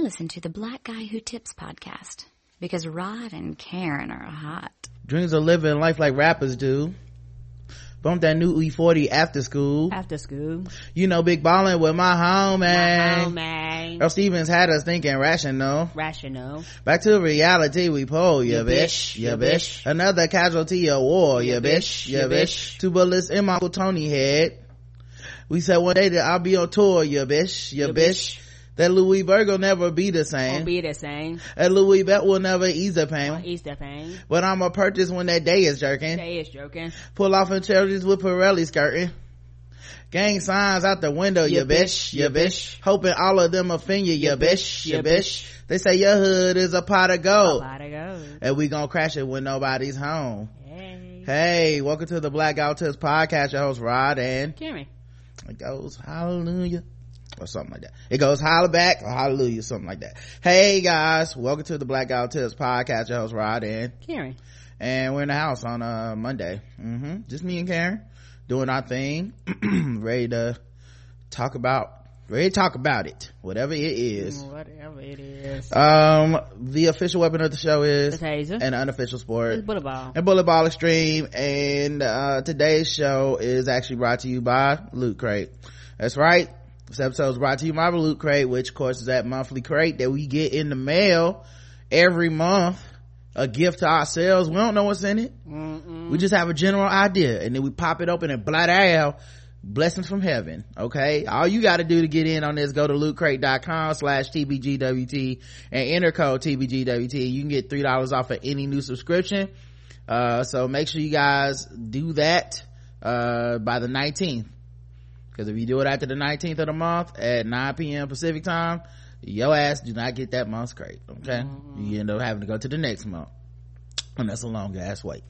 I listen to the Black Guy Who Tips podcast because Rod and Karen are hot. Dreams of living life like rappers do. Bump that new E40 after school. After school. You know, big ballin' with my homie. My homie. Earl Stevens had us thinking rational. Rational. Back to reality we pull, ya Ya bitch, bitch, ya ya bitch. bitch. Another casualty of war, ya Ya bitch, bitch, ya ya bitch. bitch. Two bullets in my Uncle Tony head. We said one day that I'll be on tour, ya bitch, ya Ya bitch. bitch. That Louis Virgo never be the same. Won't be the same. That Louis Bet will never ease the pain. Easter pain. But I'ma purchase when that day is jerking. Day is jerking. Pull off in charities with Pirelli skirting. Gang signs out the window, ya Ya bitch, bitch, ya ya bitch. Hoping all of them offend you, ya Ya bitch, ya bitch. They say your hood is a pot of gold. Lot of go. And we gonna crash it when nobody's home. Hey. Hey, welcome to the Black Guy Who Tips podcast. Your host Rod and Kimmy. it goes hallelujah or something like that. It goes holla back or hallelujah, something like that. Hey guys, welcome to the Black Guy Who Tips podcast. Your host Rod and Kimmy. and we're in the house on uh monday hmm just me and karen doing our thing ready to talk about ready to talk about it whatever it is Whatever it is. um the official weapon of the show The is taser. an unofficial sport It's bullet ball. and bullet ball extreme and uh today's show is actually brought to you by loot crate that's right this episode is brought to you by the loot crate which of course is that monthly crate that we get in the mail every month. A gift to ourselves. We don't know what's in it. Mm-mm. we just have a general idea and then we pop it open and blah out blessings from heaven okay? All you got to do to get in on this go to lootcrate.com slash tbgwt and enter code tbgwt you can get three dollars off of any new subscription. Uh, so make sure you guys do that uh, by the 19th because if you do it after the 19th of the month at 9 p.m pacific time your ass do not get that month's crate okay? You end up having to go to the next month. And that's a long ass wait.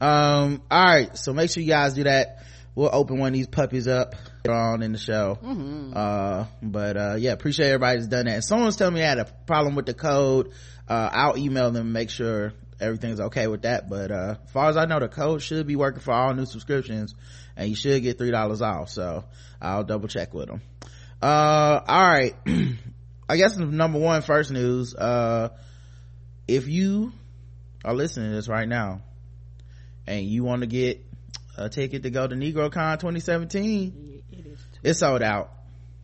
Um all right so make sure you guys do that. We'll open one of these puppies up on in the show. Uh but uh yeah appreciate everybody that's done that. And someone's telling me i had a problem with the code uh i'll email them and make sure everything's okay with that. But uh as far as i know the code should be working for all new subscriptions and you should get three dollars off so i'll double check with them uh all right i guess number one first news uh if you are listening to this right now and you want to get a ticket to go to negrocon 2017 It is. it's sold out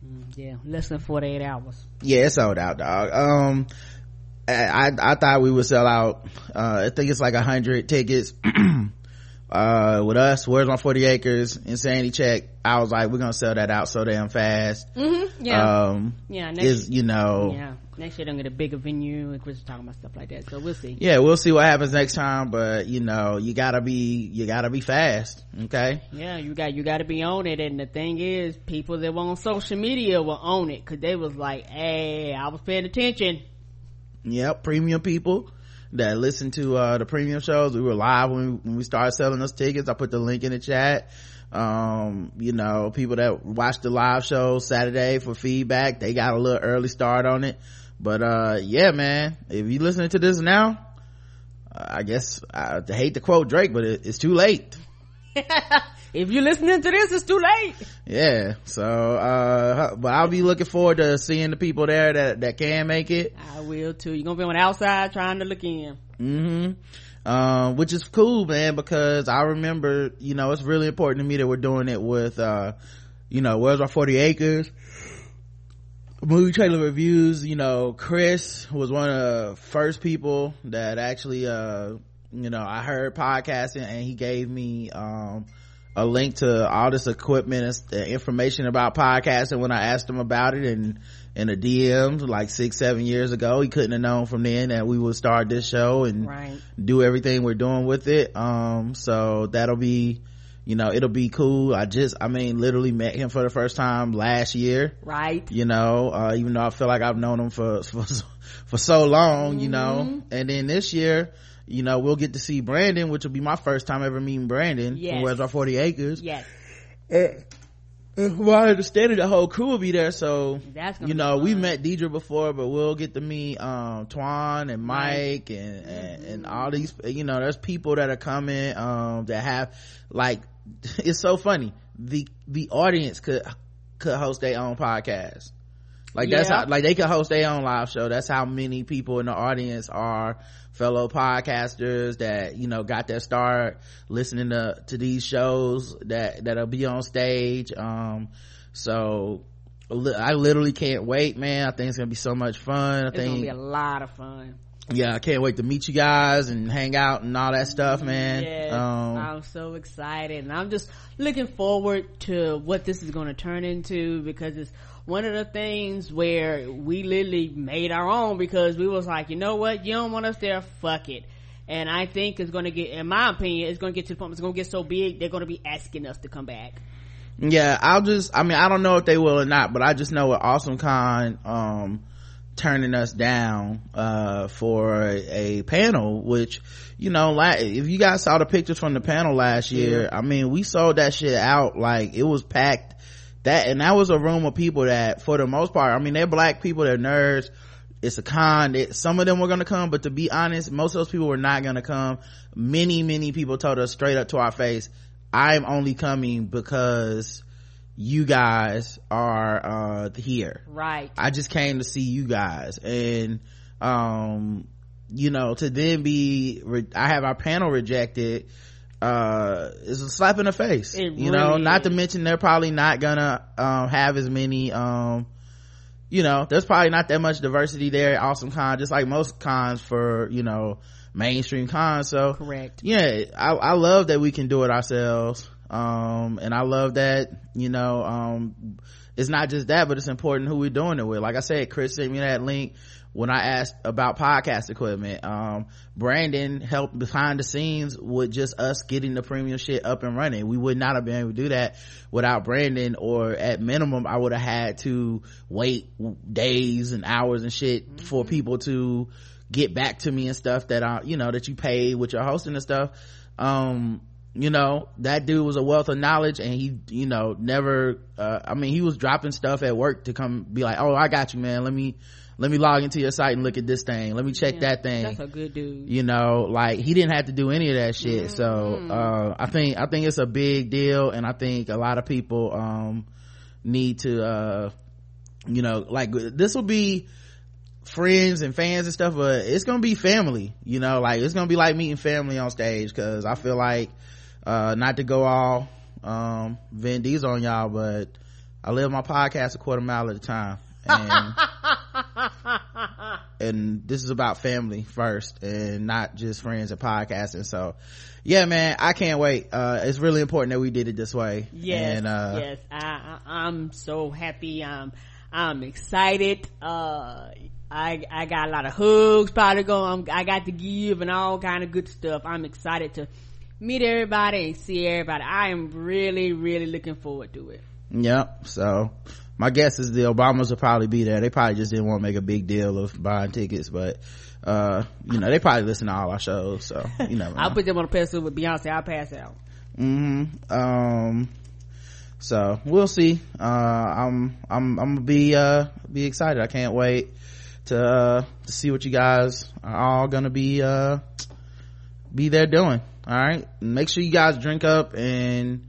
Mm, Yeah. Less than 48 hours. yeah it's sold out dog um i i thought we would sell out uh i think it's like a hundred tickets uh with us where's my 40 acres insanity check i was like we're gonna sell that out so damn fast Mm-hmm. Yeah. um yeah. Next, is you know yeah. Next year, i'm get a bigger venue. and Chris is talking about stuff like that. So we'll see. yeah we'll see what happens next time but you know you gotta be you gotta be fast okay Yeah, you got you got to be on it, and the thing is, people that were on social media were on it because they was like, "Hey, I was paying attention." Yep, premium people that listen to uh the premium shows. We were live when we, when we started selling those tickets. I put the link in the chat. Um, you know, people that watch the live show Saturday for feedback, they got a little early start on it. But uh yeah, man, if you listening to this now, I guess I hate to quote Drake, but it, it's too late. if you're listening to this, it's too late. Yeah. So uh but I'll be looking forward to seeing the people there that that can make it. I will too. You're gonna be on the outside trying to look in. hmm um which is cool man because i remember you know it's really important to me that we're doing it with uh you know where's our 40 acres movie trailer reviews you know chris was one of the first people that actually uh you know i heard podcasting and he gave me um a link to all this equipment and information about podcasting when i asked him about it and in the DMs like six, seven years ago. He couldn't have known from then that we would start this show and Right. do everything we're doing with it. Um, so that'll be, you know, it'll be cool. I just, I mean, literally met him for the first time last year, Right. you know, uh, even though I feel like I've known him for, for, for so long, you know, and then this year, you know, we'll get to see Brandon, which will be my first time ever meeting Brandon Yes. from Where's Our 40 Acres. Yes. Well, I understand the whole crew will be there, so That's you know we fun. met Deidre before, but we'll get to meet um Twan and Mike and, and and all these. You know, there's people that are coming um that have like it's so funny. The the audience could could host their own podcast. like that's Yeah. how like they could host their own live show that's how many people in the audience are fellow podcasters that you know got their start listening to to these shows that that'll be on stage. Um so i literally can't wait man. I think it's gonna be so much fun. I think It's gonna be a lot of fun. yeah i can't wait to meet you guys and hang out and all that stuff man. Yes, um I'm so excited, and I'm just looking forward to what this is going to turn into because it's one of the things where we literally made our own because we was like, you know what, you don't want us there, fuck it. And I think it's going to get, in my opinion, it's going to get to the point it's going to get so big they're going to be asking us to come back. yeah i'll just i mean i don't know if they will or not but i just know with awesome con um turning us down uh for a, a panel which you know like if you guys saw the pictures from the panel last year i mean we sold that shit out like it was packed that and that was a room of people that for the most part i mean they're black people they're nerds it's a con it, some of them were gonna come but to be honest most of those people were not gonna come many many people told us straight up to our face i'm only coming because you guys are uh here Right. I just came to see you guys and um you know to then be re- I have our panel rejected uh is a slap in the face. It you know really not to mention they're probably not gonna um have as many um you know there's probably not that much diversity there awesome con just like most cons for you know mainstream cons. So Correct. yeah I, I love that we can do it ourselves. Um and i love that you know um it's not just that but it's important who we're doing it with. Like i said chris sent me that link when i asked about podcast equipment um brandon helped behind the scenes with just us getting the premium shit up and running we would not have been able to do that without brandon or at minimum i would have had to wait days and hours and shit for people to get back to me and stuff that I, you know, that you paid with your hosting and stuff. Um, you know, that dude was a wealth of knowledge and he, you know, never, uh, I mean, he was dropping stuff at work to come be like, oh, I got you, man. Let me, let me log into your site and look at this thing. Let me check that thing That's a good dude. you know like he didn't have to do any of that shit so uh i think i think it's a big deal and i think a lot of people um need to uh you know like this will be friends and fans and stuff but it's gonna be family you know like it's gonna be like meeting family on stage because i feel like uh not to go all um Vin Diesel on y'all but i live my podcast a quarter mile at a time and and this is about family first and not just friends and podcasting so yeah man i can't wait uh it's really important that we did it this way Yes, and uh yes, I, I, I'm so happy. I'm, I'm excited. Uh, I, I got a lot of hugs probably going. I got to give and all kind of good stuff. I'm excited to meet everybody and see everybody. I am really, really looking forward to it. Yep. So my guess is the Obamas will probably be there. They probably just didn't want to make a big deal of buying tickets, but uh, you know, they probably listen to all our shows, so you know. I'll put them on a pedestal with Beyonce. I'll pass out. hmm Um so we'll see. Uh I'm I'm I'm gonna be uh be excited. I can't wait to uh to see what you guys are all gonna be uh be there doing. All right. Make sure you guys drink up and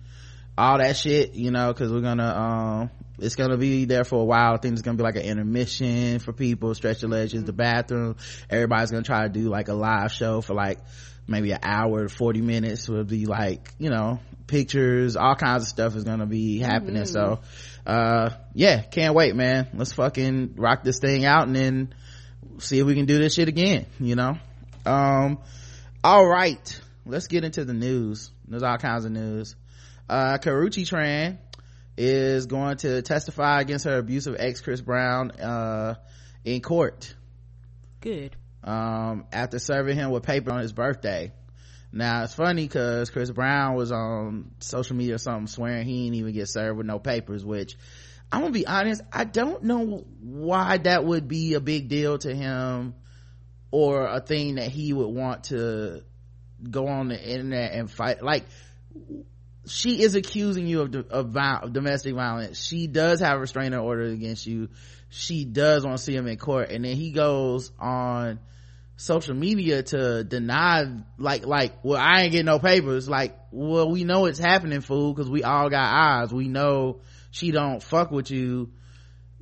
all that shit, you know, cause we're gonna, um, it's gonna be there for a while. I think it's gonna be like an intermission for people, stretch your legs, use the bathroom. Everybody's gonna try to do like a live show for like maybe an hour, 40 minutes will be like, you know, pictures, all kinds of stuff is gonna be happening. So, uh, yeah, can't wait, man. Let's fucking rock this thing out and then see if we can do this shit again, you know? Um, all right. Let's get into the news. There's all kinds of news. Uh, Karrueche Tran is going to testify against her abusive ex Chris Brown, uh, in court, Good. um, after serving him with paper on his birthday. Now it's funny cause Chris Brown was on social media or something swearing he didn't even get served with no papers, which I'm gonna be honest, I don't know why that would be a big deal to him or a thing that he would want to go on the internet and fight. Like, she is accusing you of, of, of domestic violence. She does have a restraining order against you. She does want to see him in court. And then he goes on social media to deny, like, like, well, I ain't getting no papers. Like, well, we know it's happening, fool, because we all got eyes. We know she don't fuck with you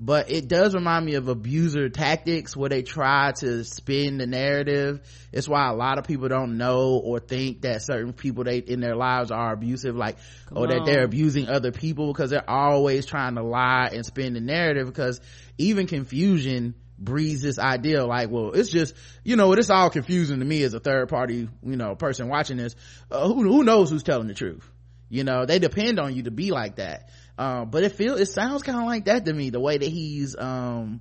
but it does remind me of abuser tactics where they try to spin the narrative. It's why a lot of people don't know or think that certain people they in their lives are abusive like Come or that they're abusing other people because they're always trying to lie and spin the narrative because even confusion breeds this idea like well it's just you know it's all confusing to me as a third party you know person watching this. Uh, who, who knows who's telling the truth? You know they depend on you to be like that uh, but it feels it sounds kind of like that to me the way that he's um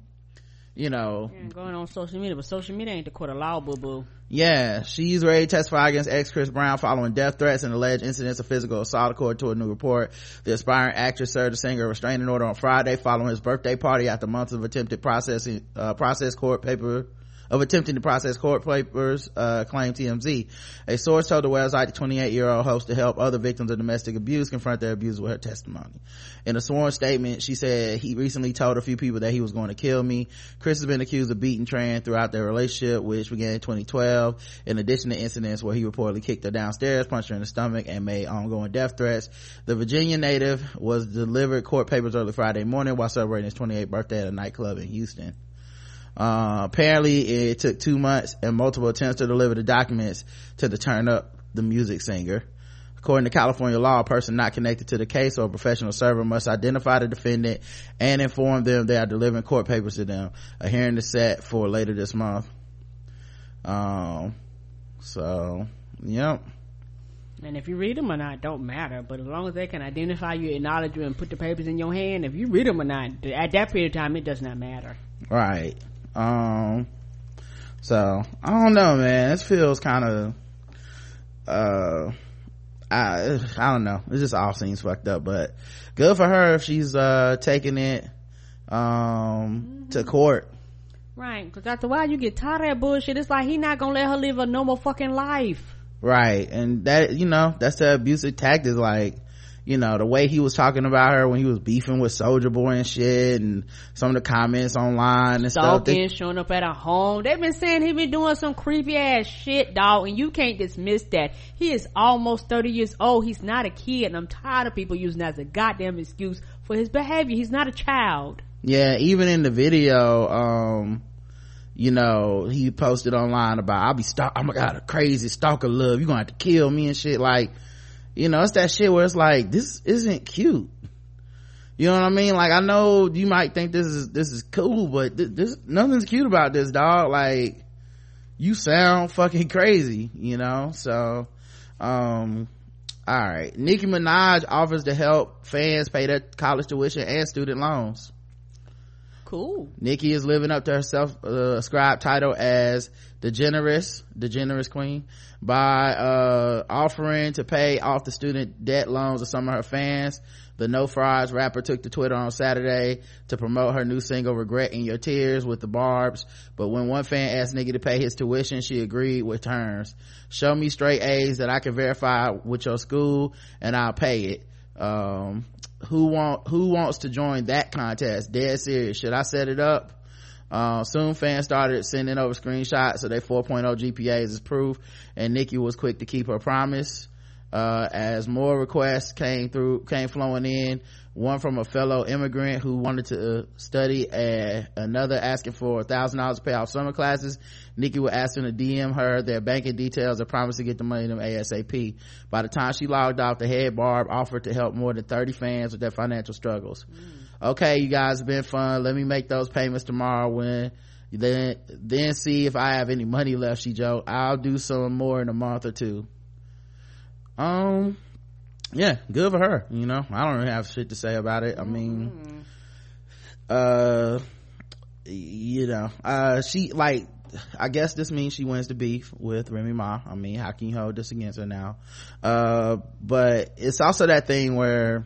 you know. Yeah, going on social media but social media ain't the court of law boo boo yeah she's ready to testify against ex chris brown following death threats and alleged incidents of physical assault according to a new report. The aspiring actress served the singer a restraining order on friday following his birthday party after months of attempted processing uh, process court paper of attempting to process court papers, uh, claimed TMZ. A source told the website the 28 year old hopes to help other victims of domestic abuse confront their abuse with her testimony. In a sworn statement, she said he recently told a few people that he was going to kill me. Chris has been accused of beating Tran throughout their relationship, which began in 2012, in addition to incidents where he reportedly kicked her downstairs, punched her in the stomach, and made ongoing death threats. The Virginia native was delivered court papers early Friday morning while celebrating his 28th birthday at a nightclub in Houston. Uh, apparently it took two months and multiple attempts to deliver the documents to the turn up the music singer. According to California law, a person not connected to the case or a professional server must identify the defendant and inform them they are delivering court papers to them. A hearing is set for later this month. Um, so, yep. And if you read them or not, don't matter. But as long as they can identify you, acknowledge you, and put the papers in your hand, if you read them or not, at that period of time, it does not matter. Right um so i don't know man. This feels kind of uh i i don't know. It just all seems fucked up but good for her if she's uh taking it um mm-hmm. to court. Right because after a while you get tired of that bullshit. It's like he not gonna let her live a normal fucking life. Right and that you know that's the abusive tactic like you know the way he was talking about her when he was beefing with soulja boy and shit and some of the comments online and Stalking, stuff showing up at a home. They've been saying he been doing some creepy ass shit dog and you can't dismiss that. He is almost 30 years old. He's not a kid and i'm tired of people using that as a goddamn excuse for his behavior. He's not a child. Yeah even in the video um you know he posted online about i'll be stalk i'm oh a crazy stalker love. You're gonna have to kill me and shit. Like you know, it's that shit where it's like, this isn't cute. You know what I mean? Like, I know you might think this is, this is cool, but this, this nothing's cute about this dog. Like, you sound fucking crazy, you know? So, um, all right. Nicki Minaj offers to help fans pay their college tuition and student loans. Cool. Nicki is living up to her self-ascribed uh, title as the generous, the generous queen by uh, offering to pay off the student debt loans of some of her fans. The No Frauds rapper took to Twitter on Saturday to promote her new single Regret in Your Tears with the Barbs. But when one fan asked Nicki to pay his tuition, she agreed with terms. Show me straight A's that I can verify with your school and I'll pay it. Um, who want, who wants to join that contest? Dead serious. Should I set it up? Uh, soon fans started sending over screenshots of their 4.0 GPAs as proof, and nicki was quick to keep her promise. Uh, as more requests came through, came flowing in, one from a fellow immigrant who wanted to uh, study, and another asking for a thousand dollars to pay off summer classes. nicki would ask them to DM her their banking details and promise to get the money to them ASAP. By the time she logged off, the head Barb offered to help more than 30 fans with their financial struggles. Mm okay you guys have been fun let me make those payments tomorrow when then then see if i have any money left she joked i'll do some more in a month or two um yeah good for her you know i don't really have shit to say about it i mean uh you know uh she like I guess this means she wins the beef with Remy Ma. I mean, how can you hold this against her now? Uh, but it's also that thing where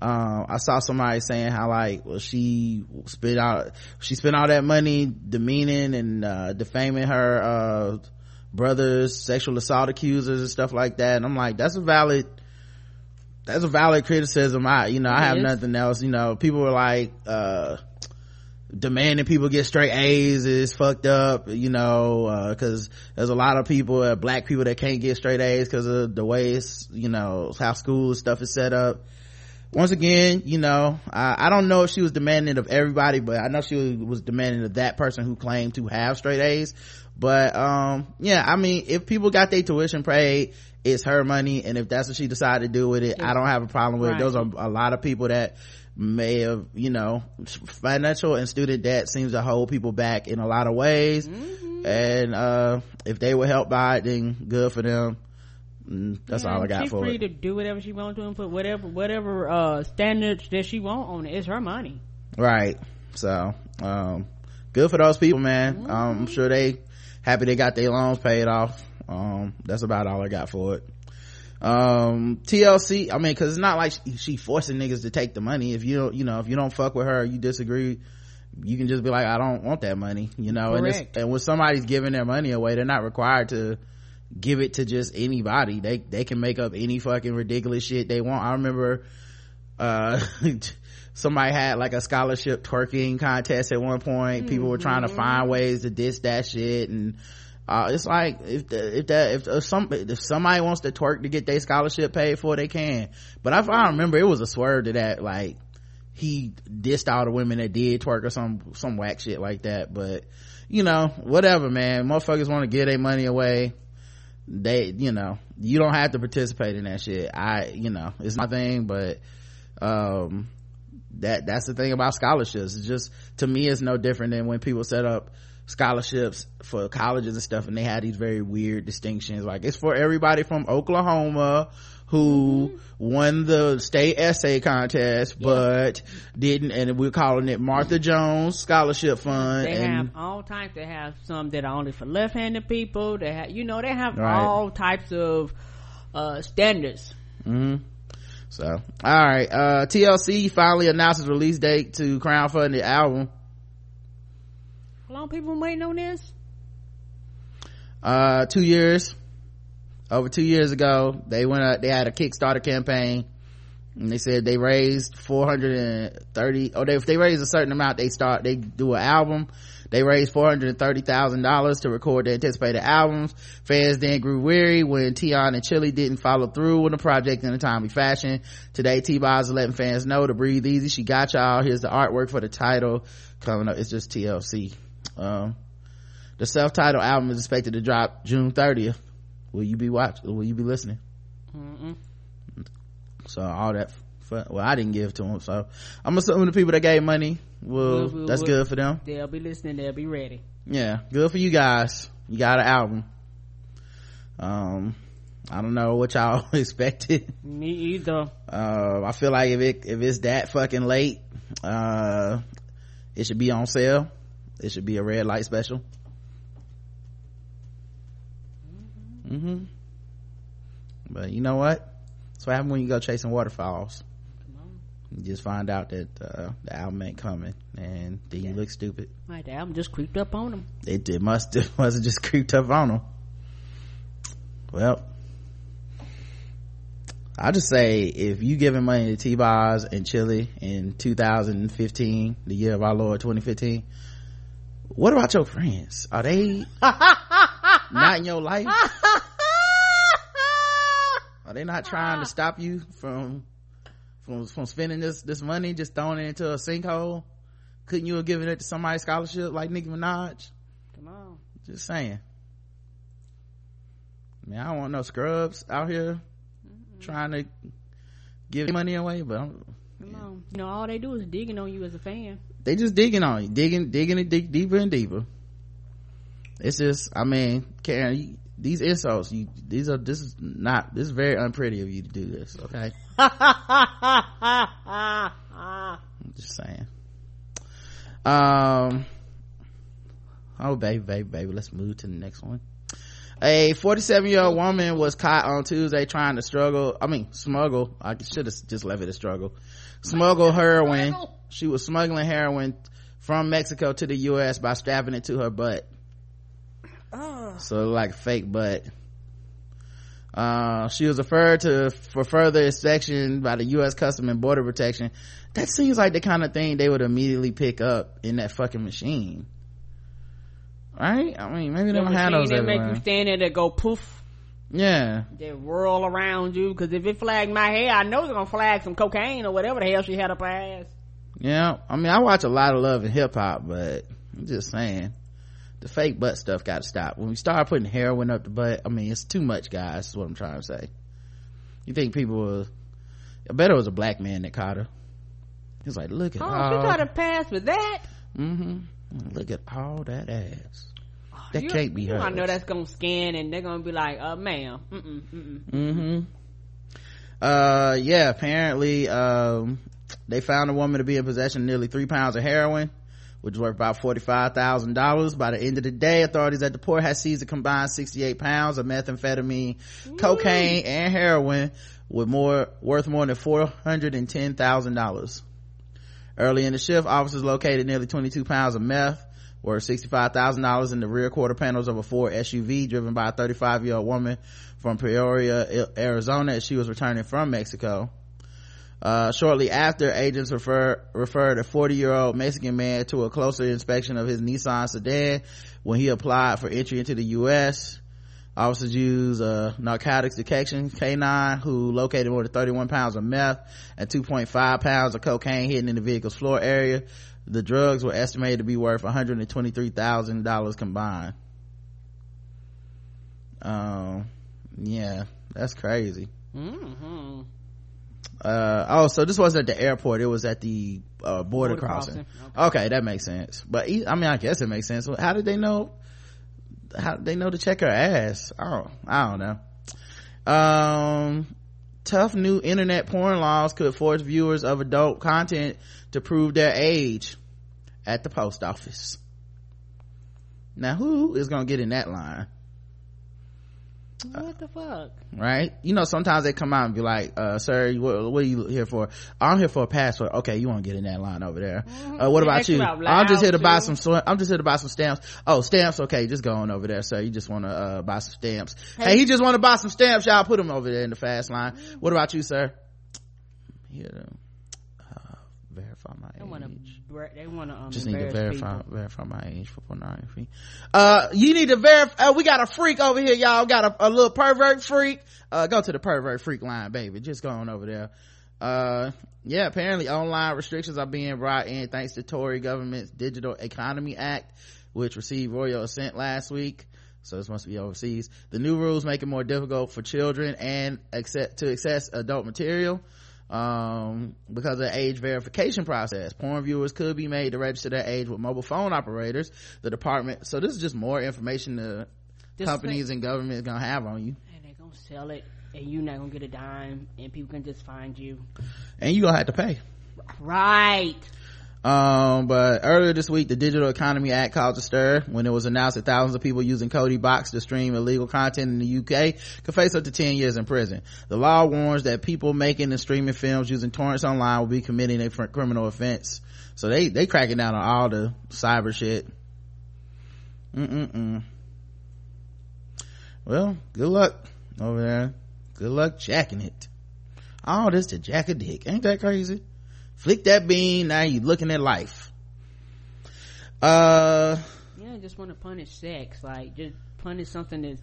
um, I saw somebody saying how like, well, she spent out, she spent all that money demeaning and, uh, defaming her, uh, brothers, sexual assault accusers and stuff like that. And I'm like, that's a valid, that's a valid criticism. I, you know, I have nothing else. You know, people were like, uh, demanding people get straight A's is fucked up, you know, uh, cause there's a lot of people, uh, black people that can't get straight A's cause of the way it's, you know, how school stuff is set up once again, you know, I, I don't know if she was demanding of everybody, but I know she was, was demanding of that person who claimed to have straight A's. But, um, yeah, I mean, if people got their tuition paid, it's her money. And if that's what she decided to do with it, yeah. I don't have a problem with right. it. Those are a lot of people that may have, you know, financial and student debt seems to hold people back in a lot of ways. Mm-hmm. And, uh, if they were helped by it, then good for them Mm, that's yeah, all I got for you. She's free to do whatever she wants to and put whatever whatever uh standards that she want on it. It's her money. Right. So, um, good for those people, man. Mm-hmm. Um, I'm sure they happy they got their loans paid off. Um, that's about all I got for it. Um, TLC, I mean, cause it's not like she, she forcing niggas to take the money. If you don't, you know, if you don't fuck with her, you disagree, you can just be like, I don't want that money, you know, Correct. and and when somebody's giving their money away, they're not required to, give it to just anybody they they can make up any fucking ridiculous shit they want i remember uh somebody had like a scholarship twerking contest at one point. People were trying to mm-hmm. find ways to diss that shit. And uh, it's like if the, if that if, if some if somebody wants to twerk to get their scholarship paid for they can. But if i remember it was a swerve to that like he dissed all the women that did twerk or some some whack shit like that. But you know whatever man. Motherfuckers want to give their money away. They you know you don't have to participate in that shit. I you know it's my thing but um that that's the thing about scholarships it's just to me it's no different than when people set up scholarships for colleges and stuff and they had these very weird distinctions like it's for everybody from oklahoma who mm-hmm. won the state essay contest yeah. but didn't and we're calling it martha jones scholarship fund they and, have all types they have some that are only for left-handed people they have you know they have right. all types of uh, standards mm-hmm. So all right uh, tlc finally announces release date to crowdfund the album. How long people waiting on this? Uh two years. Over two years ago they went out they had a kickstarter campaign and they said they raised 430 or they, if they raise a certain amount they start they do an album they raised $430,000 to record the anticipated albums. Fans then grew weary when Tionne and Chilli didn't follow through with the project in a timely fashion. Today, T-Boz is letting fans know to breathe easy. She got y'all. Here's the artwork for the title coming up. It's just TLC. Um, the self-titled album is expected to drop June 30th will you be watching will you be listening Mm-mm. so all that fun, well i didn't give to them so i'm assuming the people that gave money will we'll, we'll, that's good for them. They'll be listening. They'll be ready. Yeah good for you guys. You got an album. Um i don't know what y'all expected. Me either. Uh i feel like if it if it's that fucking late uh it should be on sale. It should be a red light special. Mm-hmm. But you know what? That's what happens when you go chasing waterfalls you just find out that uh, the album ain't coming and then yeah. you look stupid the album just creeped up on them it, it must it must have just creeped up on them well i just say if you giving money to T-Boz and Chilli in 2015, the year of our Lord 2015, what about your friends? Are they not in your life? Are they not trying to stop you from from from spending this this money just throwing it into a sinkhole? Couldn't you have given it to somebody scholarship like Nicki Minaj? Come on. Just saying. man I don't want no scrubs out here mm-hmm. trying to give money away, but I'm, Come on. You know, all they do is digging on you as a fan. They just digging on you, digging, digging it dig deeper and deeper. It's just, I mean, Karen, these insults you these are this is not this is very unpretty of you to do this okay i'm just saying. Um oh baby baby baby let's move to the next one. A 47 year old woman was caught on tuesday trying to struggle i mean smuggle i should have just left it a struggle smuggle heroin. she was smuggling heroin from mexico to the u.s by strapping it to her butt. Oh. So like fake butt. Uh, she was referred to for further inspection by the U.S. Custom and Border Protection. That seems like the kind of thing they would immediately pick up in that fucking machine. Right? I mean, maybe they don't have those. They make you stand there to go poof. Yeah. They whirl around you, cause if it flagged my hair, I know they're gonna flag some cocaine or whatever the hell she had up her ass. Yeah. I mean, I watch a lot of love and hip hop, but I'm just saying. The fake butt stuff gotta stop. When we start putting heroin up the butt, I mean, it's too much, guys, is what I'm trying to say. You think people will, I bet it was a black man that caught her. He's like, look at Oh, all, she tried a pass with that. mm-hmm. Look at all that ass. That You- can't be you. I know that's gonna scan and they're gonna be like, uh, ma'am, mm-mm, mm-mm. mm-hmm uh yeah apparently um they found a woman to be in possession of nearly three pounds of heroin which is worth about $45,000. By the end of the day, authorities at the port had seized a combined 68 pounds of methamphetamine, cocaine, and heroin with more, worth more than $410,000. Early in the shift, officers located nearly 22 pounds of meth, worth $65,000 in the rear quarter panels of a Ford SUV driven by a 35 year old woman from Peoria, Arizona as she was returning from Mexico. Uh, shortly after, agents refer, referred a 40 year old Mexican man to a closer inspection of his Nissan sedan when he applied for entry into the U.S. Officers used a narcotics detection K9 who located more than 31 pounds of meth and 2.5 pounds of cocaine hidden in the vehicle's floor area. The drugs were estimated to be worth $123,000 combined. Um, yeah, that's crazy. Mm-hmm. Uh, oh, so this wasn't at the airport. It was at the, uh, border, Border crossing. crossing. Okay. that makes sense. But, i mean, I guess it makes sense. How did they know? How did they know to check her ass? I don't, I don't know. Um, tough new internet porn laws could force viewers of adult content to prove their age at the post office. Now, who is gonna get in that line? What the fuck? right? You know, sometimes they come out and be like, uh, sir, what, what are you here for? I'm here for a passport. Okay, you want to get in that line over there. Uh, what about you you? out I'm just here to buy some, I'm just here to buy some stamps. Oh, stamps. Okay, just go on over there, sir. You just want to, uh, buy some stamps. Hey, he just want to buy some stamps. Y'all put him over there in the fast line. What about you, sir? Here to, uh, verify my to. age They want to um, just need to verify people. verify my age for pornography uh you need to verify uh, we got a freak over here y'all. Got a, a little pervert freak. Uh go to the pervert freak line baby. Just go on over there. Uh yeah apparently online restrictions are being brought in thanks to tory government's digital economy act which received royal assent last week. So this must be overseas. The new rules make it more difficult for children and accept to access adult material um, because of the age verification process. Porn viewers could be made to register their age with mobile phone operators. The department, so this is just more information the Just companies and government is gonna have on you. And they're gonna sell it, and you're not gonna get a dime, and people can just find you. And you gonna have to pay. Right. Um, but earlier this week, the Digital Economy Act caused a stir when it was announced that thousands of people using Kodi Box to stream illegal content in the UK could face up to 10 years in prison. The law warns that people making and streaming films using torrents online will be committing a criminal offense. So they, they cracking down on all the cyber shit. Mm-mm-mm. Well, good luck over there. Good luck jacking it. All this to jack a dick. Ain't that crazy? Flick that bean, now you looking at life. Uh, Yeah, I just want to punish sex. Like, just punish something that's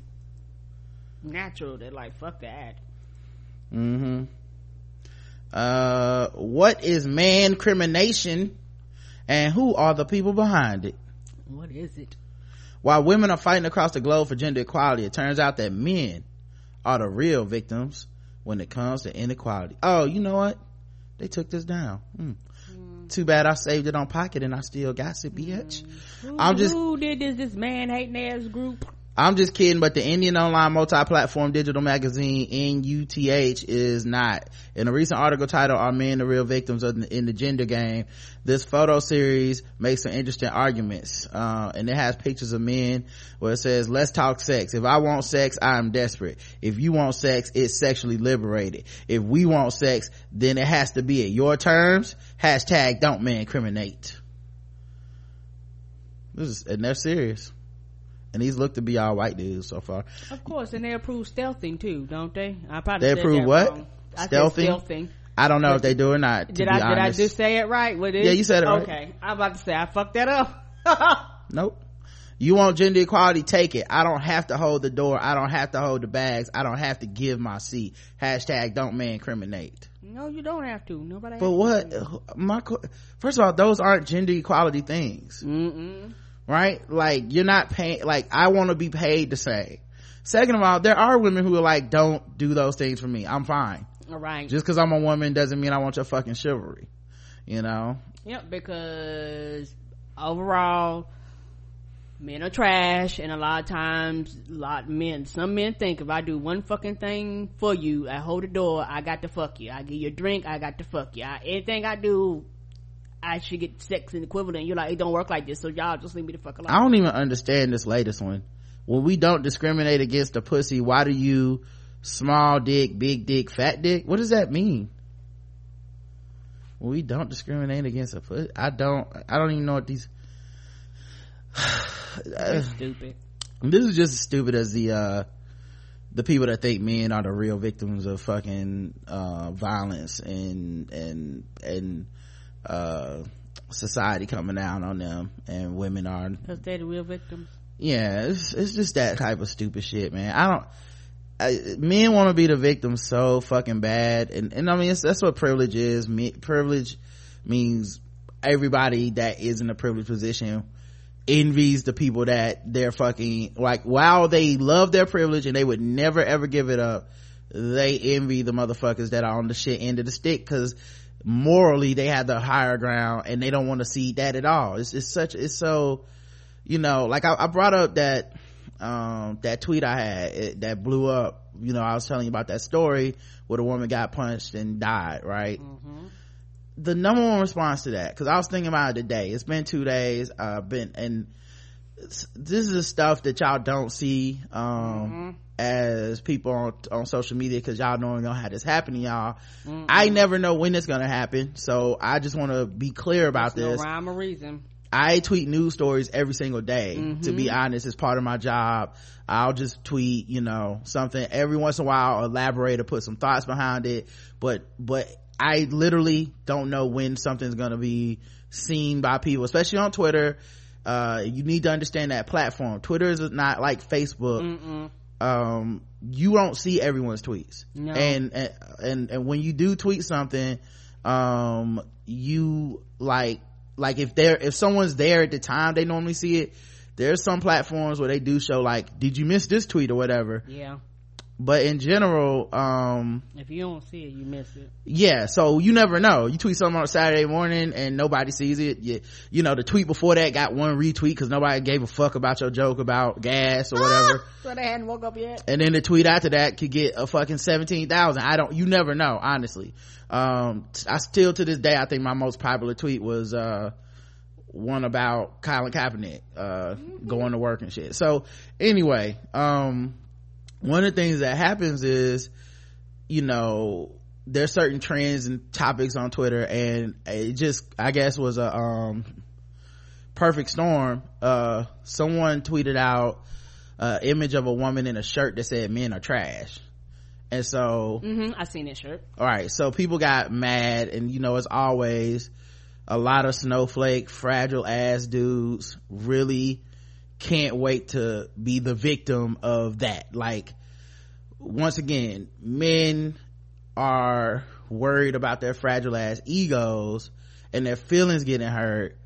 natural. That like, fuck that. mm-hmm. Uh, what is man crimination and who are the people behind it? What is it? While women are fighting across the globe for gender equality, it turns out that men are the real victims when it comes to inequality. Oh, you know what? They took this down. Hmm. Too bad I saved it on pocket and I still got it, bitch. Who, I'm just- who did this? This man hating ass group. I'm just kidding, but the Indian online multi-platform digital magazine NUTH is not. In a recent article titled "Are Men the Real Victims of the, in the Gender Game?" this photo series makes some interesting arguments, uh, and it has pictures of men where it says, "Let's talk sex. If I want sex, I am desperate. If you want sex, it's sexually liberated. If we want sex, then it has to be at your terms." Hashtag Don't man criminate. This is, and they're serious and these look to be all white dudes so far. Of course, and they approve stealthing too, don't they? I probably They approve what? wrong. I said Stealthing? stealthing. I don't know if they do or not. To Did I did I just say it right? What is? Yeah, you said it right. Okay, I'm about to say I fucked that up. Nope. you want gender equality take it i don't have to hold the door i don't have to hold the bags i don't have to give my seat hashtag don't man incriminate no you don't have to nobody but what my first of all those aren't gender equality things Mm-mm. Right? Like you're not paying like i want to be paid the same second of all there are women who are like don't do those things for me. I'm fine. All right. Just because i'm a woman doesn't mean i want your fucking chivalry you know? Yep because overall men are trash and a lot of times a lot of men some men think if i do one fucking thing for you i hold the door i got to fuck you. I give you a drink i got to fuck you. I, anything i do i should get sex and equivalent you're like it don't work like this so y'all just leave me the fuck alone. I don't even understand this latest one. When we don't discriminate against a pussy why do you small dick big dick fat dick? What does that mean? We don't discriminate against a pussy i don't i don't even know what these That's stupid. This is just as stupid as the uh the people that think men are the real victims of fucking uh violence and and and uh society coming down on them and women are because they're the real victims. Yeah it's, it's just that type of stupid shit man. I don't I, men want to be the victim so fucking bad. And and i mean that's what privilege is. Me, privilege means everybody that is in a privileged position envies the people that they're fucking like while they love their privilege and they would never ever give it up they envy the motherfuckers that are on the shit end of the stick. Because morally they have the higher ground and they don't want to see that at all it's, it's such it's so you know like I, I brought up that um that tweet i had it, that blew up you know i was telling you about that story where the woman got punched and died right mm-hmm. the number one response to that because i was thinking about it today it's been two days i've uh, been and this is the stuff that y'all don't see um mm-hmm. As people on, on social media because y'all don't know how this happen to y'all mm-hmm. i never know when it's gonna happen so i just want to be clear about There's this no rhyme or reason I tweet news stories every single day. Mm-hmm. To be mm-hmm. honest, it's part of my job. I'll just tweet, you know, something every once in a while, I'll elaborate or put some thoughts behind it. But, but I literally don't know when something's going to be seen by people, especially on Twitter. Uh, you need to understand that platform. Twitter is not like Facebook. Mm-mm. Um, you don't see everyone's tweets. No. And, and, and, and when you do tweet something, um, you like, like if they're if someone's there at the time they normally see it there's some platforms where they do show like did you miss this tweet or whatever yeah but in general um if you don't see it you miss it. yeah so you never know. You tweet something on saturday morning and nobody sees it. You, you know the tweet before that got one retweet because nobody gave a fuck about your joke about gas or whatever. so they hadn't woke up yet. And then the tweet after that could get a fucking 17,000 i don't you never know honestly. Um i still to this day i think my most popular tweet was uh one about Colin Kaepernick, uh, mm-hmm. going to work and shit. So anyway, um, one of the things that happens is, you know, there's certain trends and topics on Twitter and it just, I guess was a, um, perfect storm. Uh, someone tweeted out, uh, image of a woman in a shirt that said men are trash. And so mm-hmm, i seen that shirt. All right so people got mad and you know as always a lot of snowflake fragile ass dudes really can't wait to be the victim of that. Like once again men are worried about their fragile ass egos and their feelings getting hurt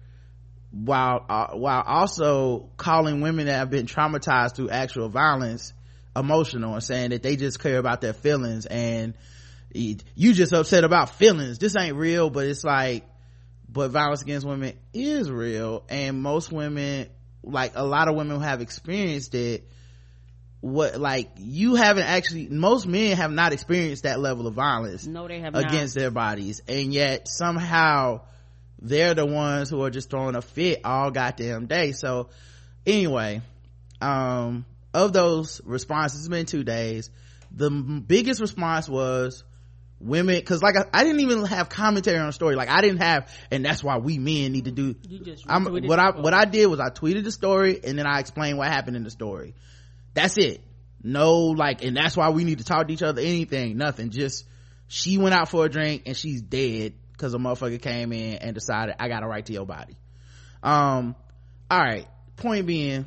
while uh, while also calling women that have been traumatized through actual violence emotional and saying that they just care about their feelings and you just upset about feelings. This ain't real but it's like but violence against women is real and most women like a lot of women have experienced it what like you haven't actually most men have not experienced that level of violence no they have against not. their bodies. And yet somehow they're the ones who are just throwing a fit all goddamn day. So anyway um of those responses it's been two days. The biggest response was women because like I, I, didn't even have commentary on the story. Like i didn't have and that's why we men need to do I'm, what i what i did was i tweeted the story and then i explained what happened in the story. That's it. No like and that's why we need to talk to each other. Anything nothing. Just she went out for a drink and she's dead because a motherfucker came in and decided i got a right to your body. Um all right. Point being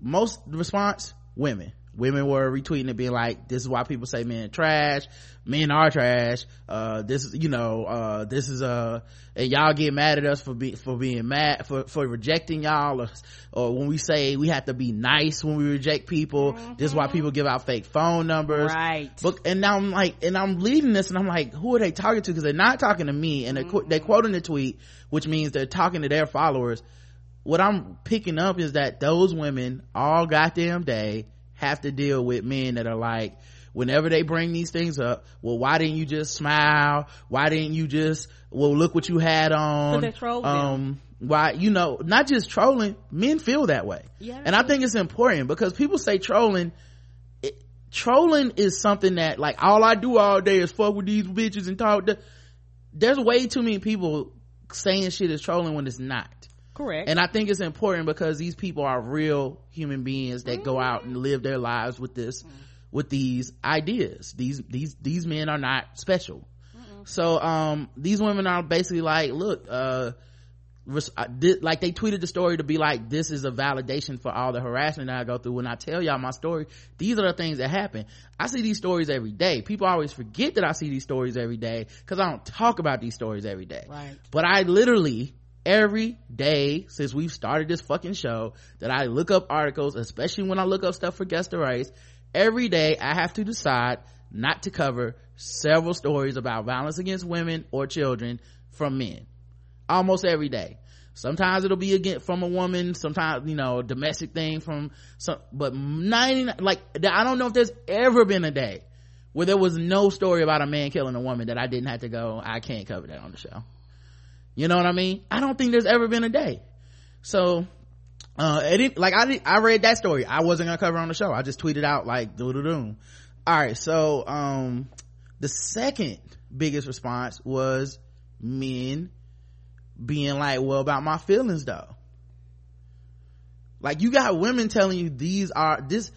most response women women were retweeting it being like this is why people say men trash. Men are trash. Uh this is you know uh this is uh and y'all get mad at us for being for being mad for for rejecting y'all or, or, when we say we have to be nice when we reject people. Mm-hmm. this is why people give out fake phone numbers. Right. But and now i'm like and i'm leading this and i'm like who are they talking to? Because they're not talking to me and they're, mm-hmm. they're quoting the tweet which means they're talking to their followers. What i'm picking up is that those women all goddamn day have to deal with men that are like whenever they bring these things up well why didn't you just smile? Why didn't you just well look what you had on? Um why you know not just trolling men feel that way. Yeah, and i think it's important because people say trolling it, trolling is something that like all i do all day is fuck with these bitches and talk to, there's way too many people saying shit is trolling when it's not correct. And i think it's important because these people are real human beings that mm-hmm. go out and live their lives with this mm-hmm. with these ideas. These these these men are not special. Mm-hmm. so um these women are basically like look uh like they tweeted the story to be like this is a validation for all the harassment that i go through. When i tell y'all my story these are the things that happen. I see these stories every day. People always forget that i see these stories every day because i don't talk about these stories every day. Right. But i literally every day since we've started this fucking show that I look up articles, especially when I look up stuff for guest the every day I have to decide not to cover several stories about violence against women or children from men. Almost every day. Sometimes it'll be again from a woman, sometimes, you know, domestic thing from some, but 99, like, I don't know if there's ever been a day where there was no story about a man killing a woman that I didn't have to go, I can't cover that on the show you know what i mean? I don't think there's ever been a day. So uh it, like i i read that story. I wasn't gonna cover on the show. I just tweeted out like doo doo doo all right so um the second biggest response was men being like well about my feelings though. Like you got women telling you these are this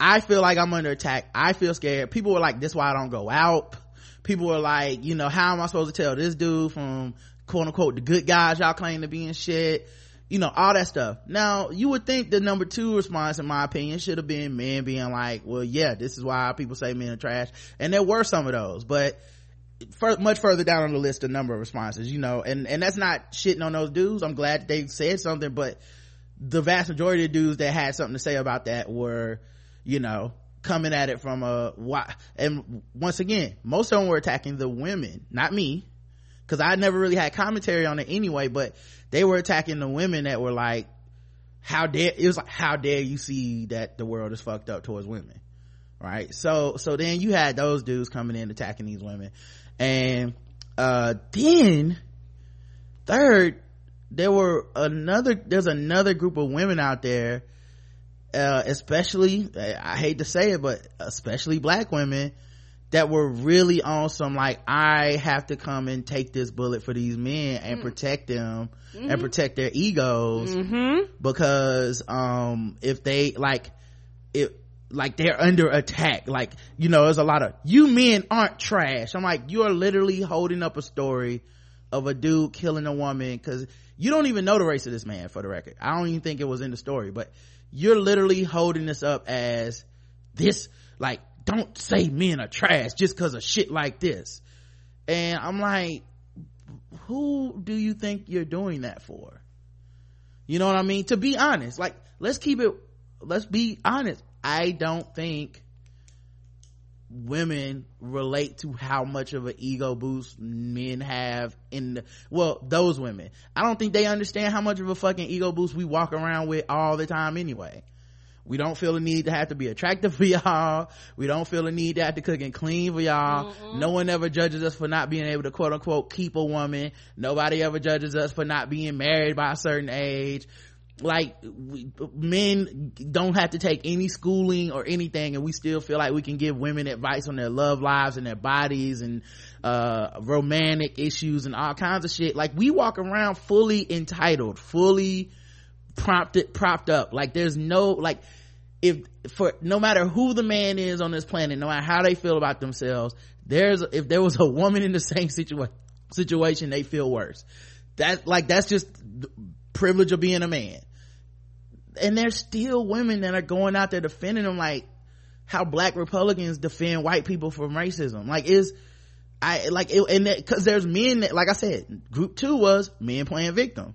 i feel like i'm under attack. I feel scared. People were like this why i don't go out. People were like you know how am i supposed to tell this dude from quote unquote the good guys y'all claim to be in shit. You know all that stuff. Now you would think the number two response in my opinion should have been men being like well yeah this is why people say men are trash. And there were some of those but for, much further down on the list a number of responses you know. And and that's not shitting on those dudes. I'm glad they said something but the vast majority of dudes that had something to say about that were you know coming at it from a why and once again most of them were attacking the women not me because I never really had commentary on it anyway, but they were attacking the women that were like, how dare, it was like, how dare you see that the world is fucked up towards women? Right? So, so then you had those dudes coming in attacking these women. And, uh, then, third, there were another, there's another group of women out there, uh, especially, I hate to say it, but especially black women, that were really on some like i have to come and take this bullet for these men and mm. protect them mm-hmm. and protect their egos mm-hmm. because um if they like it like they're under attack like you know there's a lot of you men aren't trash i'm like you're literally holding up a story of a dude killing a woman because you don't even know the race of this man for the record i don't even think it was in the story but you're literally holding this up as this like don't say men are trash just because of shit like this. And i'm like who do you think you're doing that for? You know what i mean? To be honest like let's keep it let's be honest. I don't think women relate to how much of an ego boost men have in the, well those women. I don't think they understand how much of a fucking ego boost we walk around with all the time anyway we don't feel the need to have to be attractive for y'all. We don't feel the need to have to cook and clean for y'all. Mm-mm. No one ever judges us for not being able to quote unquote keep a woman. Nobody ever judges us for not being married by a certain age. Like we, men don't have to take any schooling or anything and we still feel like we can give women advice on their love lives and their bodies and uh romantic issues and all kinds of shit. Like we walk around fully entitled, fully prompted propped up like there's no like if for no matter who the man is on this planet no matter how they feel about themselves there's if there was a woman in the same situation situation they feel worse. That like that's just privilege of being a man. And there's still women that are going out there defending them like how black republicans defend white people from racism. Like is i like it, and because there's men that like i said group two was men playing victim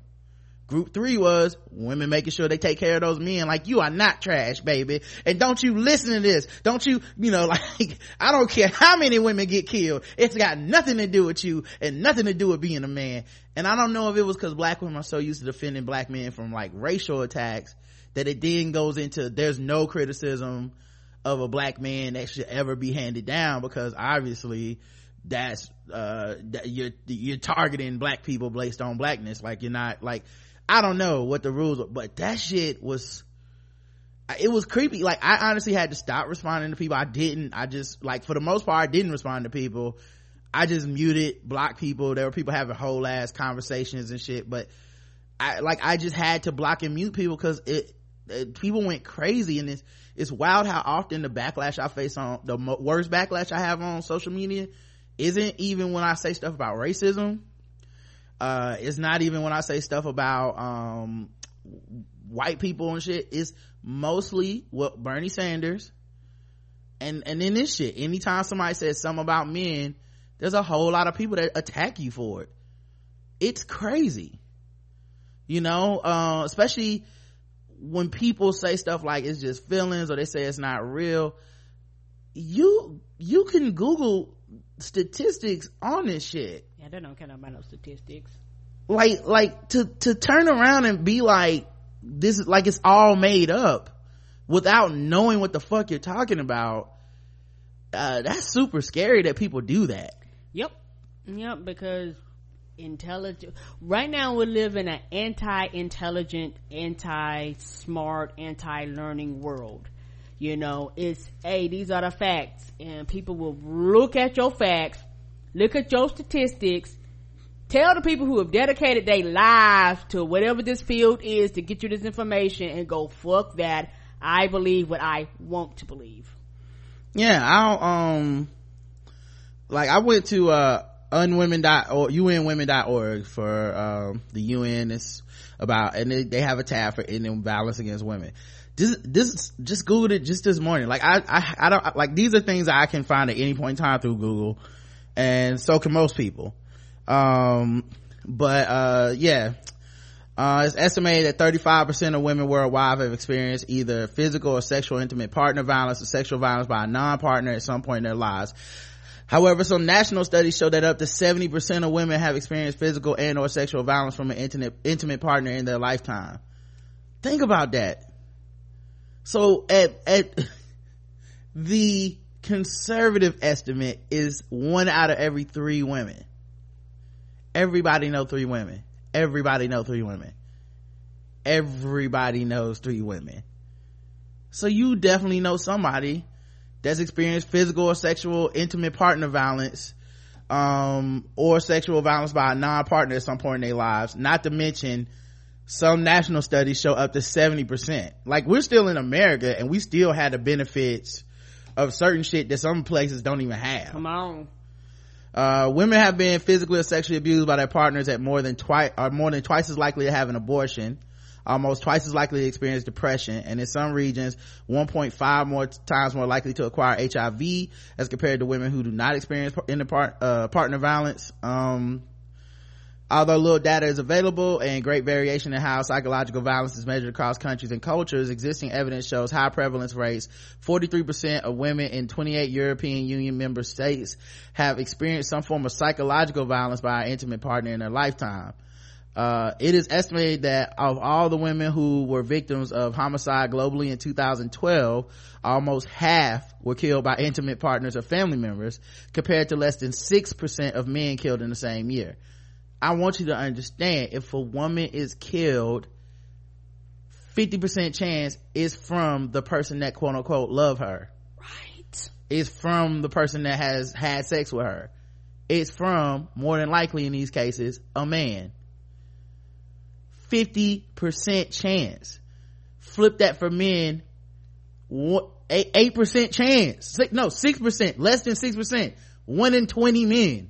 group three was women making sure they take care of those men. Like you are not trash baby. And don't you listen to this. Don't you you know like i don't care how many women get killed. It's got nothing to do with you and nothing to do with being a man. And i don't know if it was because black women are so used to defending black men from like racial attacks that it then goes into there's no criticism of a black man that should ever be handed down because obviously that's uh that you're you're targeting black people based on blackness. Like you're not like i don't know what the rules are but that shit was it was creepy. Like i honestly had to stop responding to people. I didn't i just like for the most part i didn't respond to people. I just muted blocked people. There were people having whole ass conversations and shit but i like i just had to block and mute people because it, it people went crazy and it's it's wild how often the backlash i face on the worst backlash i have on social media isn't even when i say stuff about racism uh it's not even when i say stuff about um white people and shit. It's mostly what bernie sanders and and then this shit. Anytime somebody says something about men there's a whole lot of people that attack you for it. It's crazy. You know uh especially when people say stuff like it's just feelings or they say it's not real. You you can google statistics on this shit Yeah, they don't care about no statistics. like like to to turn around and be like this is like it's all made up without knowing what the fuck you're talking about uh that's super scary that people do that Yep. Yep, because intelligent right now we live in an anti-intelligent, anti-smart, anti-learning world. You know, it's hey, these are the facts and people will look at your facts, look at your statistics, tell the people who have dedicated their lives to whatever this field is to get you this information and go fuck that. I believe what I want to believe. yeah i um like i went to uh unwomen.org unwomen.org for um the un is about and they, they have a tab for ending violence against women. This this just googled it just this morning. Like i i, I don't like these are things i can find at any point in time through google and so can most people um but uh yeah uh, it's estimated that 35% of women worldwide have experienced either physical or sexual intimate partner violence or sexual violence by a non-partner at some point in their lives. However, some national studies show that up to 70% of women have experienced physical and or sexual violence from an intimate, intimate partner in their lifetime. Think about that. So at, at the conservative estimate is one out of every three women. Everybody know three women. Everybody know three women. Everybody knows three women. So you definitely know somebody that's experienced physical or sexual intimate partner violence um or sexual violence by a non-partner at some point in their lives not to mention some national studies show up to 70% like we're still in america and we still had the benefits of certain shit that some places don't even have Come on. uh, women have been physically or sexually abused by their partners at more than twice are more than twice as likely to have an abortion almost twice as likely to experience depression and in some regions 1.5 more times more likely to acquire hiv as compared to women who do not experience in the part, uh, partner violence um, although little data is available and great variation in how psychological violence is measured across countries and cultures existing evidence shows high prevalence rates. 43% of women in 28 european union member states have experienced some form of psychological violence by an intimate partner in their lifetime. Uh, it is estimated that of all the women who were victims of homicide globally in 2012 almost half were killed by intimate partners or family members compared to less than 6% of men killed in the same year I want you to understand if a woman is killed, 50% chance is from the person that quote unquote love her. Right. It's from the person that has had sex with her. It's from, more than likely in these cases, a man. 50% chance. Flip that for men, one, 8% chance. No, 6%, less than 6%. One in 20 men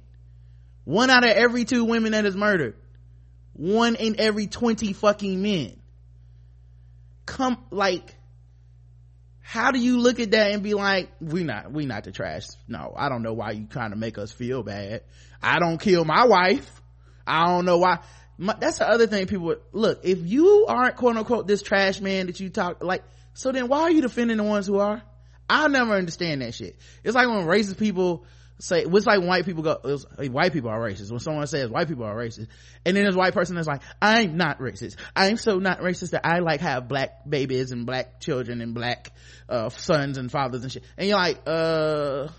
one out of every two women that is murdered. One in every 20 fucking men. Come like how do you look at that and be like we not we not the trash? No i don't know why you trying to make us feel bad. I don't kill my wife. I don't know why. My, that's the other thing people look if you aren't quote unquote this trash man that you talk like so then why are you defending the ones who are? I'll never understand that shit. It's like when racist people say it's like white people go was, white people are racist. When someone says white people are racist and then a white person that's like i'm not racist. I'm so not racist that i like have black babies and black children and black uh, sons and fathers and shit. And you're like uh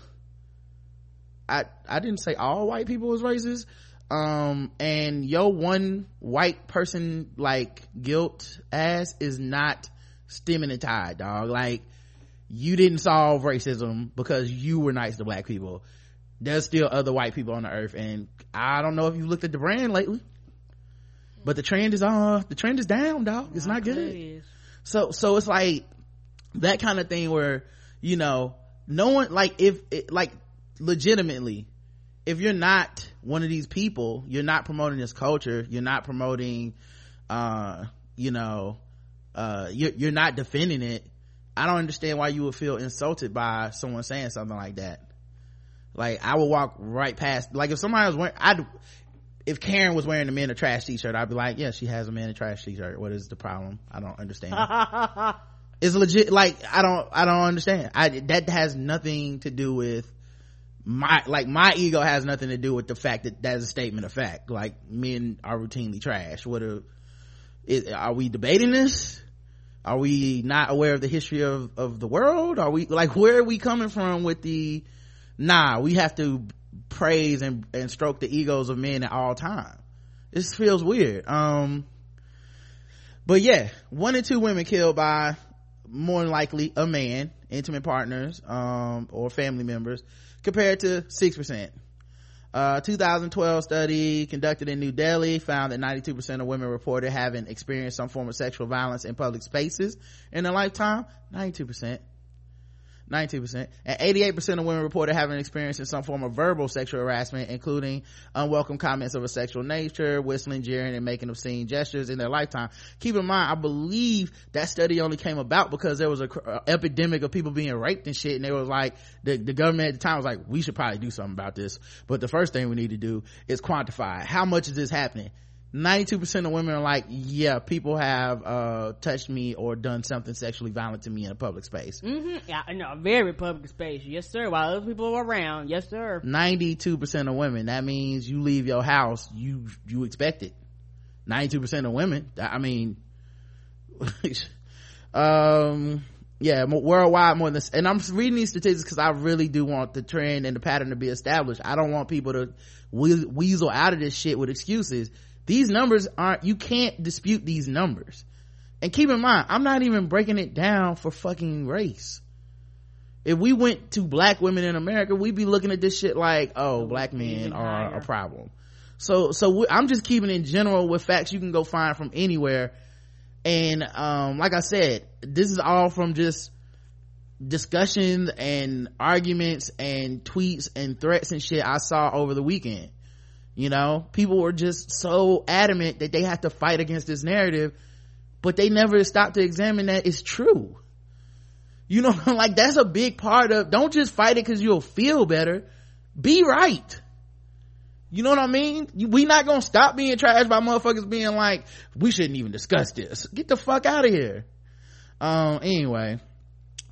i i didn't say all white people was racist. Um and your one white person like guilt ass is not stemming the tide dog. Like you didn't solve racism because you were nice to black people there's still other white people on the earth and i don't know if you looked at the brand lately but the trend is uh the trend is down dog it's not good. So so it's like that kind of thing where you know no one like if it, like legitimately if you're not one of these people you're not promoting this culture you're not promoting uh you know uh you're, you're not defending it i don't understand why you would feel insulted by someone saying something like that like I would walk right past, like if somebody was wearing, I'd, if Karen was wearing a man a trash t-shirt, I'd be like, yeah, she has a man a trash t-shirt. What is the problem? I don't understand. it's legit. Like I don't, I don't understand. I, that has nothing to do with my, like my ego has nothing to do with the fact that that's a statement of fact. Like men are routinely trash. What are, is, are we debating this? Are we not aware of the history of, of the world? Are we, like, where are we coming from with the, nah we have to praise and, and stroke the egos of men at all time this feels weird um but yeah one in two women killed by more than likely a man intimate partners um or family members compared to six percent uh, 2012 study conducted in New Delhi found that 92% of women reported having experienced some form of sexual violence in public spaces in their lifetime. 92%. 92%. And 88% of women reported having experienced some form of verbal sexual harassment, including unwelcome comments of a sexual nature, whistling, jeering, and making obscene gestures in their lifetime. Keep in mind, I believe that study only came about because there was a, a uh, epidemic of people being raped and shit, and they was like, the, the government at the time was like, we should probably do something about this. But the first thing we need to do is quantify how much is this happening? 92% of women are like, yeah, people have, uh, touched me or done something sexually violent to me in a public space. Mm-hmm. Yeah, in a very public space. Yes, sir. While other people are around. Yes, sir. 92% of women. That means you leave your house, you, you expect it. 92% of women. I mean, um, yeah, worldwide more than this. And I'm reading these statistics because I really do want the trend and the pattern to be established. I don't want people to weasel out of this shit with excuses these numbers aren't you can't dispute these numbers. And keep in mind i'm not even breaking it down for fucking race. If we went to black women in america we'd be looking at this shit like oh black men are a problem. So so i'm just keeping in general with facts you can go find from anywhere. And um like i said this is all from just discussions and arguments and tweets and threats and shit i saw over the weekend you know people were just so adamant that they have to fight against this narrative but they never stopped to examine that it's true you know like that's a big part of don't just fight it because you'll feel better be right you know what I mean? We not gonna stop being trashed by motherfuckers being like, we shouldn't even discuss this. Get the fuck out of here. Um, anyway.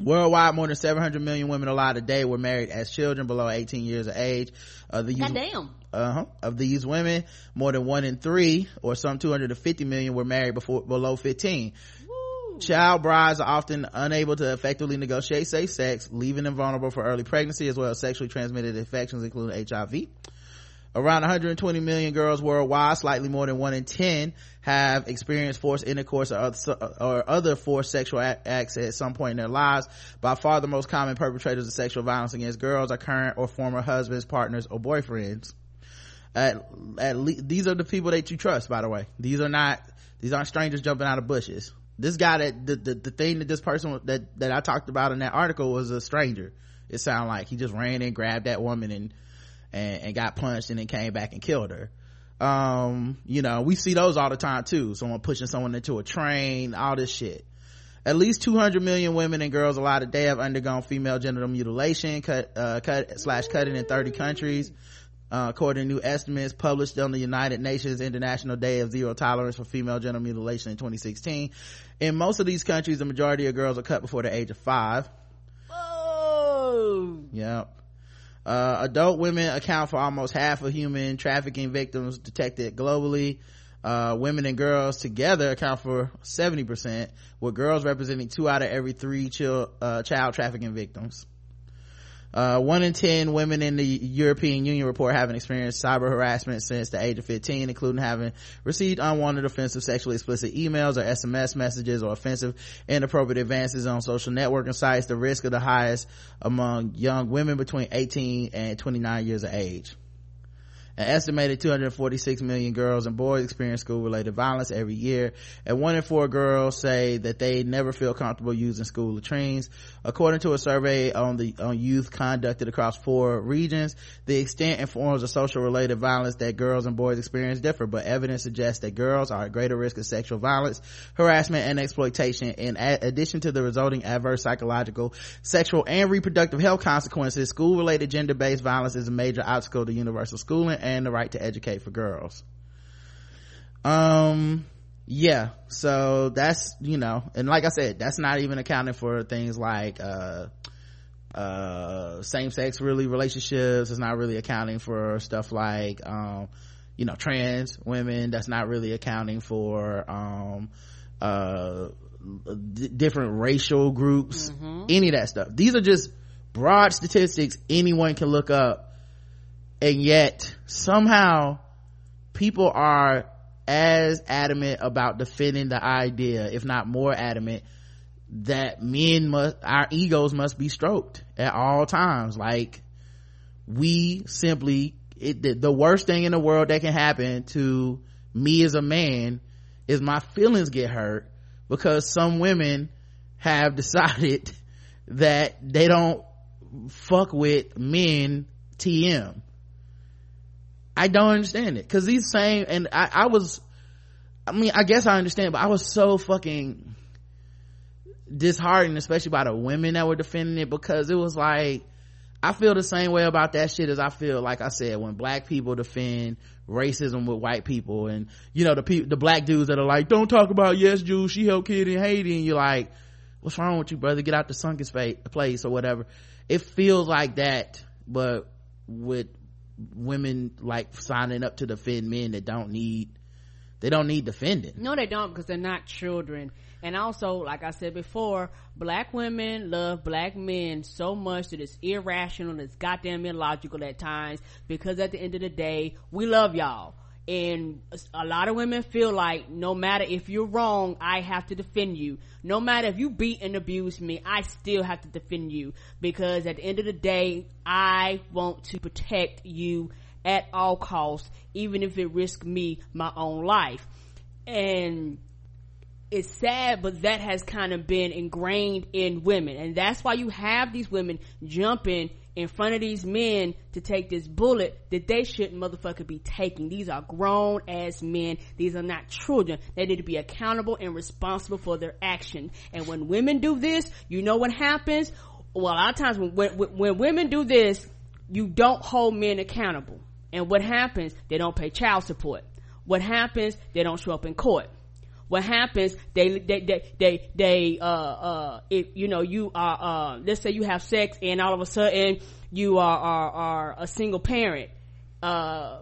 Worldwide, more than 700 million women alive today were married as children below 18 years of age. Uh, the Goddamn. Uh-huh. Of these women, more than one in three, or some 250 million, were married before below 15. Woo. Child brides are often unable to effectively negotiate safe sex, leaving them vulnerable for early pregnancy as well as sexually transmitted infections, including HIV. Around 120 million girls worldwide, slightly more than one in 10, have experienced forced intercourse or other, or other forced sexual acts at some point in their lives. By far the most common perpetrators of sexual violence against girls are current or former husbands, partners, or boyfriends. At, at least, these are the people that you trust, by the way. These are not, these aren't strangers jumping out of bushes. This guy that, the, the, the thing that this person that, that I talked about in that article was a stranger. It sounded like he just ran in, grabbed that woman and and, and got punched and then came back and killed her um you know we see those all the time too someone pushing someone into a train all this shit At least 200 million women and girls alive today have undergone female genital mutilation, cut, uh, cut slash cutting in 30 countries. Uh, according to new estimates published on the United Nations International Day of Zero Tolerance for Female Genital Mutilation in 2016. In most of these countries, the majority of girls are cut before the age of five. Oh. Yep. Uh, adult women account for almost half of human trafficking victims detected globally. Uh, women and girls together account for 70%, with girls representing two out of every three child, uh, child trafficking victims. Uh, one in ten women in the European Union report having experienced cyber harassment since the age of 15, including having received unwanted, offensive, sexually explicit emails or SMS messages or offensive, inappropriate advances on social networking sites. The risk of the highest among young women between 18 and 29 years of age. An estimated 246 million girls and boys experience school-related violence every year, and one in four girls say that they never feel comfortable using school latrines. According to a survey on the on youth conducted across four regions, the extent and forms of social-related violence that girls and boys experience differ, but evidence suggests that girls are at greater risk of sexual violence, harassment, and exploitation. In addition to the resulting adverse psychological, sexual, and reproductive health consequences, school-related gender-based violence is a major obstacle to universal schooling and the right to educate for girls. Um yeah so that's you know and like i said that's not even accounting for things like uh uh same-sex really relationships. It's not really accounting for stuff like um you know trans women. That's not really accounting for um uh d- different racial groups. Mm-hmm. any of that stuff. These are just broad statistics anyone can look up and yet somehow people are as adamant about defending the idea if not more adamant that men must our egos must be stroked at all times. Like we simply it, the, the worst thing in the world that can happen to me as a man is my feelings get hurt because some women have decided that they don't fuck with men tm I don't understand it. Cause these same, and I, I was, I mean, I guess I understand, but I was so fucking disheartened, especially by the women that were defending it because it was like, I feel the same way about that shit as I feel, like I said, when black people defend racism with white people and, you know, the people, the black dudes that are like, don't talk about yes, Jews, she helped kid in Haiti. And you're like, what's wrong with you, brother? Get out the sunken place or whatever. It feels like that, but with women like signing up to defend men that don't need they don't need defending. No they don't because they're not children. And also like i said before black women love black men so much that it's irrational and it's goddamn illogical at times because at the end of the day we love y'all and a lot of women feel like no matter if you're wrong i have to defend you. No matter if you beat and abuse me i still have to defend you. Because at the end of the day i want to protect you at all costs even if it risks me my own life. And it's sad but that has kind of been ingrained in women. And that's why you have these women jumping in front of these men to take this bullet that they shouldn't motherfucker be taking. These are grown ass men. These are not children. They need to be accountable and responsible for their action. And when women do this, you know what happens? Well, a lot of times when, when, when women do this, you don't hold men accountable. And what happens? They don't pay child support. What happens? They don't show up in court what happens they they they they, they uh uh if you know you are uh let's say you have sex and all of a sudden you are are, are a single parent uh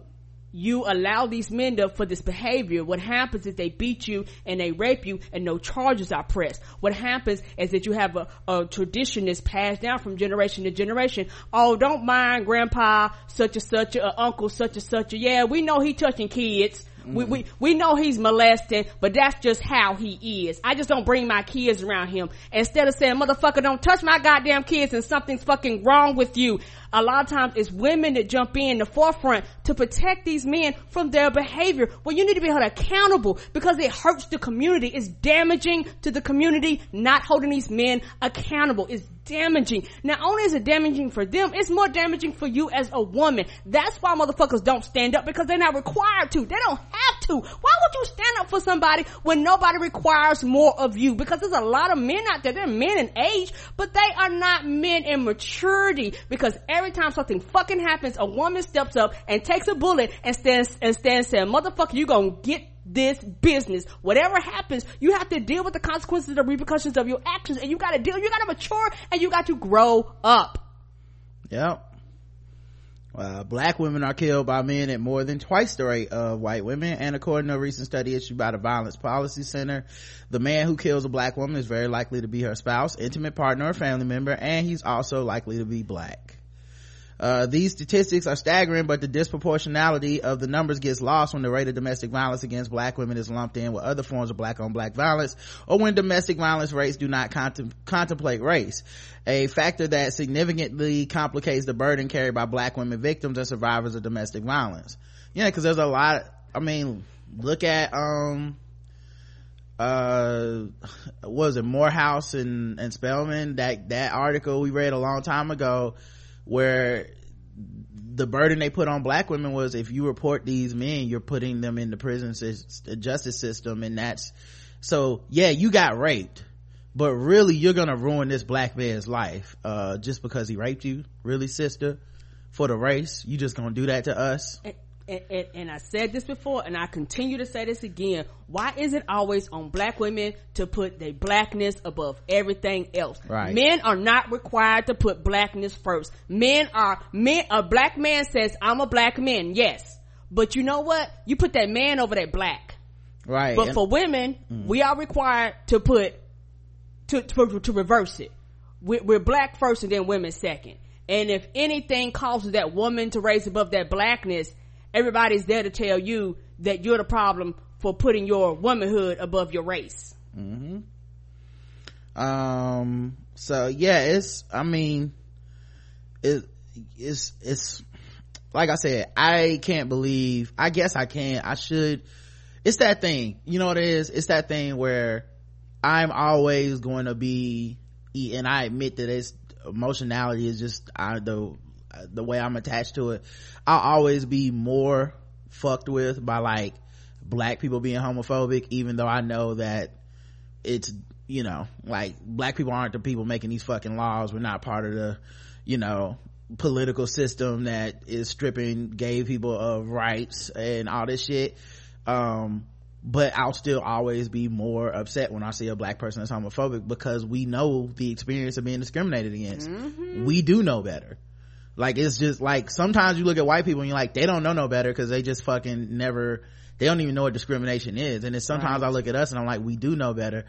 you allow these men to, for this behavior, what happens is they beat you and they rape you and no charges are pressed. What happens is that you have a, a tradition that's passed down from generation to generation. Oh, don't mind grandpa such and such a, uncle such and such a, yeah, we know he touching kids. We, we, mm-hmm. we know he's molesting, but that's just how he is. I just don't bring my kids around him. Instead of saying, motherfucker, don't touch my goddamn kids and something's fucking wrong with you. A lot of times it's women that jump in the forefront to protect these men from their behavior. Well, you need to be held accountable because it hurts the community. It's damaging to the community not holding these men accountable. It's damaging. Not only is it damaging for them, it's more damaging for you as a woman. That's why motherfuckers don't stand up because they're not required to. They don't have to. Why would you stand up for somebody when nobody requires more of you? Because there's a lot of men out there, they're men in age, but they are not men in maturity because every time something fucking happens, a woman steps up and takes a bullet and stands, and stands saying, motherfucker, you gonna get this business. Whatever happens, you have to deal with the consequences, the repercussions of your actions, and you gotta deal, you gotta mature, and you got to grow up. Yep. Uh, black women are killed by men at more than twice the rate of white women. And according to a recent study issued by the Violence Policy Center, the man who kills a black woman is very likely to be her spouse, intimate partner, or family member, and he's also likely to be black. Uh, these statistics are staggering, but the disproportionality of the numbers gets lost when the rate of domestic violence against black women is lumped in with other forms of black on black violence, or when domestic violence rates do not contem- contemplate race. A factor that significantly complicates the burden carried by black women victims and survivors of domestic violence. Yeah, cause there's a lot, I mean, look at, um, uh was it morehouse and and spelman that that article we read a long time ago where the burden they put on black women was if you report these men you're putting them in the prison justice system and that's so yeah you got raped but really you're gonna ruin this black man's life uh just because he raped you really sister for the race? You just gonna do that to us and, and, and, I said this before and I continue to say this again. Why is it always on black women to put their blackness above everything else? Right. Men are not required to put blackness first. Men are, men, a black man says, I'm a black man, yes. But you know what? You put that man over that black. Right. But and, for women, mm. we are required to put, to, to, to reverse it. We're, we're black first and then women second. And if anything causes that woman to raise above that blackness, everybody's there to tell you that you're the problem for putting your womanhood above your race. Mm-hmm. Um, so yeah, it's, I mean, it, it's, it's, like I said, I can't believe, I guess I can, I should, it's that thing, you know what it is? It's that thing where I'm always going to be, and I admit that it's, emotionality is just I, the the way I'm attached to it, I'll always be more fucked with by like black people being homophobic, even though I know that it's, you know, like black people aren't the people making these fucking laws. We're not part of the, you know, political system that is stripping gay people of rights and all this shit. Um, but I'll still always be more upset when I see a black person that's homophobic because we know the experience of being discriminated against. Mm-hmm. We do know better like it's just like sometimes you look at white people and you're like they don't know no better because they just fucking never they don't even know what discrimination is. And then sometimes right. i look at us and i'm like we do know better.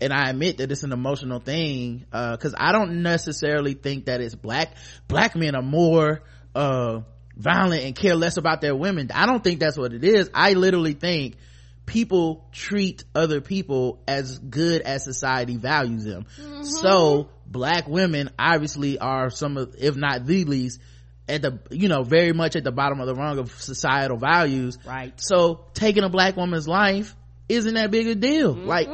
And i admit that it's an emotional thing because uh, i don't necessarily think that it's black black men are more uh, violent and care less about their women. I don't think that's what it is. I literally think people treat other people as good as society values them. Mm-hmm. so black women obviously are some of if not the least at the you know very much at the bottom of the rung of societal values. Right. So taking a black woman's life isn't that big a deal. Mm-hmm. like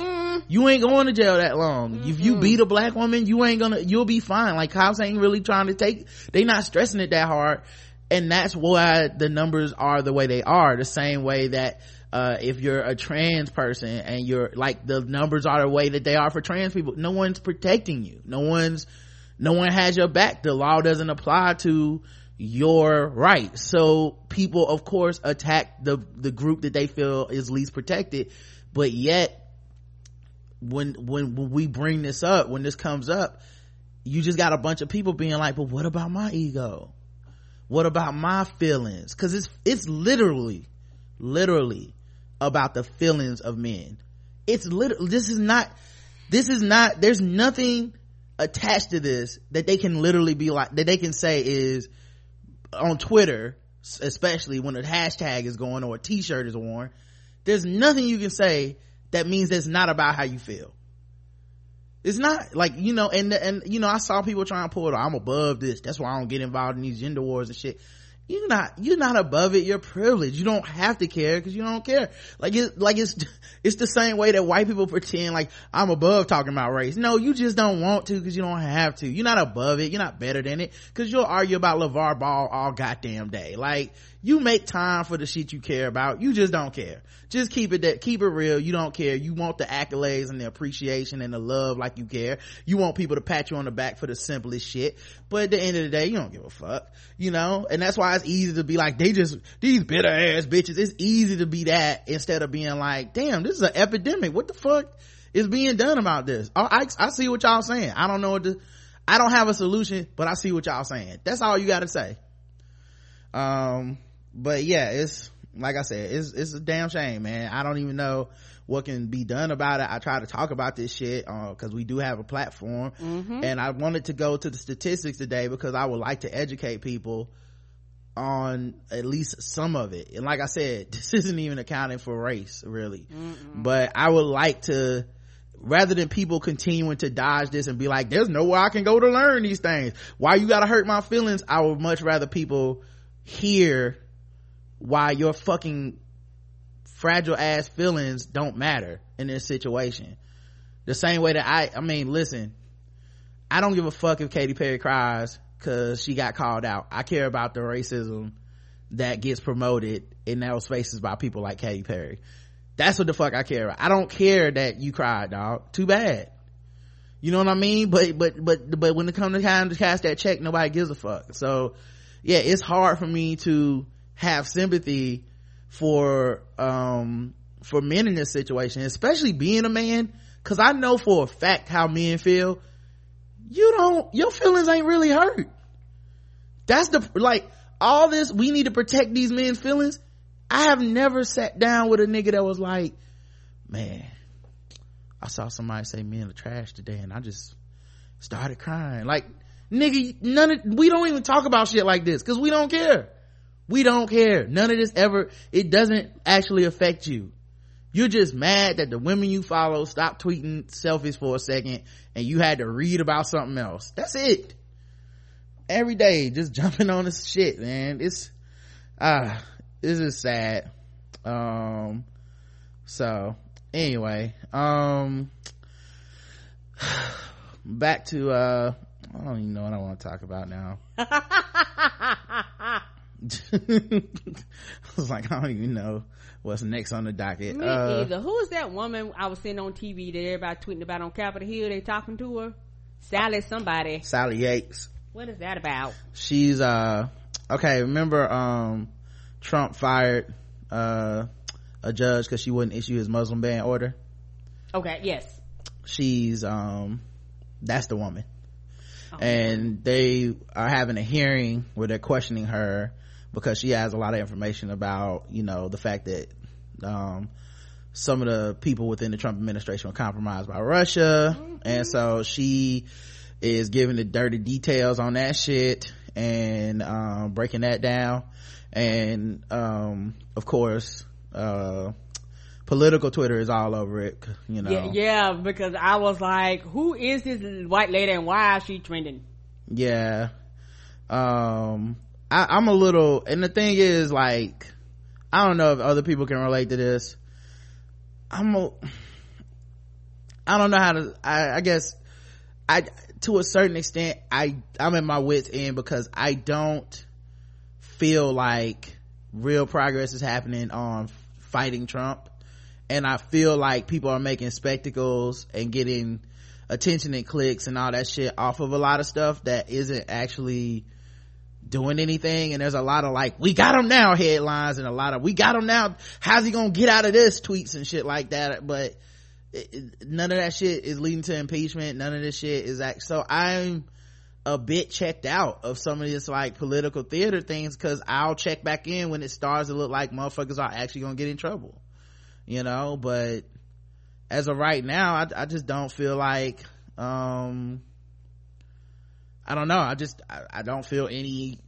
you ain't going to jail that long. Mm-hmm. if you beat a black woman you ain't gonna you'll be fine. Like cops ain't really trying to take they not stressing it that hard. And that's why the numbers are the way they are. The same way that uh, if you're a trans person and you're like the numbers are the way that they are for trans people no one's protecting you. No one's no one has your back. The law doesn't apply to your right so people of course attack the the group that they feel is least protected but yet when when, when we bring this up when this comes up you just got a bunch of people being like but what about my ego? What about my feelings? Because it's it's literally literally about the feelings of men. It's literally this is not this is not there's nothing attached to this that they can literally be like that they can say is on twitter especially when a hashtag is going or a t-shirt is worn. There's nothing you can say that means it's not about how you feel. It's not like you know and and you know i saw people trying to pull it i'm above this. That's why i don't get involved in these gender wars and shit you're not you're not above it. You're privileged. You don't have to care because you don't care. Like it like it's it's the same way that white people pretend like i'm above talking about race. No you just don't want to because you don't have to. You're not above it. You're not better than it because you'll argue about LaVar Ball all goddamn day. Like you make time for the shit you care about. You just don't care. Just keep it that keep it real. You don't care. You want the accolades and the appreciation and the love like you care. You want people to pat you on the back for the simplest shit. But at the end of the day you don't give a fuck you know? And that's why it's easy to be like they just these bitter ass bitches. It's easy to be that instead of being like damn this is an epidemic. What the fuck is being done about this? I, I, I see what y'all saying. I don't know what to i don't have a solution but i see what y'all saying. That's all you gotta say. Um but yeah it's like i said it's it's a damn shame man. I don't even know what can be done about it. I try to talk about this shit because uh, we do have a platform. Mm-hmm. and i wanted to go to the statistics today because i would like to educate people on at least some of it. And like i said this isn't even accounting for race really. But i would like to rather than people continuing to dodge this and be like there's nowhere i can go to learn these things. Why you gotta hurt my feelings? I would much rather people hear why your fucking fragile ass feelings don't matter in this situation. The same way that i i mean listen i don't give a fuck if Katy Perry cries because she got called out. I care about the racism that gets promoted in those spaces by people like Katy Perry. That's what the fuck i care about. I don't care that you cried dog. Too bad. You know what i mean? But but but but when it comes to time to cast that check nobody gives a fuck. So yeah it's hard for me to have sympathy for um for men in this situation especially being a man. Because i know for a fact how men feel. You don't your feelings ain't really hurt. That's the like all this we need to protect these men's feelings. I have never sat down with a nigga that was like man i saw somebody say men are trash today and i just started crying. Like nigga none of we don't even talk about shit like this because we don't care we don't care. None of this ever it doesn't actually affect you. You're just mad that the women you follow stopped tweeting selfies for a second and you had to read about something else. That's it. Every day just jumping on this shit man. It's ah this is sad. Um so anyway um back to uh i don't even know what i want to talk about now I was like, I don't even know what's next on the docket. Me Uh, either. Who is that woman I was seeing on TV that everybody tweeting about on Capitol Hill? They talking to her? Sally somebody. Sally Yates. What is that about? She's, uh, okay, remember, um, Trump fired, uh, a judge because she wouldn't issue his Muslim ban order? Okay, yes. She's, um, that's the woman. Oh. And they are having a hearing where they're questioning her because she has a lot of information about, you know, the fact that, um, some of the people within the Trump administration were compromised by Russia. And so she is giving the dirty details on that shit and, um, breaking that down. And, um, of course, uh, political Twitter is all over it, you know. Yeah, yeah, because I was like, who is this white lady and why is she trending? yeah um I, i'm a little and the thing is like i don't know if other people can relate to this. I'm a i don't know how to i, I guess i to a certain extent i i'm in my wits end because i don't feel like real progress is happening on fighting trump. And i feel like people are making spectacles and getting attention and clicks and all that shit off of a lot of stuff that isn't actually doing anything and there's a lot of like we got him now headlines and a lot of we got him now. How's he gonna get out of this? tweets and shit like that. But none of that shit is leading to impeachment. None of this shit is act so i'm a bit checked out of some of this like political theater things because i'll check back in when it starts to look like motherfuckers are actually gonna get in trouble you know? But as of right now i, I just don't feel like um i don't know. I just I, I don't feel any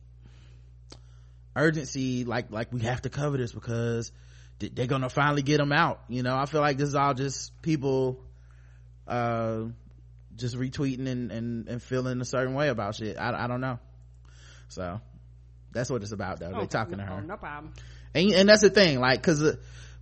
urgency like like we have to cover this because they're gonna finally get them out you know? I feel like this is all just people uh just retweeting and and, and feeling a certain way about shit. I, I don't know. So that's what it's about though Oh, they talking no, to her. No problem. and and that's the thing like because uh,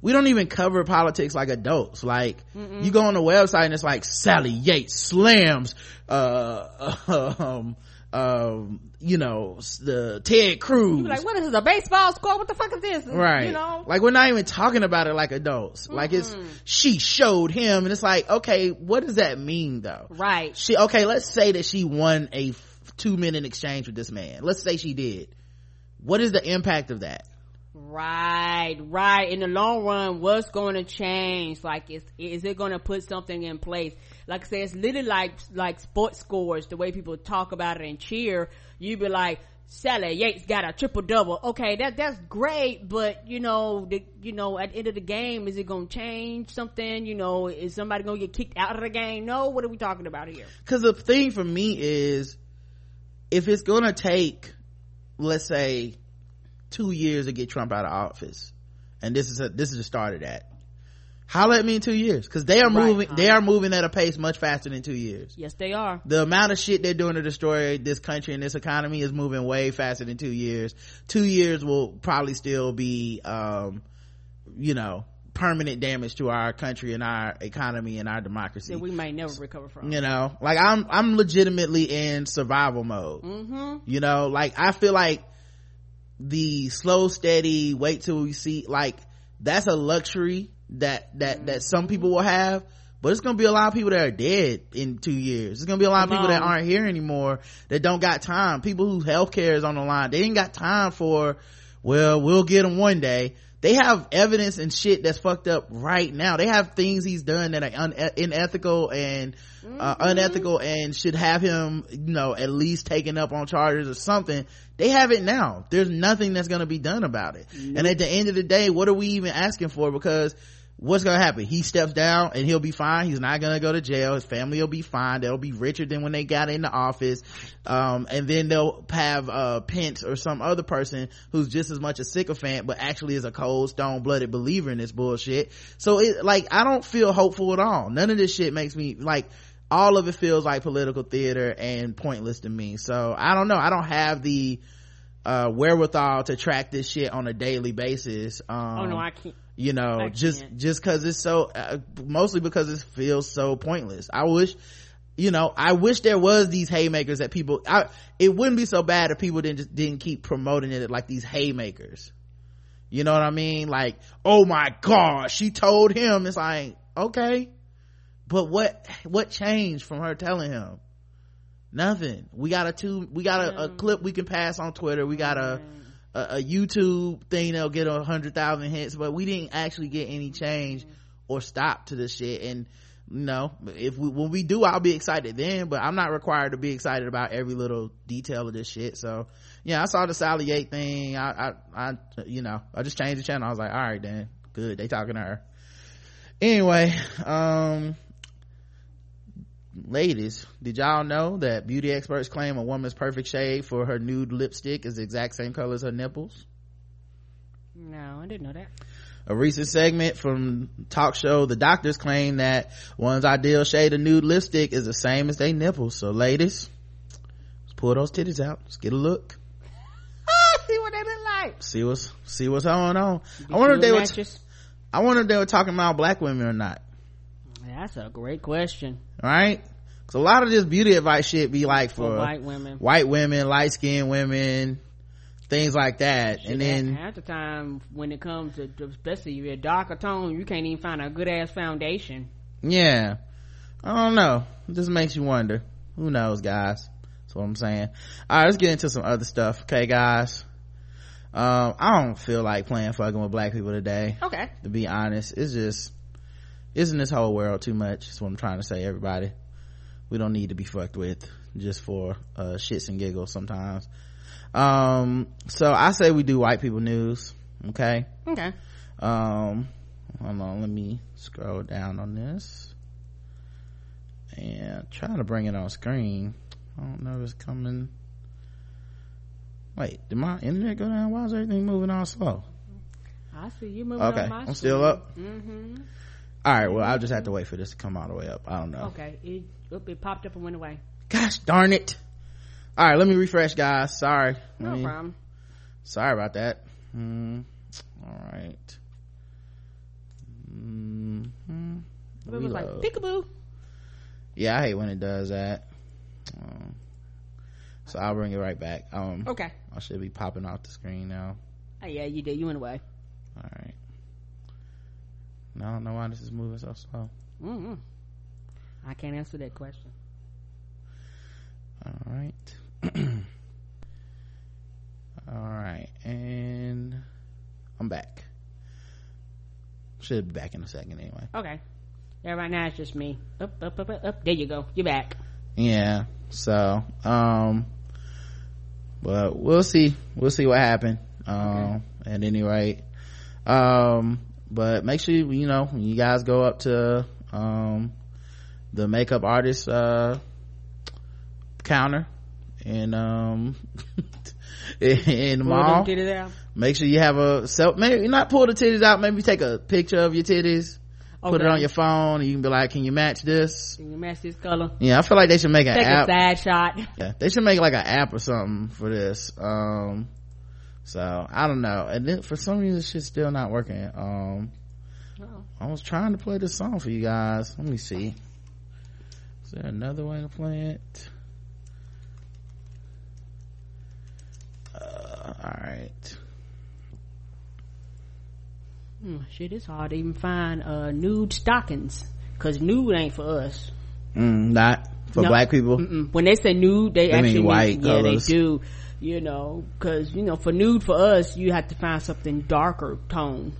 we don't even cover politics like adults. Like you go on the website and it's like sally yates slams uh um um you know the ted cruz You be like, what is this, a baseball score? What the fuck is this? right You know? like we're not even talking about it like adults. Like it's she showed him and it's like okay what does that mean though? Right. she okay let's say that she won a two minute exchange with this man. Let's say she did. What is the impact of that Right, right. In the long run, what's going to change? Like, is is it going to put something in place? Like I say, it's literally like like sports scores. The way people talk about it and cheer, you'd be like, Sally Yates got a triple double. Okay, that that's great, but you know, the, you know, at the end of the game, is it going to change something? You know, is somebody going to get kicked out of the game? No. What are we talking about here? because the thing for me is if it's gonna take let's say two years to get trump out of office and this is a, this is the start of that holler at me in two years because they are Right, moving huh? they are moving at a pace much faster than two years Yes, they are. the amount of shit they're doing to destroy this country and this economy is moving way faster than two years two years will probably still be um you know permanent damage to our country and our economy and our democracy That we might never recover from. you know like i'm i'm legitimately in survival mode Mm-hmm. you know like i feel like the slow steady wait till we see like that's a luxury that that that mm-hmm. some people will have but it's gonna be a lot of people that are dead in two years. It's gonna be a lot of people that aren't here anymore that don't got time. People whose health care is on the line they ain't got time for well we'll get them one day they have evidence and shit that's fucked up right now. They have things he's done that are un- unethical and uh, unethical and should have him you know at least taken up on charges or something. They have it now. There's nothing that's going to be done about it. And at the end of the day what are we even asking for? Because what's gonna happen? He steps down and he'll be fine. He's not gonna go to jail. His family will be fine. They'll be richer than when they got in the office. Um, and then they'll have uh pence or some other person who's just as much a sycophant but actually is a cold stone-blooded believer in this bullshit. So it like i don't feel hopeful at all. None of this shit makes me like all of it feels like political theater and pointless to me. So i don't know. I don't have the uh wherewithal to track this shit on a daily basis. Um Oh no, I can't. You know just just because it's so uh, mostly because it feels so pointless. I wish you know i wish there was these haymakers that people I, it wouldn't be so bad if people didn't just didn't keep promoting it like these haymakers. You know what i mean? Like oh my god she told him. It's like okay. But what what changed from her telling him? Nothing. We got a two we got a, a clip we can pass on twitter. We got a a, a youtube thing that'll get a hundred thousand hits but we didn't actually get any change or stop to this shit. And no if we when we do i'll be excited then but i'm not required to be excited about every little detail of this shit. So yeah i saw the sally Yates thing. I, I i you know i just changed the channel. I was like all right then. Good. They talking to her. Anyway um ladies did y'all know that beauty experts claim a woman's perfect shade for her nude lipstick is the exact same color as her nipples No, I didn't know that. a recent segment from talk show the doctors claim that one's ideal shade of nude lipstick is the same as their nipples so ladies let's pull those titties out let's get a look See what they look like. see what's see what's going on i wonder if they were t- Matches? i wonder if they were talking about black women or not That's a great question. right? Because a lot of this beauty advice shit be like for, For white women. white women light-skinned women things like that. And then half the time when it comes to, especially if you're a darker tone, you can't even find a good ass foundation. yeah. I don't know. It just makes you wonder. Who knows guys? That's what i'm saying. All right let's get into some other stuff. Okay guys. Um i don't feel like playing fucking with black people today Okay. to be honest. It's just isn't this whole world too much? That's what i'm trying to say everybody. We don't need to be fucked with just for uh shits and giggles sometimes. Um so i say we do white people news okay? Okay. um hold on let me scroll down on this and try to bring it on screen. I don't know if it's coming. Wait did my internet go down? Why is everything moving all slow? I see you moving okay on my i'm still up. Mm-hmm. All right well i'll just have to wait for this to come all the way up i don't know Okay. It, it popped up and went away. gosh darn it all right let me refresh guys sorry No me- problem. sorry about that mm, all right mm-hmm. It was like peekaboo. Yeah, I hate when it does that. Um, so I'll bring it right back. Um, okay. I should be popping off the screen now. Oh, yeah, you did. You went away. All right. I don't know why this is moving so slow. Mm-hmm. I can't answer that question. All right. All right. And I'm back. Should be back in a second anyway. Okay. Yeah, right now it's just me. Up, up, up, up, up. There you go. You're back. Yeah. So, um, but we'll see. We'll see what happened. Um, okay. at any rate. Um, but make sure, you know, when you guys go up to, um, the makeup artist, uh, counter and, um, in the mall. Make sure you have a self, maybe not pull the titties out, maybe take a picture of your titties Okay. Put it on your phone and you can be like, can you match this? Can you match this color? Yeah, I feel like they should make an Take app. a side shot. Yeah, they should make like an app or something for this. Um, so I don't know. And then for some reason, shit's still not working. Um, oh. I was trying to play this song for you guys. Let me see. Is there another way to play it? Uh, all right. Hmm, shit, it's hard to even find uh, nude stockings because nude ain't for us. Mm, not for no, black people. Mm-mm. When they say nude, they, they actually mean white mean, yeah, they do. You know, because you know, for nude for us, you have to find something darker tone.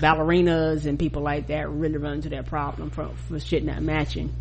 Ballerinas and people like that really run into that problem for for shit not matching.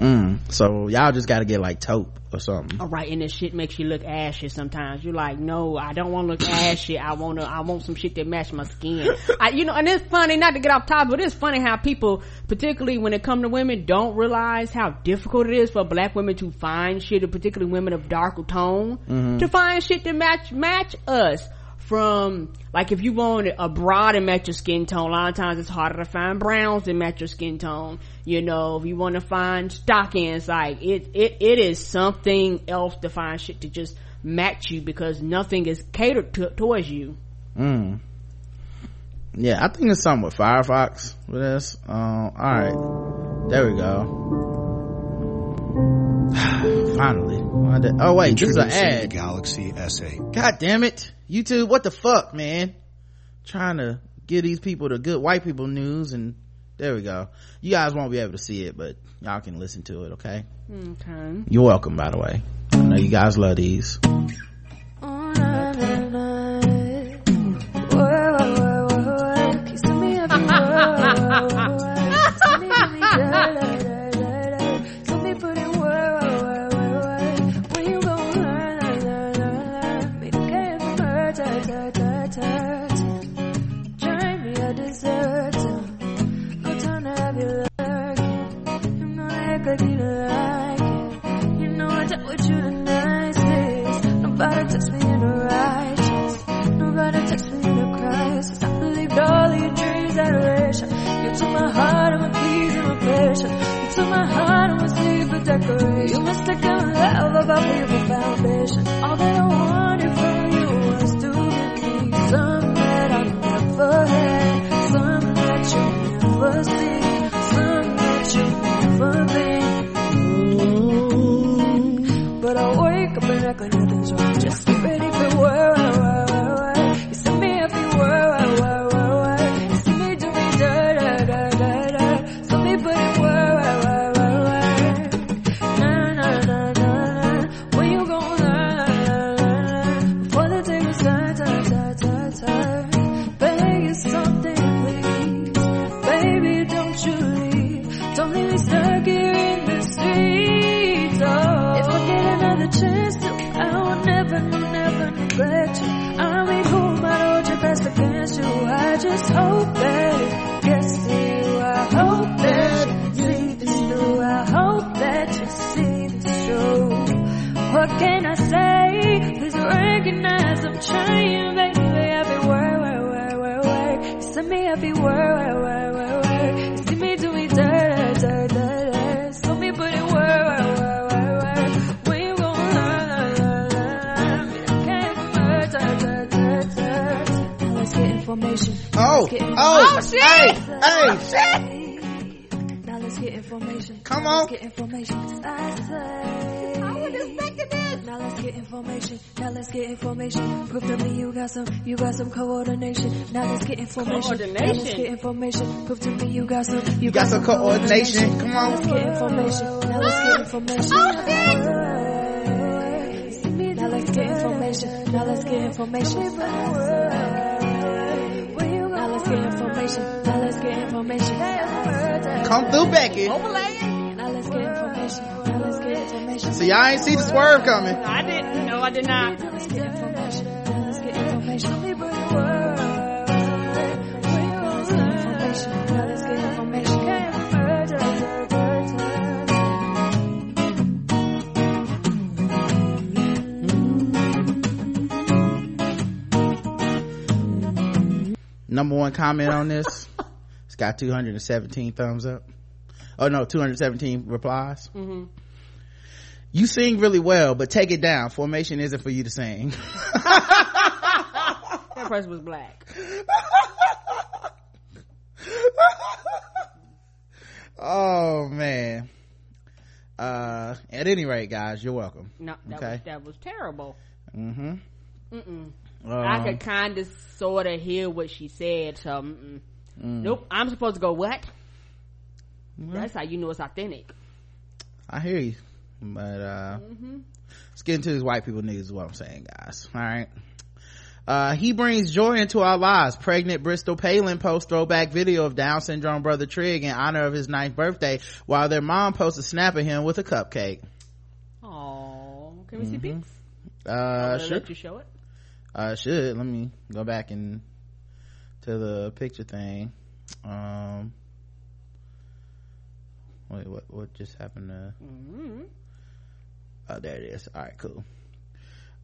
Mm. So y'all just gotta get like taupe or something. All right, and this shit makes you look ashy sometimes. You're like, no, I don't want to look ashy. I want to, I want some shit that match my skin. I, you know, and it's funny, not to get off topic, but it's funny how people, particularly when it come to women, don't realize how difficult it is for black women to find shit, and particularly women of darker tone, mm-hmm. to find shit that match, match us from like if you want a broad and match your skin tone a lot of times it's harder to find browns that match your skin tone. You know if you want to find stockings like it it it is something else to find shit to just match you because nothing is catered to, towards you. Mm. yeah i think it's something with firefox with this. Um, all right. There we go finally. Oh wait this is an ad. galaxy s8 god damn it. Youtube what the fuck man? Trying to give these people the good white people news and there we go. You guys won't be able to see it but y'all can listen to it okay? Okay. You're welcome by the way. I know you guys love these You act like nothing's wrong, just Come on. Let's get information. I say. I wasn't expecting this. Now let's get information. Now let's get information. Prove to me you got some, you got some coordination. Now let's get information. Coordination. Now let's get information. Prove to me you got some, you, You got some coordination. Come Now let's on. get information. Now let's get information. Now let's get information. Now let's get information. Now let's get information. Now let's get information. Come through, Becky. Overlaying? Get information. So y'all ain't see the swerve coming. I didn't. No, I did not. Let's get information. Let's get information. Now let's get information. Now let's get information. Number one comment on this. It's got 217 thumbs up. Oh no, 217 replies. Mm-hmm. You sing really well, but take it down. Formation isn't for you to sing. That person was black. oh man. Uh, at any rate, guys, you're welcome. No, that Okay. was that was terrible. Mm-hmm. Mm-mm. Um, I could kind of sort of hear what she said. So. Mm. nope. I'm supposed to go what? Well, That's how you know it's authentic. I hear you. But, uh, Mm-hmm. let's get into these white people niggas is what I'm saying, guys. All right. Uh, he brings joy into our lives. Pregnant Bristol Palin posts throwback video of Down syndrome brother Trig in honor of his ninth birthday, while their mom posts a snap of him with a cupcake. Oh, can we see Mhm. pics? Uh, I'll sure. Let you show it. Uh, should. Let me go back and to the picture thing. Um, wait, what, what just happened to, Mm-hmm. Oh, there it is. All right, cool.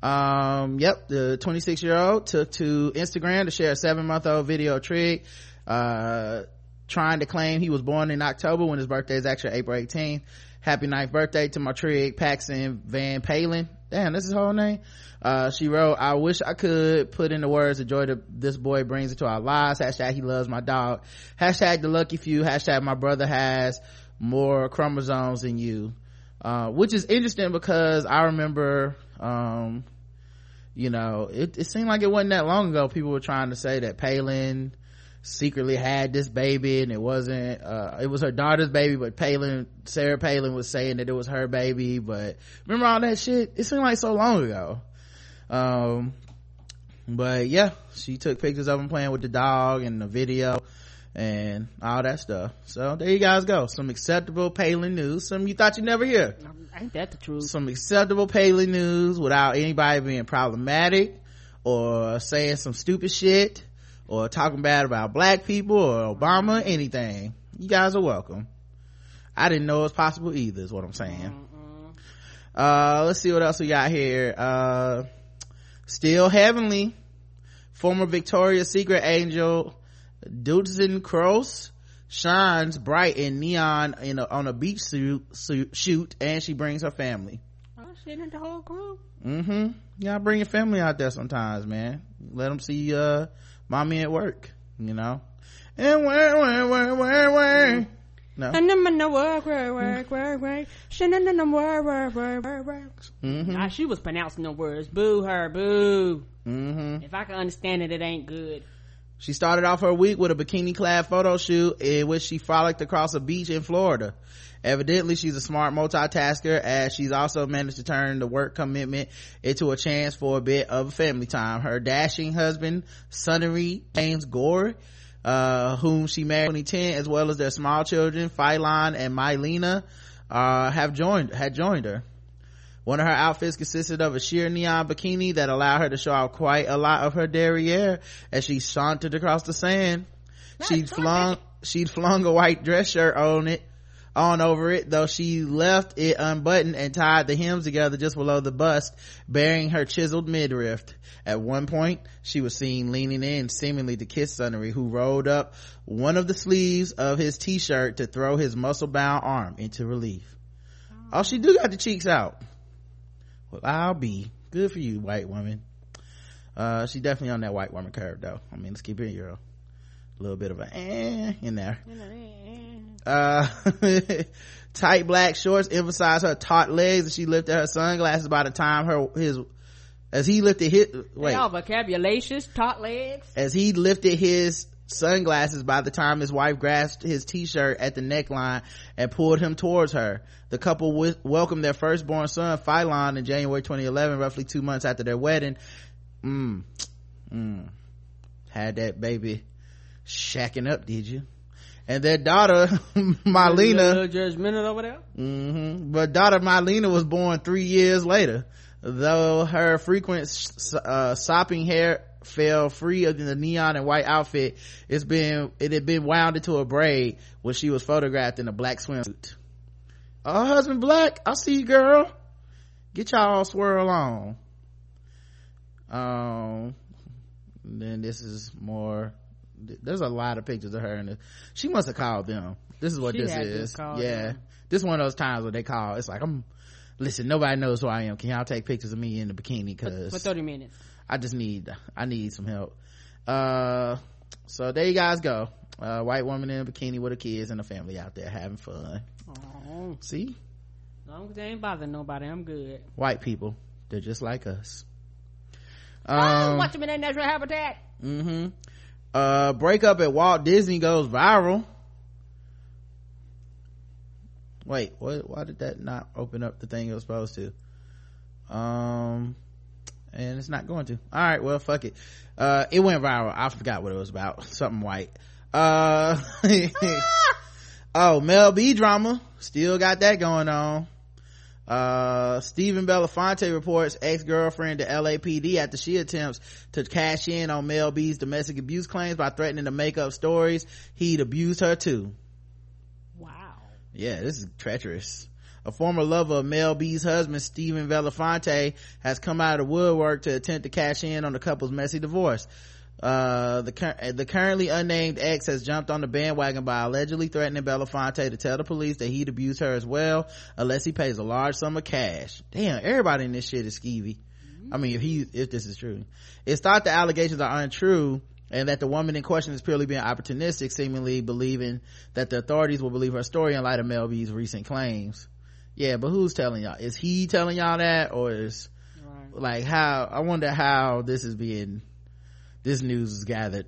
Um, yep, the 26 year old took to Instagram to share a seven month old video Trig, uh, trying to claim he was born in October when his birthday is actually April 18th. Happy ninth birthday to my Trig, Paxson Van Palin. Damn, this is her whole name. Uh, she wrote, I wish I could put in the words the joy that this boy brings into our lives. Hashtag he loves my dog. Hashtag the lucky few. Hashtag my brother has more chromosomes than you. Uh, which is interesting because I remember, um, you know, it, it seemed like it wasn't that long ago people were trying to say that Palin secretly had this baby and it wasn't, uh, it was her daughter's baby, but Palin, Sarah Palin was saying that it was her baby, but remember all that shit? It seemed like so long ago. Um, but yeah, she took pictures of him playing with the dog and the video and all that stuff. So there you guys go. Some acceptable Palin news. Some you thought you'd never hear. Ain't that the truth? Some acceptable Palin news without anybody being problematic or saying some stupid shit or talking bad about black people or Obama, anything. You guys are welcome. I didn't know it was possible either is what I'm saying. Uh, let's see what else we got here. Uh, still heavenly. Former Victoria's Secret angel Doutzen Kroes shines bright in neon in a, on a beach suit, suit shoot and she brings her family. Oh shit, ain't the whole crew? Mm-hmm. You gotta bring your family out there sometimes, man. Let them see, uh, mommy at work, you know? And where, where, where, where, where? No. And I'm in the work, work, work, work, work. Shouldn't in the work, work, work, work, work. Mm-hmm. Nah, she was pronouncing the words. Boo her, boo. Mm-hmm. If I can understand it, it ain't good. She started off her week with a bikini clad photo shoot in which she frolicked across a beach in Florida. Evidently, she's a smart multitasker as she's also managed to turn the work commitment into a chance for a bit of family time. Her dashing husband, Sunnery James Gore, uh, whom she married in 2010, as well as their small children, Phyllon and Myllena, uh, have joined, had joined her. One of her outfits consisted of a sheer neon bikini that allowed her to show off quite a lot of her derriere as she sauntered across the sand. She'd flung, she'd flung a white dress shirt on it, on over it, though she left it unbuttoned and tied the hems together just below the bust, bearing her chiseled midriff. At one point, she was seen leaning in seemingly to kiss Sunnery, who rolled up one of the sleeves of his t-shirt to throw his muscle-bound arm into relief. Oh, she do got the cheeks out. I'll be. Good for you, white woman. Uh, she definitely on that white woman curve though. I mean, let's keep it real. a little bit of a eh in there uh tight black shorts emphasize her taut legs and she lifted her sunglasses by the time her his as he lifted his wait all taut legs. as he lifted his sunglasses by the time his wife grasped his t-shirt at the neckline and pulled him towards her. The couple w- welcomed their firstborn son, Phyllon, in January 2011, roughly two months after their wedding. Mm. Mm. Had that baby shacking up, did you? And their daughter, Marlena, little judgmental over there. hmm But daughter Myllena was born three years later. Though her frequent uh, sopping hair fell free of the neon and white outfit, it's been it had been wound into a braid when she was photographed in a black swimsuit. Oh, husband black, I see you, girl. Get y'all swirl on. Um, then this is more. There's a lot of pictures of her, and she must have called them. This is what She this is. Yeah, them. this is one of those times where they call. It's like I'm. Listen, nobody knows who I am. Can y'all take pictures of me in the bikini? For, Cause for 30 minutes. I just need, I need some help. Uh, so there you guys go. Uh, white woman in a bikini with her kids and a family out there having fun. Oh, See, as long as they ain't bothering nobody, I'm good. white people, they're just like us. oh, Um, watch them in their natural habitat. mm-hmm. Uh, breakup at Walt Disney goes viral. Wait, what, why did that not open up the thing it was supposed to? Um, and it's not going to. All right, well, fuck it. Uh, it went viral. I forgot what it was about. Something white. Uh, oh, Mel B drama. Still got that going on. Uh, Stephen Belafonte reports ex-girlfriend to LAPD after she attempts to cash in on Mel B's domestic abuse claims by threatening to make up stories he'd abused her too. Wow. Yeah, this is treacherous. A former lover of Mel B's husband, Stephen Belafonte, has come out of the woodwork to attempt to cash in on the couple's messy divorce. Uh, the, the currently unnamed ex has jumped on the bandwagon by allegedly threatening Belafonte to tell the police that he'd abused her as well unless he pays a large sum of cash. Damn, everybody in this shit is skeevy. I mean, if he, if this is true. It's thought the allegations are untrue and that the woman in question is purely being opportunistic, seemingly believing that the authorities will believe her story in light of Mel B's recent claims. Yeah, but who's telling y'all? Is he telling y'all that or is, Right. like how, I wonder how this is being, this news is gathered.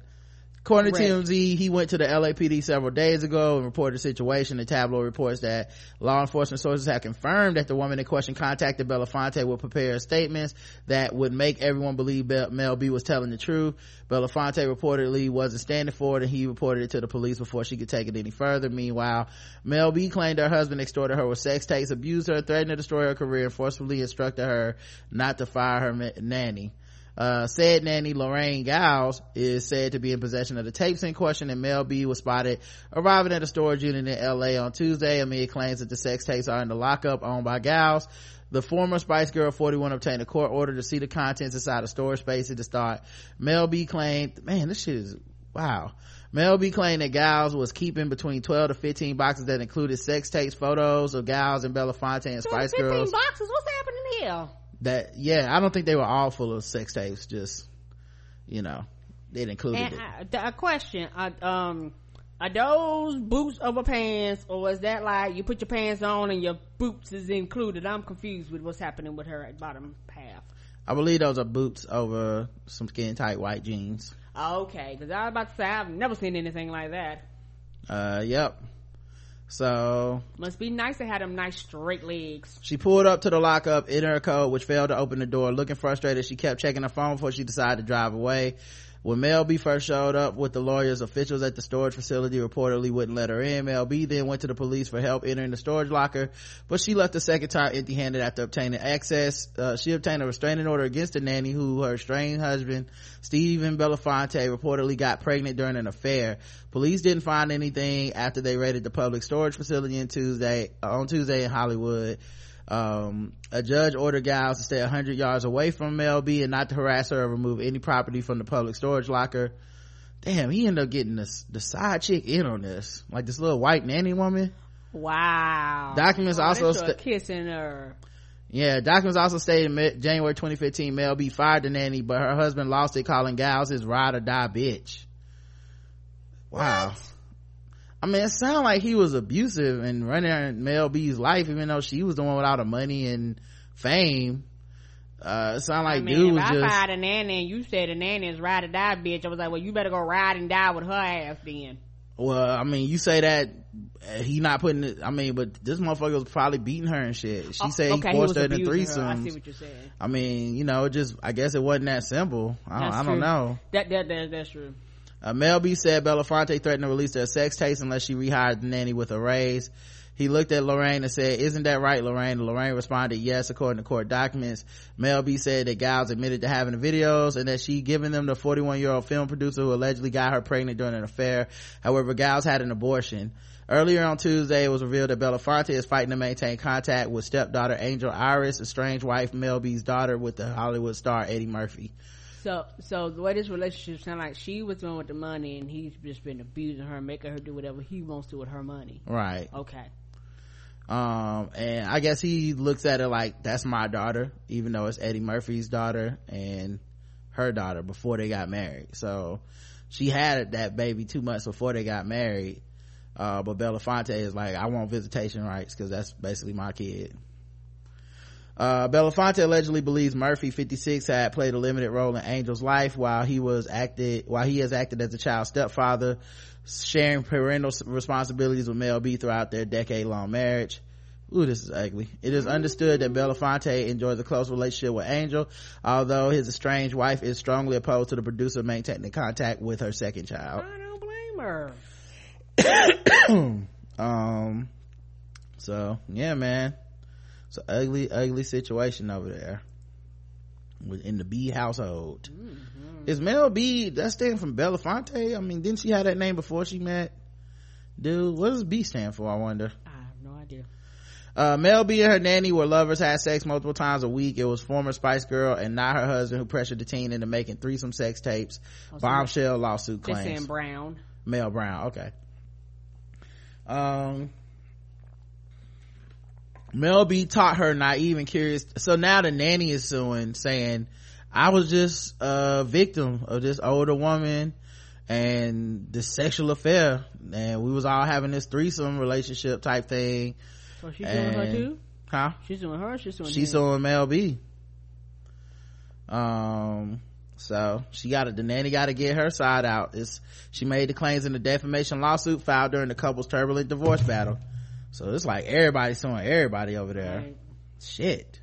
According to Correct. TMZ, he went to the LAPD several days ago and reported the situation. The tabloid reports that law enforcement sources have confirmed that the woman in question contacted Belafonte with prepared statements that would make everyone believe Mel B was telling the truth. Belafonte reportedly wasn't standing for it and he reported it to the police before she could take it any further. Meanwhile, Mel B claimed her husband extorted her with sex tapes, abused her, threatened to destroy her career, and forcefully instructed her not to fire her nanny. Uh, said nanny Lorraine Giles is said to be in possession of the tapes in question and Mel B was spotted arriving at a storage unit in LA on Tuesday amid claims that the sex tapes are in the lockup owned by Giles. The former Spice Girl 41 obtained a court order to see the contents inside a storage space at the start. Mel B claimed, man, this shit is, wow. Mel B claimed that Giles was keeping between 12 to 15 boxes that included sex tapes, photos of Giles and Belafonte and Spice 15 Girls boxes? What's happening here? That yeah i don't think they were all full of sex tapes just you know it included And it I, a question, uh, um, are those boots over pants, or is that like you put your pants on and your boots is included? I'm confused with what's happening with her at bottom half. i believe those are boots over some skin tight white jeans Okay, because I was about to say I've never seen anything like that. uh yep so Must be nice to have them nice straight legs. she pulled up to the lockup in her code which failed to open the door looking frustrated she kept checking her phone before she decided to drive away when Mel B first showed up with the lawyers, officials at the storage facility reportedly wouldn't let her in. Mel B then went to the police for help entering the storage locker, but she left the second time empty-handed after obtaining access. Uh, she obtained a restraining order against the nanny who her estranged husband, Stephen Belafonte, reportedly got pregnant during an affair. Police didn't find anything after they raided the public storage facility Tuesday, on Tuesday in Hollywood um, a judge ordered Giles to stay 100 yards away from Mel B and not to harass her or remove any property from the public storage locker. Damn, he ended up getting the, the side chick in on this. Like this little white nanny woman. Wow. Documents oh, also kissing her. Yeah, documents also stated January 2015 Mel B fired the nanny, but her husband lost it calling Giles his ride or die bitch. wow i mean it sounded like he was abusive and running mel b's life even though she was the one with all the money and fame uh it sounded like I mean, dude if was I just fired a nanny and you said a nanny is ride or die bitch, I was like, well, you better go ride and die with her ass then. well i mean you say that uh, he not putting it i mean but this motherfucker was probably beating her and shit she Oh, said okay, he forced was her into abusing her. I see what you're saying. I mean, you know, it just I guess it wasn't that simple. I don't, I don't know. That, that, that, that's true. Uh, Mel B said Belafonte threatened to release their sex tapes unless she rehired the nanny with a raise. He looked at Lorraine and said, isn't that right, Lorraine? Lorraine responded, yes, according to court documents. Mel B said that Giles admitted to having the videos and that she given them to 41 year old film producer who allegedly got her pregnant during an affair. However, Giles had an abortion. Earlier on Tuesday, it was revealed that Belafonte is fighting to maintain contact with stepdaughter Angel Iris, estranged wife Mel B's daughter with the Hollywood star Eddie Murphy. So, so the way this relationship sound like she was one with the money and he's just been abusing her, making her do whatever he wants to with her money. Right. Okay. um and i guess he looks at it like that's my daughter even though it's eddie murphy's daughter and her daughter before they got married so she had that baby two months before they got married uh but belafonte is like i want visitation rights because that's basically my kid uh, Belafonte allegedly believes Murphy, 56, had played a limited role in Angel's life while he was acted, while he has acted as a child's stepfather, sharing parental responsibilities with Mel B throughout their decade-long marriage. Ooh, this is ugly. It is understood that Belafonte enjoys a close relationship with Angel, although his estranged wife is strongly opposed to the producer maintaining contact with her second child. I don't blame her. um so yeah man it's an ugly ugly situation over there with in the b household is mel b that stand from belafonte i mean didn't she have that name before she met dude what does b stand for i wonder I have no idea. uh, Mel B and her nanny were lovers, had sex multiple times a week. It was former Spice Girl and not her husband who pressured the teen into making threesome sex tapes. so Bombshell lawsuit They're claims. saying Brown. Mel Brown. Okay. Um, Mel B taught her naive and curious. So now the nanny is suing, saying, "I was just a victim of this older woman and this sexual affair, and we was all having this threesome relationship type thing." So she's doing her too? Huh? She's doing her, she's doing She's him? suing Mel B. Um, so she got it. The nanny got to get her side out. It's she made the claims in the defamation lawsuit filed during the couple's turbulent divorce battle. So it's like everybody suing everybody over there. Right. Shit.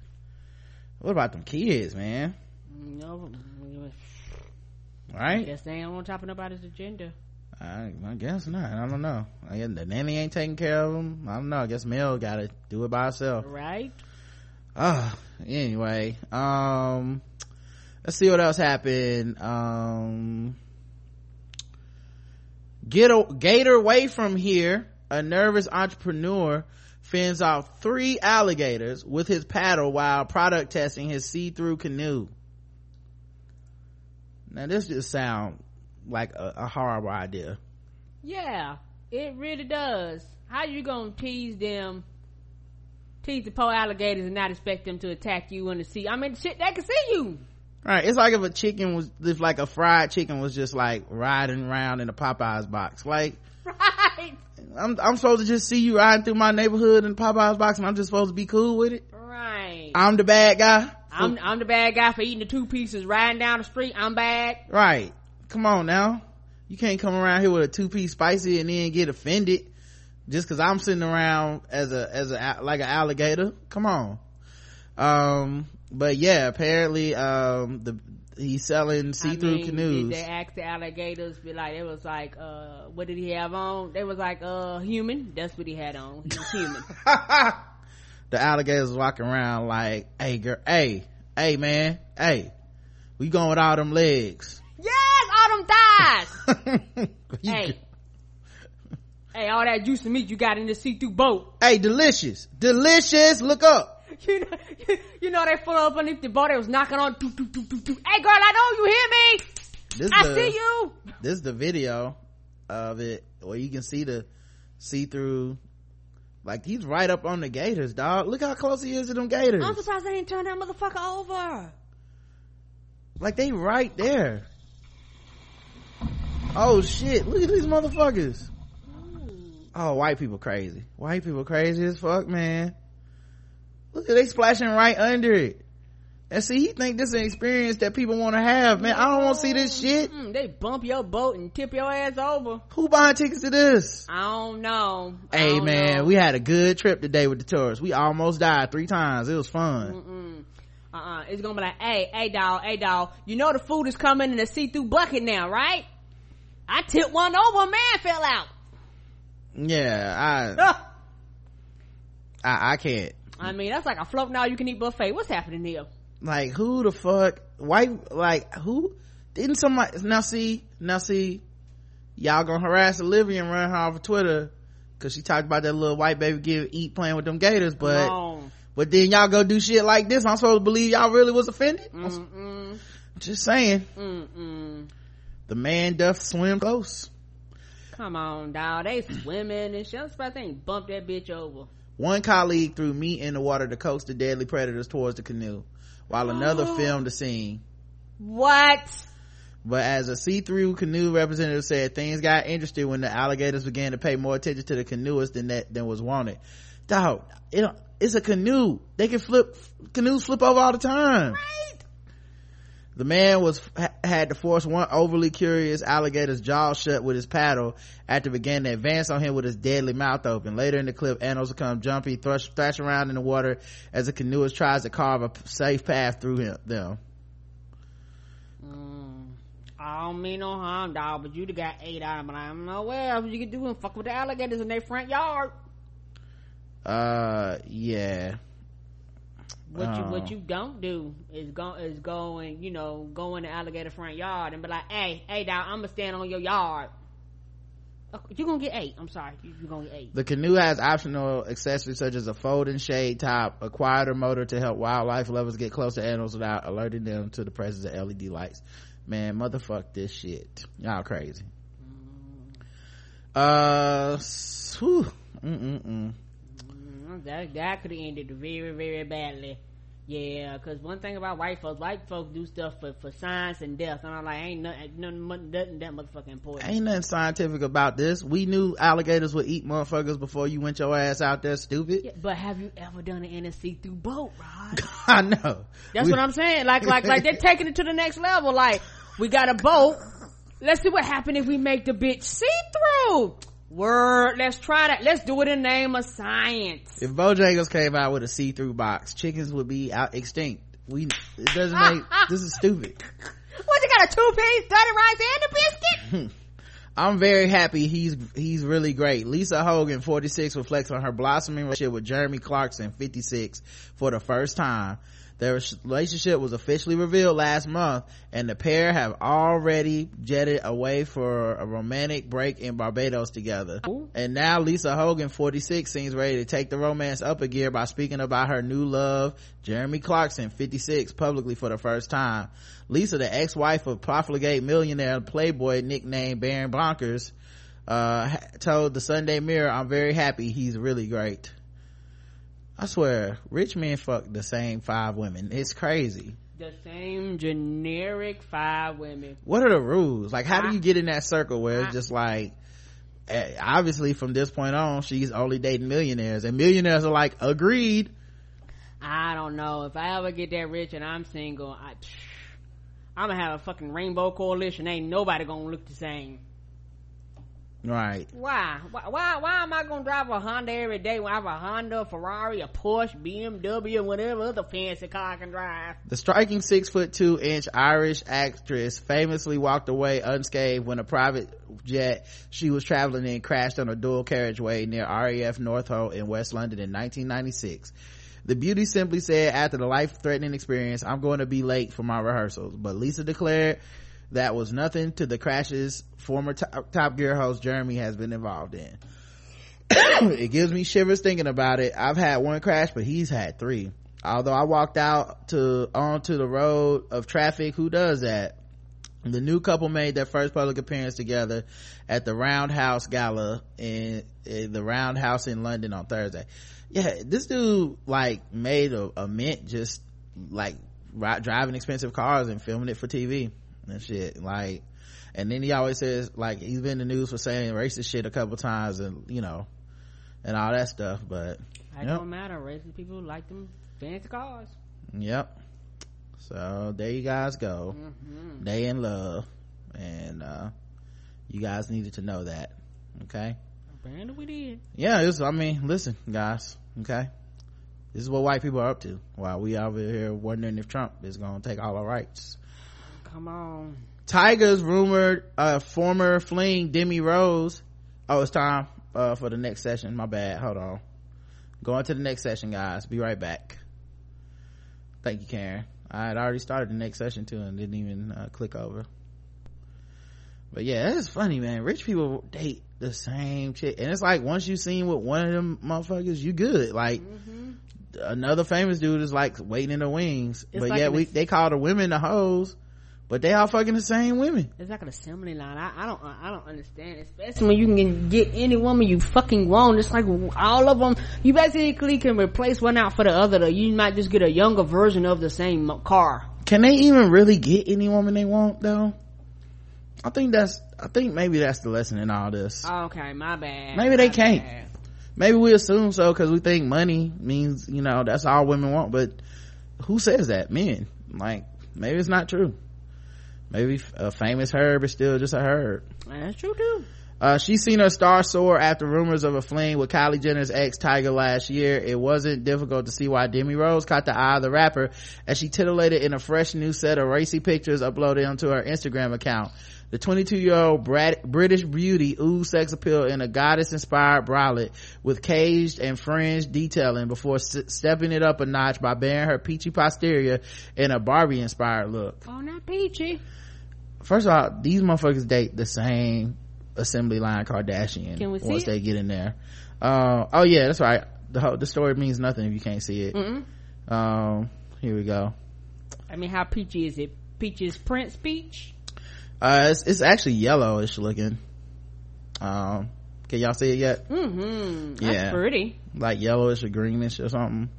What about them kids, man? No, I Right? guess they ain't on chopping about his agenda. I, I guess not. I don't know. I guess the nanny ain't taking care of him. I don't know. I guess Mel got to do it by herself. Right? Ah, anyway, um, let's see what else happened. Um, get a gator away from here. A nervous entrepreneur fends off three alligators with his paddle while product testing his see-through canoe. Now this just sound like a, a horrible idea. Yeah, it really does. How you gonna tease them, tease the poor alligators and not expect them to attack you in the sea? I mean, shit, they can see you. Right. It's like if a chicken was, if like a fried chicken was just like riding around in a Popeyes box. Like, Right? I'm, I'm supposed to just see you riding through my neighborhood in Popeyes box and I'm just supposed to be cool with it. Right. I'm the bad guy. I'm, I'm the bad guy for eating the two pieces riding down the street. I'm bad. Right. Come on now. You can't come around here with a two piece spicy and then get offended just cause I'm sitting around as a, as a, like an alligator. Come on. Um, but yeah, apparently, um, the, he's selling see-through I mean, canoes. Did they asked the alligators? Be like, it was like, uh, what did he have on? They was like, uh, human. That's what he had on. He was human. the alligators walking around like, hey girl, hey, hey man, hey, we going with all them legs. yes, all them thighs. You- hey. Hey, all that juice juicy meat you got in the see-through boat. hey, delicious, delicious. Look up. You know, you, you know they full up underneath the boat. They was knocking on. Doo, doo, doo, doo, doo. Hey, girl, I know you hear me. This I the, see you. This is the video of it where you can see the see through. Like he's right up on the gators, dog. Look how close he is to them gators. I'm surprised they didn't turn that motherfucker over. Like they right there. oh shit look at these motherfuckers oh white people crazy white people crazy as fuck man look at they splashing right under it and see he think this is an experience that people want to have man i don't want to see this shit Mm, they bump your boat and tip your ass over. who buying tickets to this I don't know. I hey don't man know. we had a good trip today with the tourists we almost died three times it was fun Mm-mm. Uh-uh. It's gonna be like, hey, hey, dog, hey, dog. You know the food is coming in a see-through bucket now, right? I tipped one over, man fell out. yeah i. I, I can't I mean, that's like a float now you can eat buffet. What's happening here? like who the fuck white like who didn't somebody now see now see y'all gonna harass olivia and run her off of twitter because she talked about that little white baby give eat playing with them gators but but then y'all go do shit like this i'm supposed to believe y'all really was offended Mm-mm. just saying Mm-mm. the man doth swim close Come on, dog. They swimming and shit. I'm surprised they ain't bumped that bitch over. One colleague threw meat in the water to coax the deadly predators towards the canoe while another filmed the scene What? But as a see-through canoe representative said, things got interesting when the alligators began to pay more attention to the canoeists than that than was wanted. Dog, it, it's a canoe. They can flip canoes flip over all the time. Right. The man was ha- had to force one overly curious alligator's jaw shut with his paddle after began to advance on him with his deadly mouth open. Later in the clip, animals become jumpy, thrush, thrash around in the water as the canoeist tries to carve a safe path through him, them. Mm. I don't mean no harm, dog, but you'd got eight of them. I don't know what else you could do and fuck with the alligators in their front yard. Uh, yeah. What you what um, you don't do is go is go and you know go in the alligator front yard and be like, hey, hey, dog, I'm gonna stand on your yard. Oh, You gonna get eight? I'm sorry, you, you gonna get eight. The canoe has optional accessories such as a folding shade top, a quieter motor to help wildlife lovers get close to animals without alerting them to the presence of LED lights. Man, motherfuck this shit. Y'all crazy. Mm-hmm. Uh, whew. Mm-mm-mm. That that could have ended very very badly. Yeah, because one thing about white folks, white folks do stuff for, for science and death, and I'm like, ain't nothing, nothing, nothing that motherfucking important. Ain't nothing scientific about this. We knew alligators would eat motherfuckers before you went your ass out there, stupid. Yeah, but have you ever done it in a see-through boat, Rod? I know. That's We- what I'm saying. Like, like, like they're taking it to the next level. Like, we got a boat. Let's see what happens if we make the bitch see-through. Word. Let's try that. Let's do it in the name of science. If Bojangles came out with a see-through box, chickens would be out extinct. We, it doesn't make, this is stupid. What, you got a two-piece, dirty rice, and a biscuit? I'm very happy he's, he's really great. Lisa Hogan, 46, reflects on her blossoming relationship with Jeremy Clarkson, 56, for the first time. Their relationship was officially revealed last month and the pair have already jetted away for a romantic break in Barbados together. And now Lisa Hogan, 46, seems ready to take the romance up a gear by speaking about her new love, Jeremy Clarkson, 56, publicly for the first time. Lisa, the ex-wife of profligate millionaire playboy nicknamed Baron Bonkers, uh, told the Sunday Mirror, I'm very happy. He's really great. I swear, rich men fuck the same five women. It's crazy. The same generic five women. What are the rules? Like, how do you get in that circle where it's just like, eh, obviously from this point on, she's only dating millionaires and millionaires are like, agreed. I don't know. If I ever get that rich and I'm single, I, I'm gonna have a fucking rainbow coalition. Ain't nobody gonna look the same. Right. Why? Why? Why, why am I gonna drive a Honda every day when I have a Honda, a Ferrari, a Porsche, BMW, and whatever other fancy car I can drive? The striking six foot two inch Irish actress famously walked away unscathed when a private jet she was traveling in crashed on a dual carriageway near RAF Northolt in West London in 1996. The beauty simply said after the life threatening experience, I'm going to be late for my rehearsals. But Lisa declared that was nothing to the crashes former top, top Gear host Jeremy has been involved in. it gives me shivers thinking about it. I've had one crash, but he's had three. Although I walked out to onto the road of traffic, who does that? The new couple made their first public appearance together at the Roundhouse Gala in, in the Roundhouse in London on Thursday. Yeah, this dude like made a, a mint just like ri- driving expensive cars and filming it for TV. And shit. Like, and then he always says, like, he's been in the news for saying racist shit a couple times and, you know, and all that stuff, but. It don't matter. Racist people like them fancy cars. Yep. So there you guys go. Mm-hmm. They in love. And, uh, you guys needed to know that. Okay. Apparently we did. Yeah, it's, I mean, listen, guys. Okay. This is what white people are up to while we over here wondering if Trump is going to take all our rights. Come on. Tyga's rumored, uh, former fling Demi Rose. Oh, it's time, uh, for the next session. My bad. Hold on. Going to the next session, guys. Be right back. Thank you, Karen. I had already started the next session too and didn't even uh, click over. But yeah, it's funny, man. Rich people date the same chick. And it's like once you've seen with one of them motherfuckers, you good. Like Mm-hmm. another famous dude is like waiting in the wings. It's but like yeah, we they call the women the hoes, but they all fucking the same women. It's like an assembly line. I, I don't, I don't understand. Especially when you can get any woman you fucking want. It's like all of them. You basically can replace one out for the other. You might just get a younger version of the same car. Can they even really get any woman they want though? I think that's I think maybe that's the lesson in all this. Okay, my bad. Maybe they can't. bad. Maybe we assume so because we think money means you know that's all women want, but who says that? Men. Like maybe it's not true. Maybe a famous herb is still just a herb. That's true too. Uh, she seen her star soar after rumors of a fling with Kylie Jenner's ex Tyga last year. It wasn't difficult to see why Demi Rose caught the eye of the rapper as she titillated in a fresh new set of racy pictures uploaded onto her Instagram account. The 22 year old British beauty oozed sex appeal in a goddess inspired bralette with caged and fringed detailing before s- stepping it up a notch by baring her peachy posterior in a Barbie inspired look. Oh, not peachy. First of all, these motherfuckers date the same assembly line Kardashian Can we see once it? they get in there. Uh, oh yeah, that's right. The whole, the story means nothing if you can't see it. Um, here we go. I mean, how peachy is it? Peaches Prince peach? Uh, it's, it's actually yellowish looking. Um, can y'all see it yet? Mm-hmm. That's Yeah. pretty. Like yellowish or greenish or something.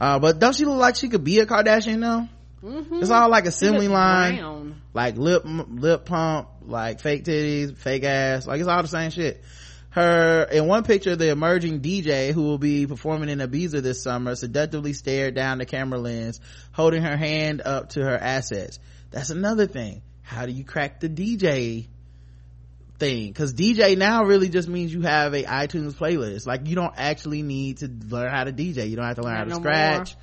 Uh, but don't she look like she could be a Kardashian though? Mm-hmm. It's all like assembly line. brown. like lip lip pump like fake titties fake ass like it's all the same shit her in one picture the emerging dj who will be performing in ibiza this summer seductively stared down the camera lens holding her hand up to her assets that's another thing how do you crack the dj thing because dj now really just means you have a itunes playlist like you don't actually need to learn how to dj you don't have to learn how to no scratch.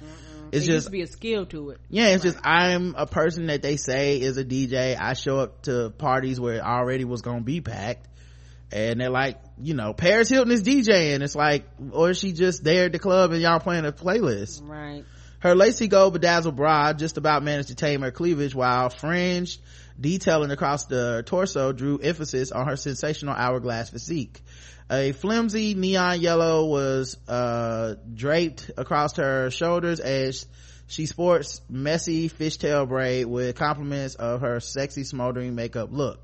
It's used just- to be a skill to it. yeah, it's just I'm a person that they say is a DJ. I show up to parties where it already was gonna be packed. And they're like, you know, Paris Hilton is DJing. It's like, or is she just there at the club and y'all playing a playlist? Right. Her lacy gold bedazzled bra just about managed to tame her cleavage while fringed detailing across the torso drew emphasis on her sensational hourglass physique. A flimsy neon yellow was, uh, draped across her shoulders as she sports messy fishtail braid with compliments of her sexy smoldering makeup look.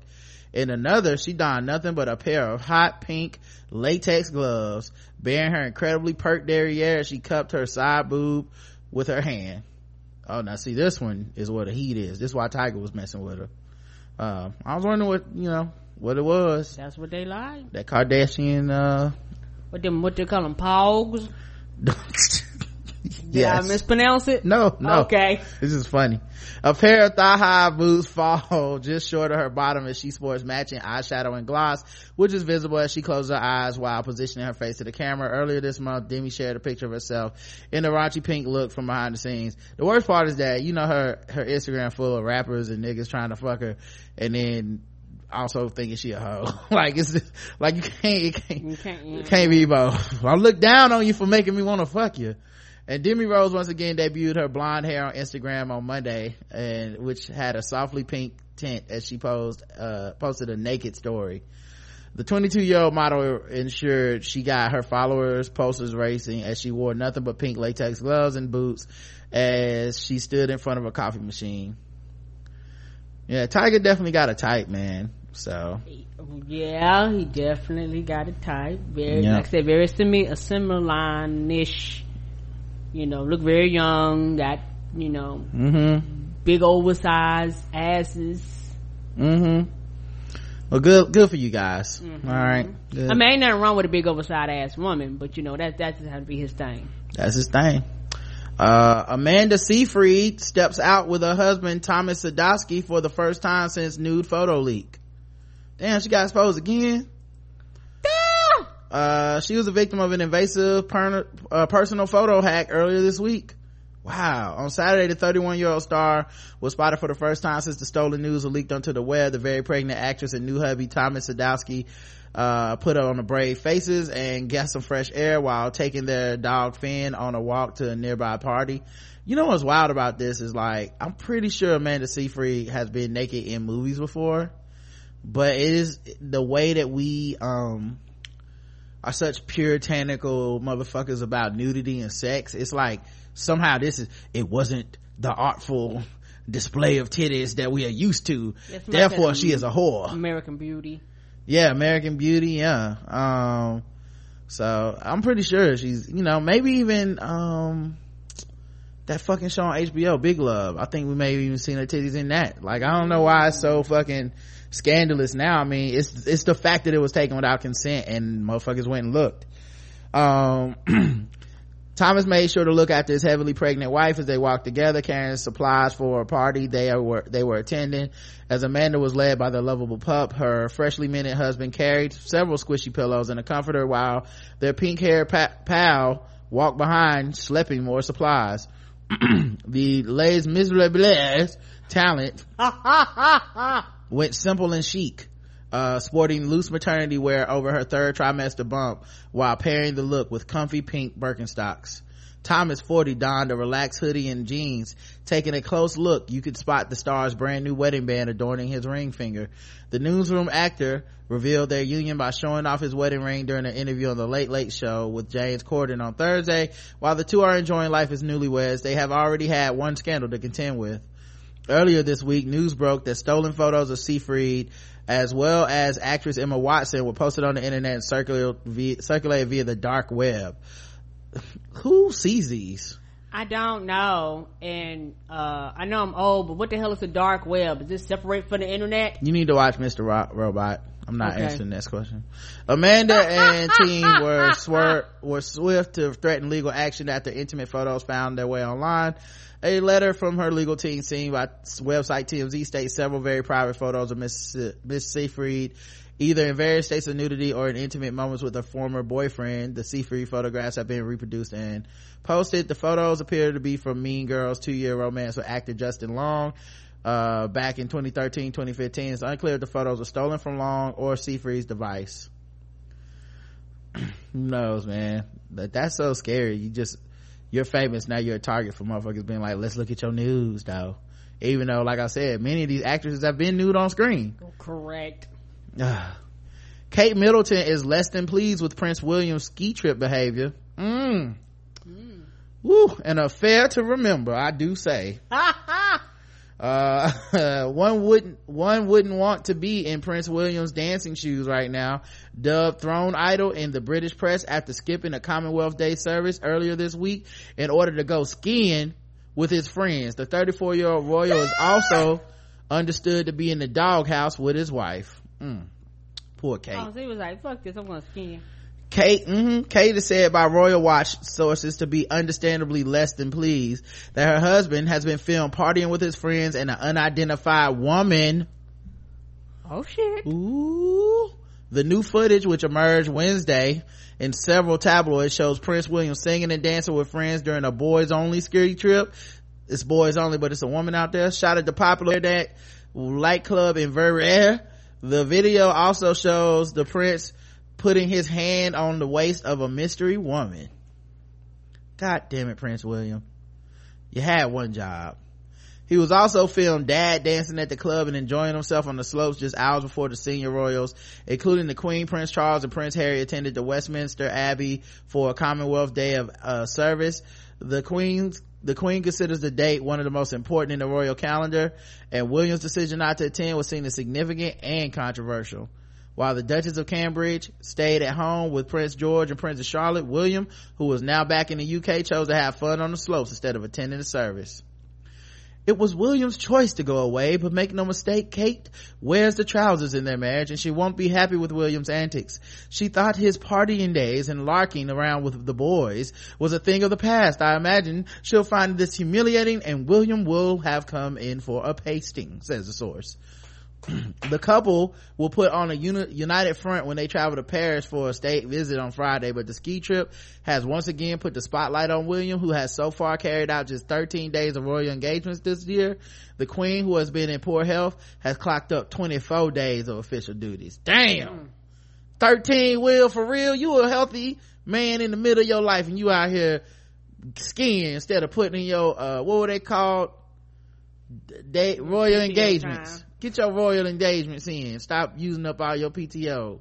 In another, she donned nothing but a pair of hot pink latex gloves, bearing her incredibly perked derriere she cupped her side boob with her hand. Oh, now see, this one is where the heat is. This is why Tyga was messing with her. Uh, I was wondering what, you know, what it was. That's what they like. That Kardashian, uh, What them? What they call them? Pogs? Did yes. I mispronounce it? no, no. Okay. This is funny. A pair of thigh-high boots fall just short of her bottom as she sports matching eyeshadow and gloss, which is visible as she closes her eyes while positioning her face to the camera. Earlier this month, Demi shared a picture of herself in a raunchy pink look from behind the scenes. The worst part is that, you know, her, her Instagram full of rappers and niggas trying to fuck her and then also thinking she a hoe. like it's, just- like you can't, you can't, You can't, it can't be both. I look down on you for making me want to fuck you. And Demi Rose once again debuted her blonde hair on Instagram on Monday, and which had a softly pink tint as she posed uh, posted a naked story. The 22 year old model ensured she got her followers posters racing as she wore nothing but pink latex gloves and boots as she stood in front of a coffee machine. Yeah, Tyga definitely got a type, man. So Yeah, he definitely got a type. Very, Yeah. like I said, very similar, a similar line-ish. You know, look very young. Got you know, hmm big oversized asses. Mm-hmm. Well, good, good for you guys. Mm-hmm. All right. Good. I mean, ain't nothing wrong with a big oversized ass woman, but you know that that's how to be his thing. That's his thing. Uh, Amanda Seyfried steps out with her husband Thomas Sadoski for the first time since nude photo leak. Damn, she got exposed again. Uh, she was a victim of an invasive per- uh, personal photo hack earlier this week. Wow. On Saturday, the 31 year old star was spotted for the first time since the stolen news was leaked onto the web. The very pregnant actress and new hubby, Thomas Sadoski, uh, put on a brave faces and got some fresh air while taking their dog Finn on a walk to a nearby party. You know what's wild about this is like, I'm pretty sure Amanda Seyfried has been naked in movies before, but it is the way that we, um, are such puritanical motherfuckers about nudity and sex. It's like somehow this is, it wasn't the artful display of titties that we are used to. Therefore, she is a whore. American Beauty. Yeah, American Beauty, yeah. Um, so I'm pretty sure she's, you know, maybe even, um, that fucking show on HBO, Big Love. I think we may have even seen her titties in that. Like, I don't know why it's so fucking scandalous now. I mean, it's, it's the fact that it was taken without consent and motherfuckers went and looked. Um, Thomas made sure to look after his heavily pregnant wife as they walked together, carrying supplies for a party they were they were attending. As Amanda was led by the lovable pup, her freshly minted husband carried several squishy pillows and a comforter, while their pink-haired pa- pal walked behind, schlepping more supplies. the Les Miserables talent went simple and chic, uh, sporting loose maternity wear over her third trimester bump while pairing the look with comfy pink Birkenstocks. Thomas 40 donned a relaxed hoodie and jeans. Taking a close look, you could spot the star's brand new wedding band adorning his ring finger. The newsroom actor revealed their union by showing off his wedding ring during an interview on the Late Late Show with James Corden on Thursday. While the two are enjoying life as newlyweds, they have already had one scandal to contend with. Earlier this week, news broke that stolen photos of Seyfried as well as actress Emma Watson were posted on the internet and circulated via, circulated via the dark web. Who sees these? I don't know, and uh, I know I'm old, but what the hell is the dark web? Is this separate from the internet? You need to watch Mr. Ro- Robot. I'm not Okay. answering this question. Amanda and team were swir- were swift to threaten legal action after intimate photos found their way online. A letter from her legal team seen by website TMZ states several very private photos of Miss Seyfried, either in various states of nudity or in intimate moments with her former boyfriend. The Seyfried photographs have been reproduced and posted. The photos appear to be from Mean Girls' two-year romance with actor Justin Long uh, back in 2013 2015 it's unclear if the photos were stolen from long or Seyfried's device who knows man that that's so scary you just you're famous now you're a target for motherfuckers being like let's look at your news though. Even though like i said many of these actresses have been nude on screen. Correct. kate middleton is less than pleased with prince william's ski trip behavior. Mm. Woo, an affair to remember i do say uh one wouldn't one wouldn't want to be in prince william's dancing shoes right now dubbed throne idol in the british press after skipping a commonwealth day service earlier this week in order to go skiing with his friends the 34 year old royal is also understood to be in the doghouse with his wife mm. poor kate Oh, so he was like, "Fuck this! I'm gonna skin." Kate, mm-hmm, Kate is said by Royal Watch sources to be understandably less than pleased that her husband has been filmed partying with his friends and an unidentified woman. Oh shit! Ooh. The new footage, which emerged Wednesday in several tabloids, shows Prince William singing and dancing with friends during a boys only ski trip. It's boys only, but it's a woman out there. Shot at the popular that light club in Verbier. The video also shows the prince putting his hand on the waist of a mystery woman. God damn it, Prince William. You had one job. He was also filmed dad dancing at the club and enjoying himself on the slopes just hours before the senior royals, including the Queen, Prince Charles, and Prince Harry attended the Westminster Abbey for a Commonwealth Day of uh, service. The Queen's the Queen considers the date one of the most important in the royal calendar, and William's decision not to attend was seen as significant and controversial. While the Duchess of Cambridge stayed at home with Prince George and Princess Charlotte, William, who was now back in the UK, chose to have fun on the slopes instead of attending the service. It was William's choice to go away, but make no mistake, Kate wears the trousers in their marriage and she won't be happy with William's antics. She thought his partying days and larking around with the boys was a thing of the past. I imagine she'll find this humiliating and William will have come in for a pasting, says the source. the couple will put on a uni- united front when they travel to Paris for a state visit on Friday, but the ski trip has once again put the spotlight on William, who has so far carried out just 13 days of royal engagements this year. The queen, who has been in poor health, has clocked up 24 days of official duties. Damn! 13, Will, for real? You a healthy man in the middle of your life and you out here skiing instead of putting in your, uh, what were they called? Day, royal engagements. time. Get your royal engagements in. Stop using up all your PTO.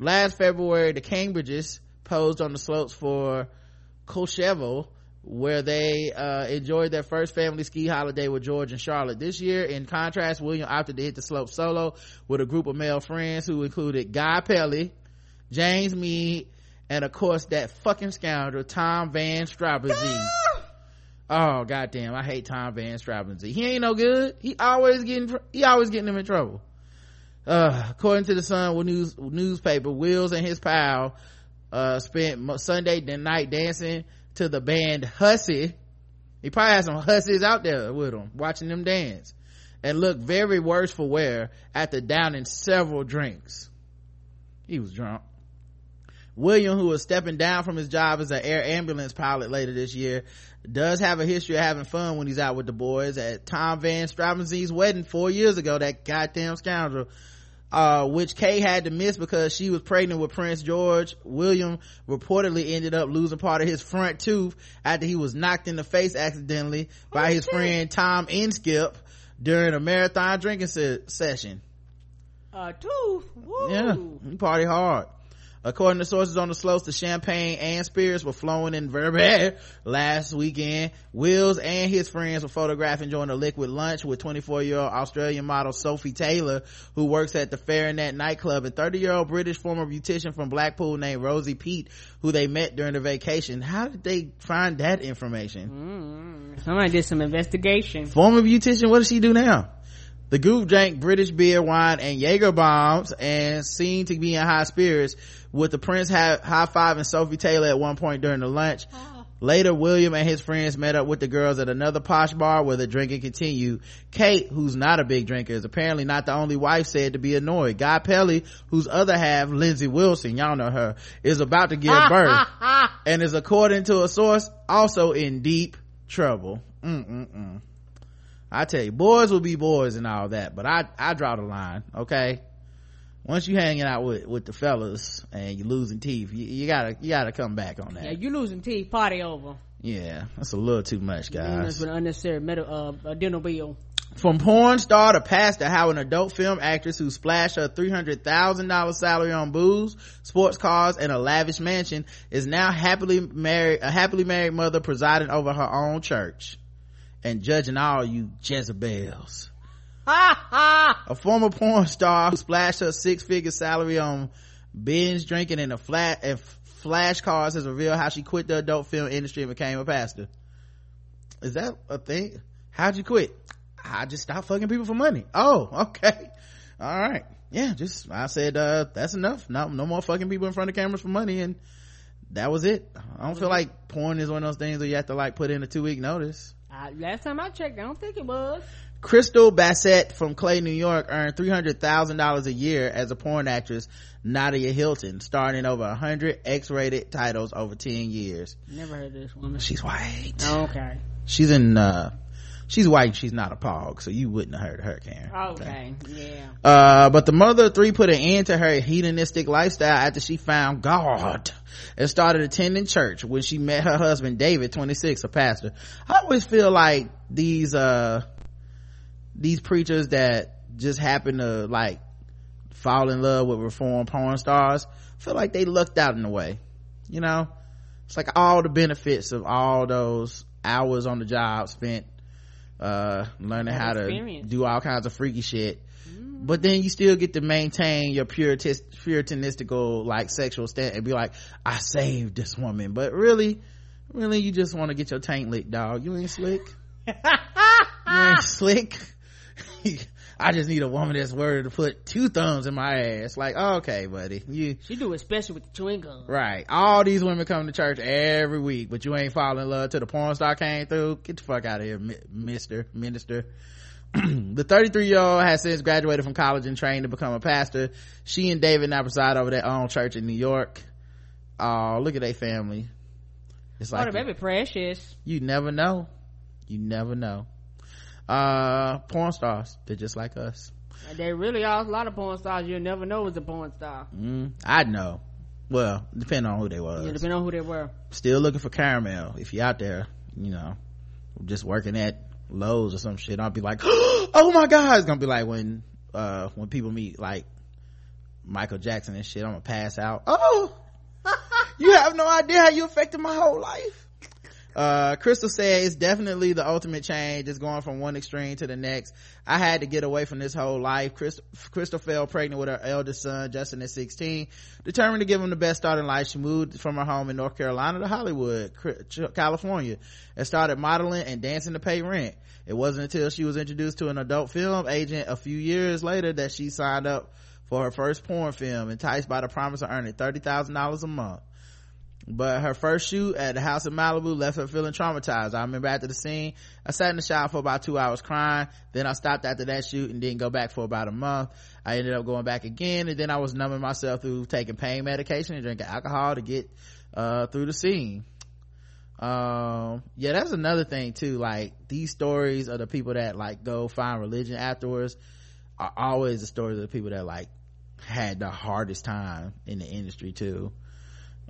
Last February, the Cambridges posed on the slopes for Courchevel, where they uh, enjoyed their first family ski holiday with George and Charlotte. This year, in contrast, William opted to hit the slope solo with a group of male friends who included Guy Pelly, James Meade, and of course that fucking scoundrel Tom Van Straubenzee. Oh goddamn! I hate Tom Van Straubenzee. He ain't no good. He always getting he always getting them in trouble. Uh, according to the Sun news newspaper, Wills and his pal uh spent Sunday night dancing to the band Hussy. He probably had some hussies out there with him, watching them dance, and looked very worse for wear after downing several drinks. He was drunk. William, who was stepping down from his job as an air ambulance pilot later this year, does have a history of having fun when he's out with the boys. At Tom Van Straubenzee's wedding four years ago, that goddamn scoundrel, uh, which Kay had to miss because she was pregnant with Prince George. William reportedly ended up losing part of his front tooth after he was knocked in the face accidentally by his friend Tom Inskip during a marathon drinking se- session. Uh, tooth. Woo. Yeah, he party hard. According to sources on the slopes, the champagne and spirits were flowing in Verbier last weekend. Wills and his friends were photographed enjoying a liquid lunch with 24-year-old Australian model Sophie Taylor, who works at the Farinet nightclub, and 30-year-old British former beautician from Blackpool named Rosie Pete, who they met during the vacation. How did they find that information? Mm-hmm. Somebody did some investigation. Former beautician, what does she do now? The group drank British beer, wine, and Jaeger bombs and seemed to be in high spirits with the prince high fiving Sophie Taylor at one point during the lunch. Later, William and his friends met up with the girls at another posh bar where the drinking continued. Kate, who's not a big drinker, is apparently not the only wife said to be annoyed. Guy Pelly, whose other half, Lindsay Wilson, y'all know her, is about to give birth and is according to a source also in deep trouble. Mm-mm-mm. I tell you, boys will be boys and all that, but I, I draw the line, okay? Once you hanging out with, with the fellas and you losing teeth, you, you gotta, you gotta come back on that. Yeah, you losing teeth. Party over. Yeah, that's a little too much, guys. That's an unnecessary med- uh, dental bill. From porn star to pastor, how an adult film actress who splashed her $300,000 salary on booze, sports cars, and a lavish mansion is now happily married, a happily married mother presiding over her own church and judging all you Jezebels. a former porn star who splashed her six-figure salary on binge drinking and a flat and flash cars has revealed how she quit the adult film industry and became a pastor. Is that a thing? How'd you quit? I just stopped fucking people for money. Oh, okay. All right. Yeah, just, I said, uh, that's enough. No, no more fucking people in front of cameras for money. And that was it. I don't feel like porn is one of those things where you have to like put in a two week notice. Uh, last time I checked, I don't think it was. Crystal Bassett from Clay, New York earned $300,000 a year as a porn actress, Nadia Hilton, starring in over 100 X-rated titles over 10 years. Never heard of this woman. She's white. Okay. She's in, uh, she's white, she's not a pog, so you wouldn't have heard of her, Karen. Okay. Yeah. Uh, but the mother of three put an end to her hedonistic lifestyle after she found God and started attending church when she met her husband David, 26, a pastor. I always feel like these, uh, these preachers that just happen to like fall in love with reformed porn stars feel like they lucked out in a way. You know? It's like all the benefits of all those hours on the job spent uh learning how to do all kinds of freaky shit. But then you still get to maintain your puritis, puritanistical like sexual stand and be like i saved this woman. But really really you just want to get your tank licked dog you ain't slick. You ain't slick I just need a woman that's worthy to put two thumbs in my ass. Like, okay, buddy, you. She do it especially with the chewing gum. Right. All these women come to church every week, but you ain't falling in love till the porn star came through. Get the fuck out of here, mister, minister. the 33 year old has since graduated from college and trained to become a pastor. She and David now preside over their own church in New York. Oh, look at their family. It's like, oh, the baby precious. You never know. You never know uh porn stars. They're just like us. They really are a lot of porn stars. You'll never know is a porn star. Mm, i know. Well depending on who they was. Yeah depending on who they were. Still looking for caramel. If you're out there you know just working at Lowe's or some shit i'll be like oh my god. It's gonna be like when uh when people meet like michael jackson and shit i'm gonna pass out. Oh! You have no idea how you affected my whole life uh crystal it's definitely the ultimate change. It's going from one extreme to the next. I had to get away from this whole life. Crystal, crystal fell pregnant with her eldest son justin at 16 determined to give him the best start in life. She moved from her home in north carolina to hollywood california and started modeling and dancing to pay rent. It wasn't until she was introduced to an adult film agent a few years later that she signed up for her first porn film enticed by the promise of earning $30000 a month but her first shoot at the house in Malibu left her feeling traumatized. I remember after the scene, I sat in the shower for about two hours crying. Then I stopped after that shoot and didn't go back for about a month. I ended up going back again and then I was numbing myself through taking pain medication and drinking alcohol to get, uh, through the scene. Um, yeah, that's another thing too. Like these stories of the people that like go find religion afterwards are always the stories of the people that like had the hardest time in the industry too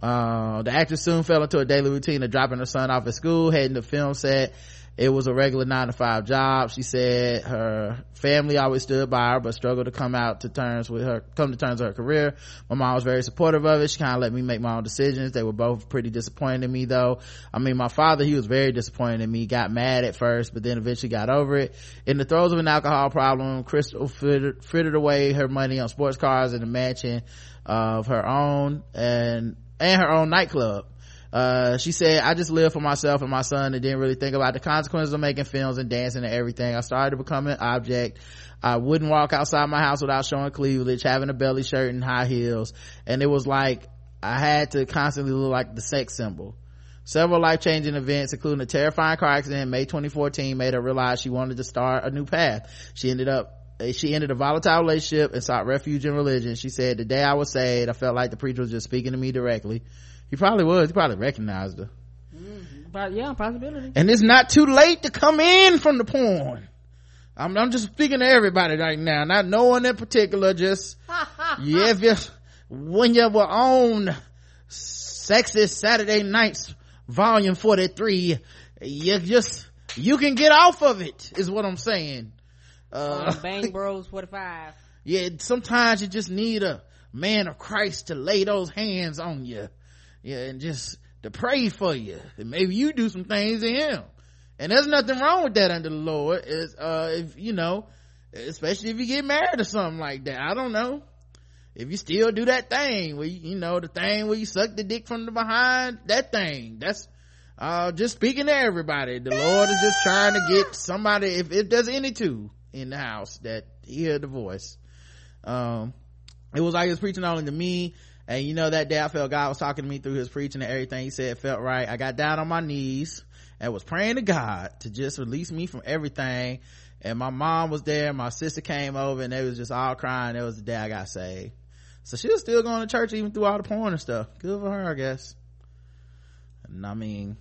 uh, the actress soon fell into a daily routine of dropping her son off at school, heading to film set. It was a regular nine to five job. She said her family always stood by her, but struggled to come out to terms with her, come to terms with her career. My mom was very supportive of it. She kind of let me make my own decisions. They were both pretty disappointed in me though. I mean, my father, he was very disappointed in me, got mad at first, but then eventually got over it. In the throes of an alcohol problem, Crystal frittered, frittered away her money on sports cars and a mansion of her own and and her own nightclub. Uh, she said i just lived for myself and my son and didn't really think about the consequences of making films and dancing and everything. I started to become an object. I wouldn't walk outside my house without showing cleavage having a belly shirt and high heels. And it was like i had to constantly look like the sex symbol. Several life-changing events including a terrifying car accident in may 2014 made her realize she wanted to start a new path. She ended up she ended a volatile relationship and sought refuge in religion. She said, the day I was saved, I felt like the preacher was just speaking to me directly. He probably was. He probably recognized her. Mm-hmm. But yeah, possibility. And it's not too late to come in from the porn. I'm, I'm just speaking to everybody right now, not no one in particular, just, yeah, if you, when you were on Sexist Saturday Nights, volume 43, you just, you can get off of it, is what I'm saying uh, bang bros 45 yeah sometimes you just need a man of christ to lay those hands on you. Yeah and just to pray for you. And maybe you do some things in him. And there's nothing wrong with that under the lord. Is uh if you know especially if you get married or something like that. I don't know. If you still do that thing where you, you know the thing where you suck the dick from the behind that thing. That's uh just speaking to everybody. The lord is just trying to get somebody if, if there's any two in the house that he heard the voice. Um it was like he was preaching only to me and you know that day i felt god was talking to me through his preaching and everything. He said felt right. I got down on my knees and was praying to god to just release me from everything. And my mom was there my sister came over and they was just all crying. It was the day i got saved. So she was still going to church even through all the porn and stuff. Good for her i guess. And i mean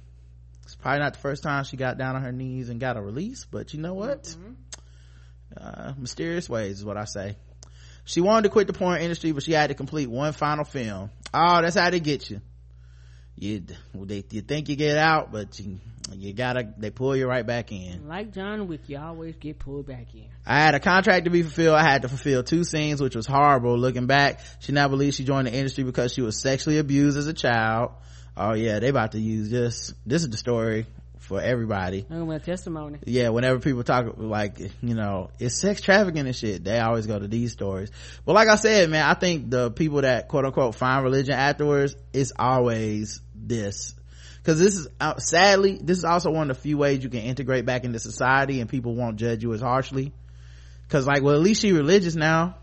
it's probably not the first time she got down on her knees and got a release but you know what? Mm-hmm uh, mysterious ways is what I say. She wanted to quit the porn industry, but she had to complete one final film. Oh, that's how they get you. You, they, you think you get out, but you, you gotta, they pull you right back in. Like John Wick, you always get pulled back in. I had a contract to be fulfilled. I had to fulfill two scenes, which was horrible. Looking back, she now believes she joined the industry because she was sexually abused as a child. Oh yeah, they about to use this. This is the story for everybody. I'm testimony. Yeah, whenever people talk like, you know, it's sex trafficking and shit, they always go to these stories. But like I said, man, I think the people that quote unquote find religion afterwards, it's always this. because this is uh, sadly this is also one of the few ways you can integrate back into society and people won't judge you as harshly because like well at least she religious now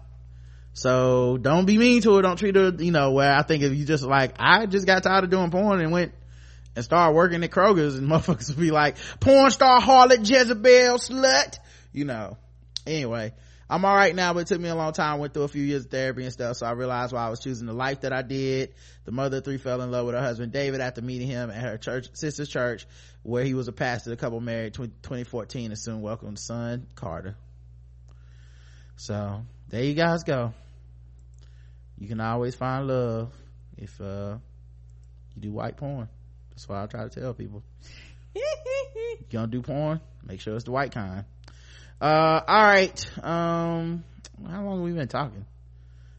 so don't be mean to her don't treat her you know where i think if you just like i just got tired of doing porn and went and start working at kroger's and motherfuckers would be like porn star harlot jezebel slut. You know. Anyway i'm all right now but it took me a long time. Went through a few years of therapy and stuff so i realized why i was choosing the life that i did. The mother of three fell in love with her husband david after meeting him at her church sister's church where he was a pastor. The couple married tw- 2014 and soon welcomed son carter. So there you guys go. You can always find love if uh you do white porn that's why i try to tell people. You gonna do porn make sure it's the white kind. Uh all right um how long have we been talking?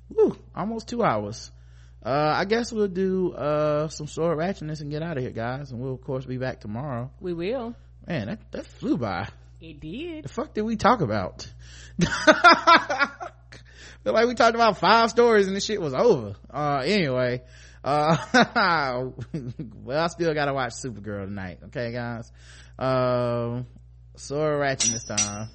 Woo, almost two hours. Uh i guess we'll do uh some sword ratchetness and get out of here guys and we'll of course be back tomorrow. We will. man that, that flew by. It did. the fuck did we talk about? Feel like we talked about five stories and this shit was over. Uh anyway uh well i still gotta watch supergirl tonight okay guys? Um sword ratchet this time.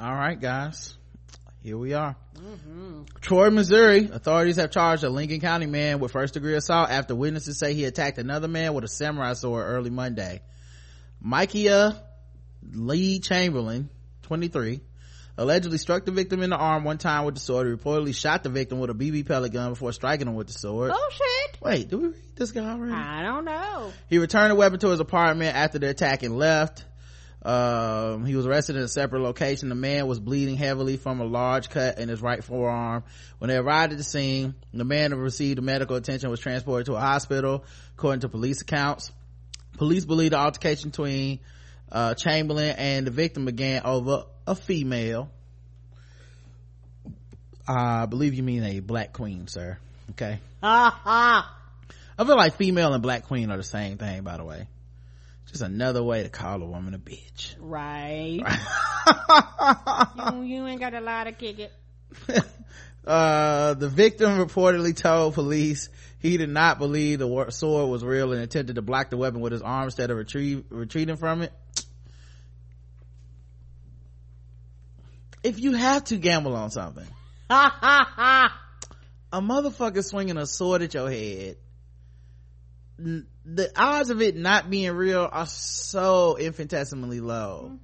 All right guys here we are. Mm-hmm. Troy missouri. Authorities have charged a lincoln county man with first degree assault after witnesses say he attacked another man with a samurai sword early monday. Micaiah lee chamberlain 23 allegedly struck the victim in the arm one time with the sword. He reportedly shot the victim with a bb pellet gun before striking him with the sword. Oh shit. wait did we read this guy already? I don't know. he returned the weapon to his apartment after the attack and left. Um, he was arrested in a separate location. The man was bleeding heavily from a large cut in his right forearm. When they arrived at the scene, the man who received medical attention was transported to a hospital, according to police accounts. Police believe the altercation between uh, Chamberlain and the victim began over a female. I believe you mean a black queen, sir. Okay. Ha ha. I feel like female and black queen are the same thing, by the way. Just another way to call a woman a bitch. Right. you, you ain't got a lot to kick it. uh, the victim reportedly told police he did not believe the wor- sword was real and attempted to block the weapon with his arm instead of retrieve, retreating from it. If you have to gamble on something, a motherfucker swinging a sword at your head the odds of it not being real are so infinitesimally low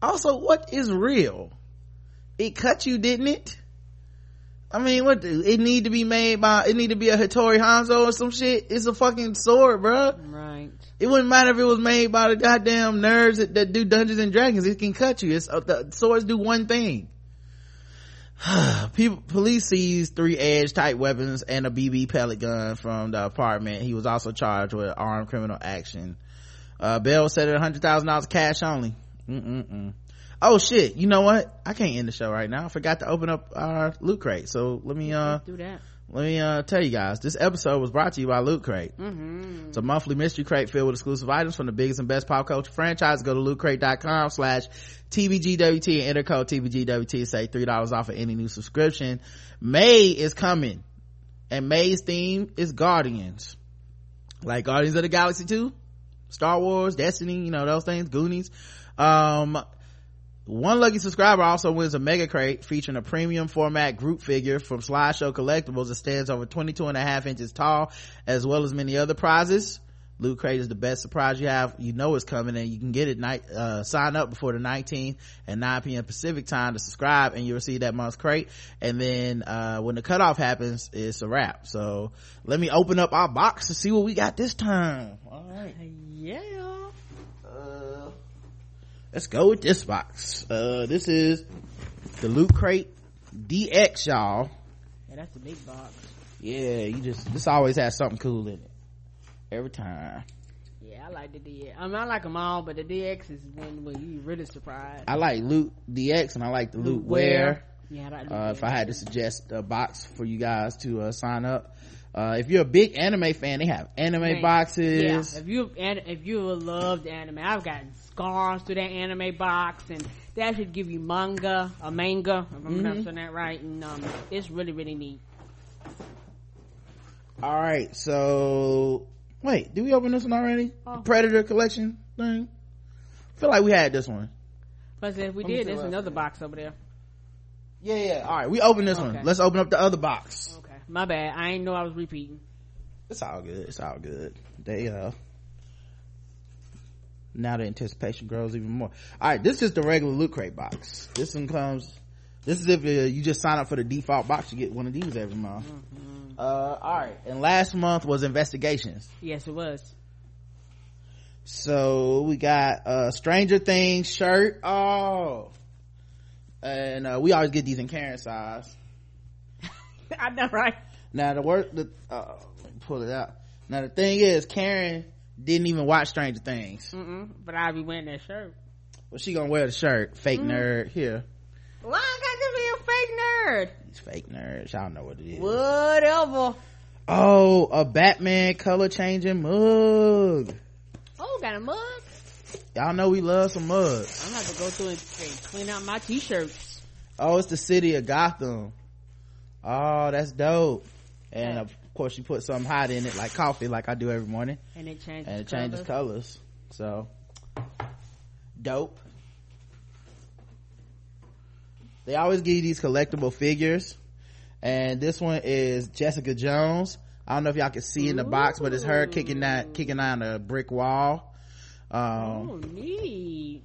also what is real it cut you didn't it i mean what the- it need to be made by it need to be a hattori hanzo or some shit it's a fucking sword bruh Right. it wouldn't matter if it was made by the goddamn nerds that, that do Dungeons and Dragons. It can cut you. It's uh, the swords do one thing. People, police seized three edge type weapons and a BB pellet gun from the apartment. He was also charged with armed criminal action. Uh, was set at hundred thousand dollars cash only. Mm-mm-mm. Oh shit! You know what? I can't end the show right now. I forgot to open up our loot crate. So let me uh Do that. Let me uh tell you guys. This episode was brought to you by Loot Crate. Mm-hmm. It's a monthly mystery crate filled with exclusive items from the biggest and best pop culture franchise. Go to lootcrate.com slash TBGWT and enter code TBGWT and say $3 off of any new subscription. May is coming and May's theme is Guardians. Like Guardians of the Galaxy 2, Star Wars, Destiny, you know, those things, Goonies. Um, one lucky subscriber also wins a mega crate featuring a premium format group figure from Sideshow Collectibles that stands over 22 and a half inches tall, as well as many other prizes. Loot Crate is the best surprise you have. You know it's coming and you can get it night, uh, sign up before the 19th and 9 p.m. Pacific time to subscribe and you'll receive that month's crate. And then, uh, when the cutoff happens, it's a wrap. So let me open up our box to see what we got this time. All right. Yeah. Uh, let's go with this box. Uh, this is the Loot Crate DX, y'all. Yeah, that's the big box. Yeah, you just, this always has something cool in it. Every time. Yeah, I like the DX. I mean, I like them all, but the DX is one when you really surprised. I like Loot DX and I like the Loot Wear. Wear. Yeah, that uh, if I had to suggest a box for you guys to uh, sign up. Uh, if you're a big anime fan, they have anime Man, boxes. Yeah, if you if you loved anime, I've gotten scars to that anime box, and they actually give you manga, a manga, if I'm Mm-hmm. pronouncing that right, and um, it's really really neat. All right, so wait, did we open this one already? Oh. Predator collection thing. feel like we had this one. But if we Let did, there's another box over there. Yeah, yeah. All right, we open this one. Let's open up the other box. Okay, my bad. I ain't know I was repeating. It's all good. It's all good. They uh. Now the anticipation grows even more. All right, this is the regular loot crate box. This one comes. This is if uh, you just sign up for the default box, you get one of these every month. Mm-hmm. Uh, all right. And last month was investigations. Yes, it was. So we got a Stranger Things shirt. Oh. And uh, we always get these in Karen size. I know, right? Now the work the uh, let me pull it out. Now the thing is Karen didn't even watch Stranger Things. Mm-mm, but I'll be wearing that shirt. Well she gonna wear the shirt. Fake nerd. Here. Why I got to be a fake nerd? These fake nerds. Y'all know what it is. Whatever. Oh, a Batman color changing mug. Oh, got a mug. Y'all know we love some mugs. I'm gonna have to go through and clean out my t-shirts. Oh, it's the city of Gotham. Oh, that's dope. And of course, you put something hot in it, like coffee, like I do every morning, And it changes. and it changes colors. colors. So, dope. They always give you these collectible figures, and this one is Jessica Jones. I don't know if y'all can see in the box, but it's her kicking that kicking down a brick wall. Um, Oh, neat.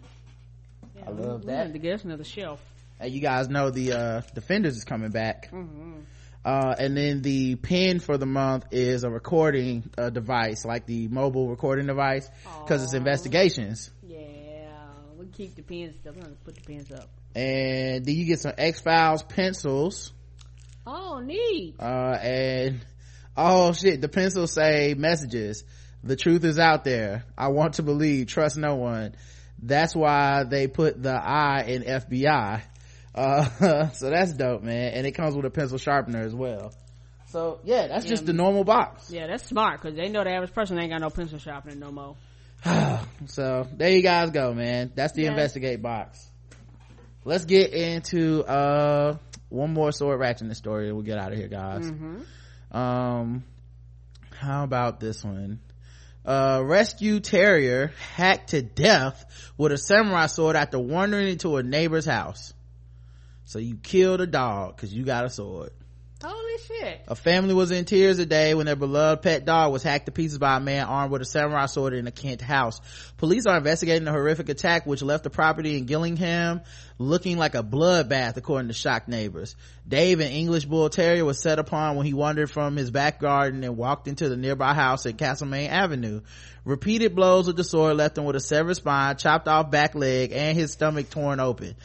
Yeah, I love that. to get us another shelf. And you guys know the uh defenders is coming back Mm-hmm. uh and then the pin for the month is a recording uh, device like the mobile recording device because it's investigations Yeah, we keep the pins up. Gonna put the pins up. and then you get some x-files pencils Oh, neat. uh and oh shit the pencils say messages the truth is out there i want to believe trust no one that's why they put the i in fbi uh so that's dope man. And it comes with a pencil sharpener as well. So yeah that's Yeah, just the normal box. Yeah, that's smart because they know the average person ain't got no pencil sharpener no more. so there you guys go man. That's the Yes. investigate box. Let's get into uh one more sword ratchet in the story and we'll get out of here guys. Mm-hmm. um how about this one? Uh rescue terrier hacked to death with a samurai sword after wandering into a neighbor's house so you killed a dog because you got a sword Holy shit. a family was in tears today when their beloved pet dog was hacked to pieces by a man armed with a samurai sword in a Kent house. Police are investigating the horrific attack which left the property in Gillingham looking like a bloodbath according to shocked neighbors. Dave, an English bull terrier, was set upon when he wandered from his back garden and walked into the nearby house at Castlemaine Avenue. Repeated blows with the sword left him with a severed spine, chopped off back leg, and his stomach torn open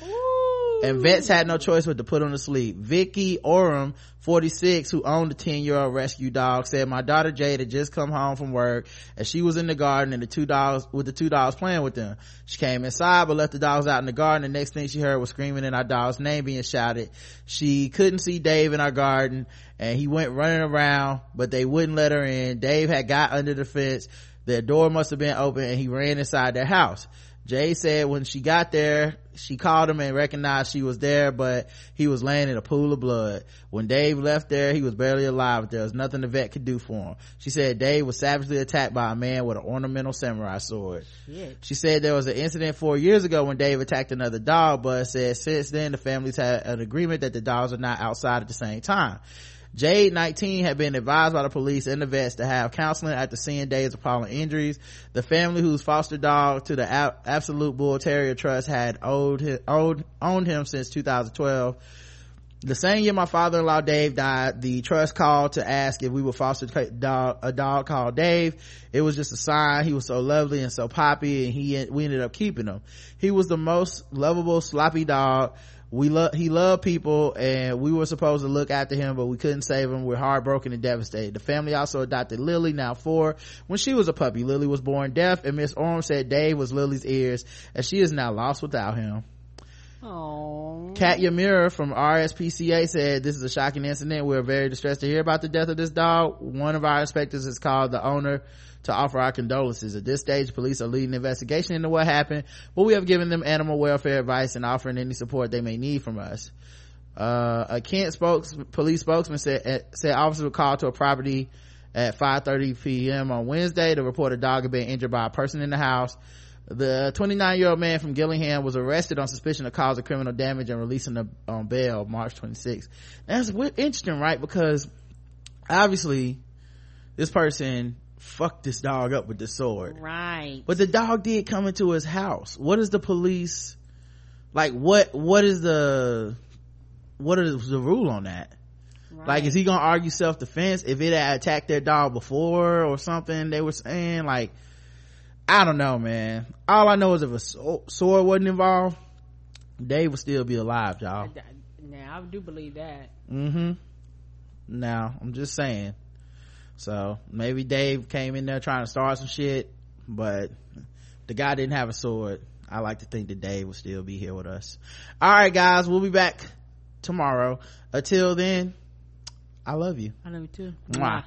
and vets had no choice but to put him to sleep. Vicky Oram, 46, who owned the 10 year old rescue dog, said, My daughter Jade had just come home from work and she was in the garden and the two dogs, with the two dogs playing with them. She came inside but left the dogs out in the garden. The next thing she heard was screaming and our dog's name being shouted. She couldn't see Dave in our garden and he went running around, but they wouldn't let her in. Dave had got under the fence. Their door must have been open and he ran inside their house. Jay said when she got there, she called him and recognized she was there, but he was laying in a pool of blood. When Dave left there, he was barely alive. There was nothing the vet could do for him. She said Dave was savagely attacked by a man with an ornamental samurai sword. Shit. She said there was an incident four years ago when Dave attacked another dog, but said since then the families had an agreement that the dogs are not outside at the same time. Jade, 19, had been advised by the police and the vets to have counseling after seeing Dave's appalling injuries. The family whose foster dog to the Absolute Bull Terrier Trust had owed, owed, owned him since 2012. The same year my father-in-law Dave died, the trust called to ask if we would foster a dog, a dog called Dave. It was just a sign. He was so lovely and so poppy and he, we ended up keeping him. He was the most lovable, sloppy dog. We love, he loved people and we were supposed to look after him, but we couldn't save him. We're heartbroken and devastated. The family also adopted Lily, now four. When she was a puppy, Lily was born deaf and Miss Orm said Dave was Lily's ears and she is now lost without him. Oh. Katya Mirror from RSPCA said, this is a shocking incident. We're very distressed to hear about the death of this dog. One of our inspectors has called the owner to offer our condolences. At this stage, police are leading investigation into what happened, but we have given them animal welfare advice and offering any support they may need from us. Uh, a Kent spokes, police spokesman said, uh, said officers were called to a property at 5.30 p.m. on Wednesday to report a dog had been injured by a person in the house. The 29 year old man from Gillingham was arrested on suspicion of causing criminal damage and releasing on um, bail March 26th. That's interesting, right? Because obviously this person fucked this dog up with the sword. Right. But the dog did come into his house. What is the police like what what is the what is the rule on that? right. Like is he gonna argue self defense if it had attacked their dog before or something? They were saying like I don't know, man. All I know is if a sword wasn't involved, Dave would still be alive, y'all. Now, I do believe that. Mm-hmm. Now, I'm just saying. So, maybe Dave came in there trying to start some shit, but the guy didn't have a sword. I like to think that Dave will still be here with us. Alright, guys, we'll be back tomorrow. Until then, I love you. I love you too. Mwah.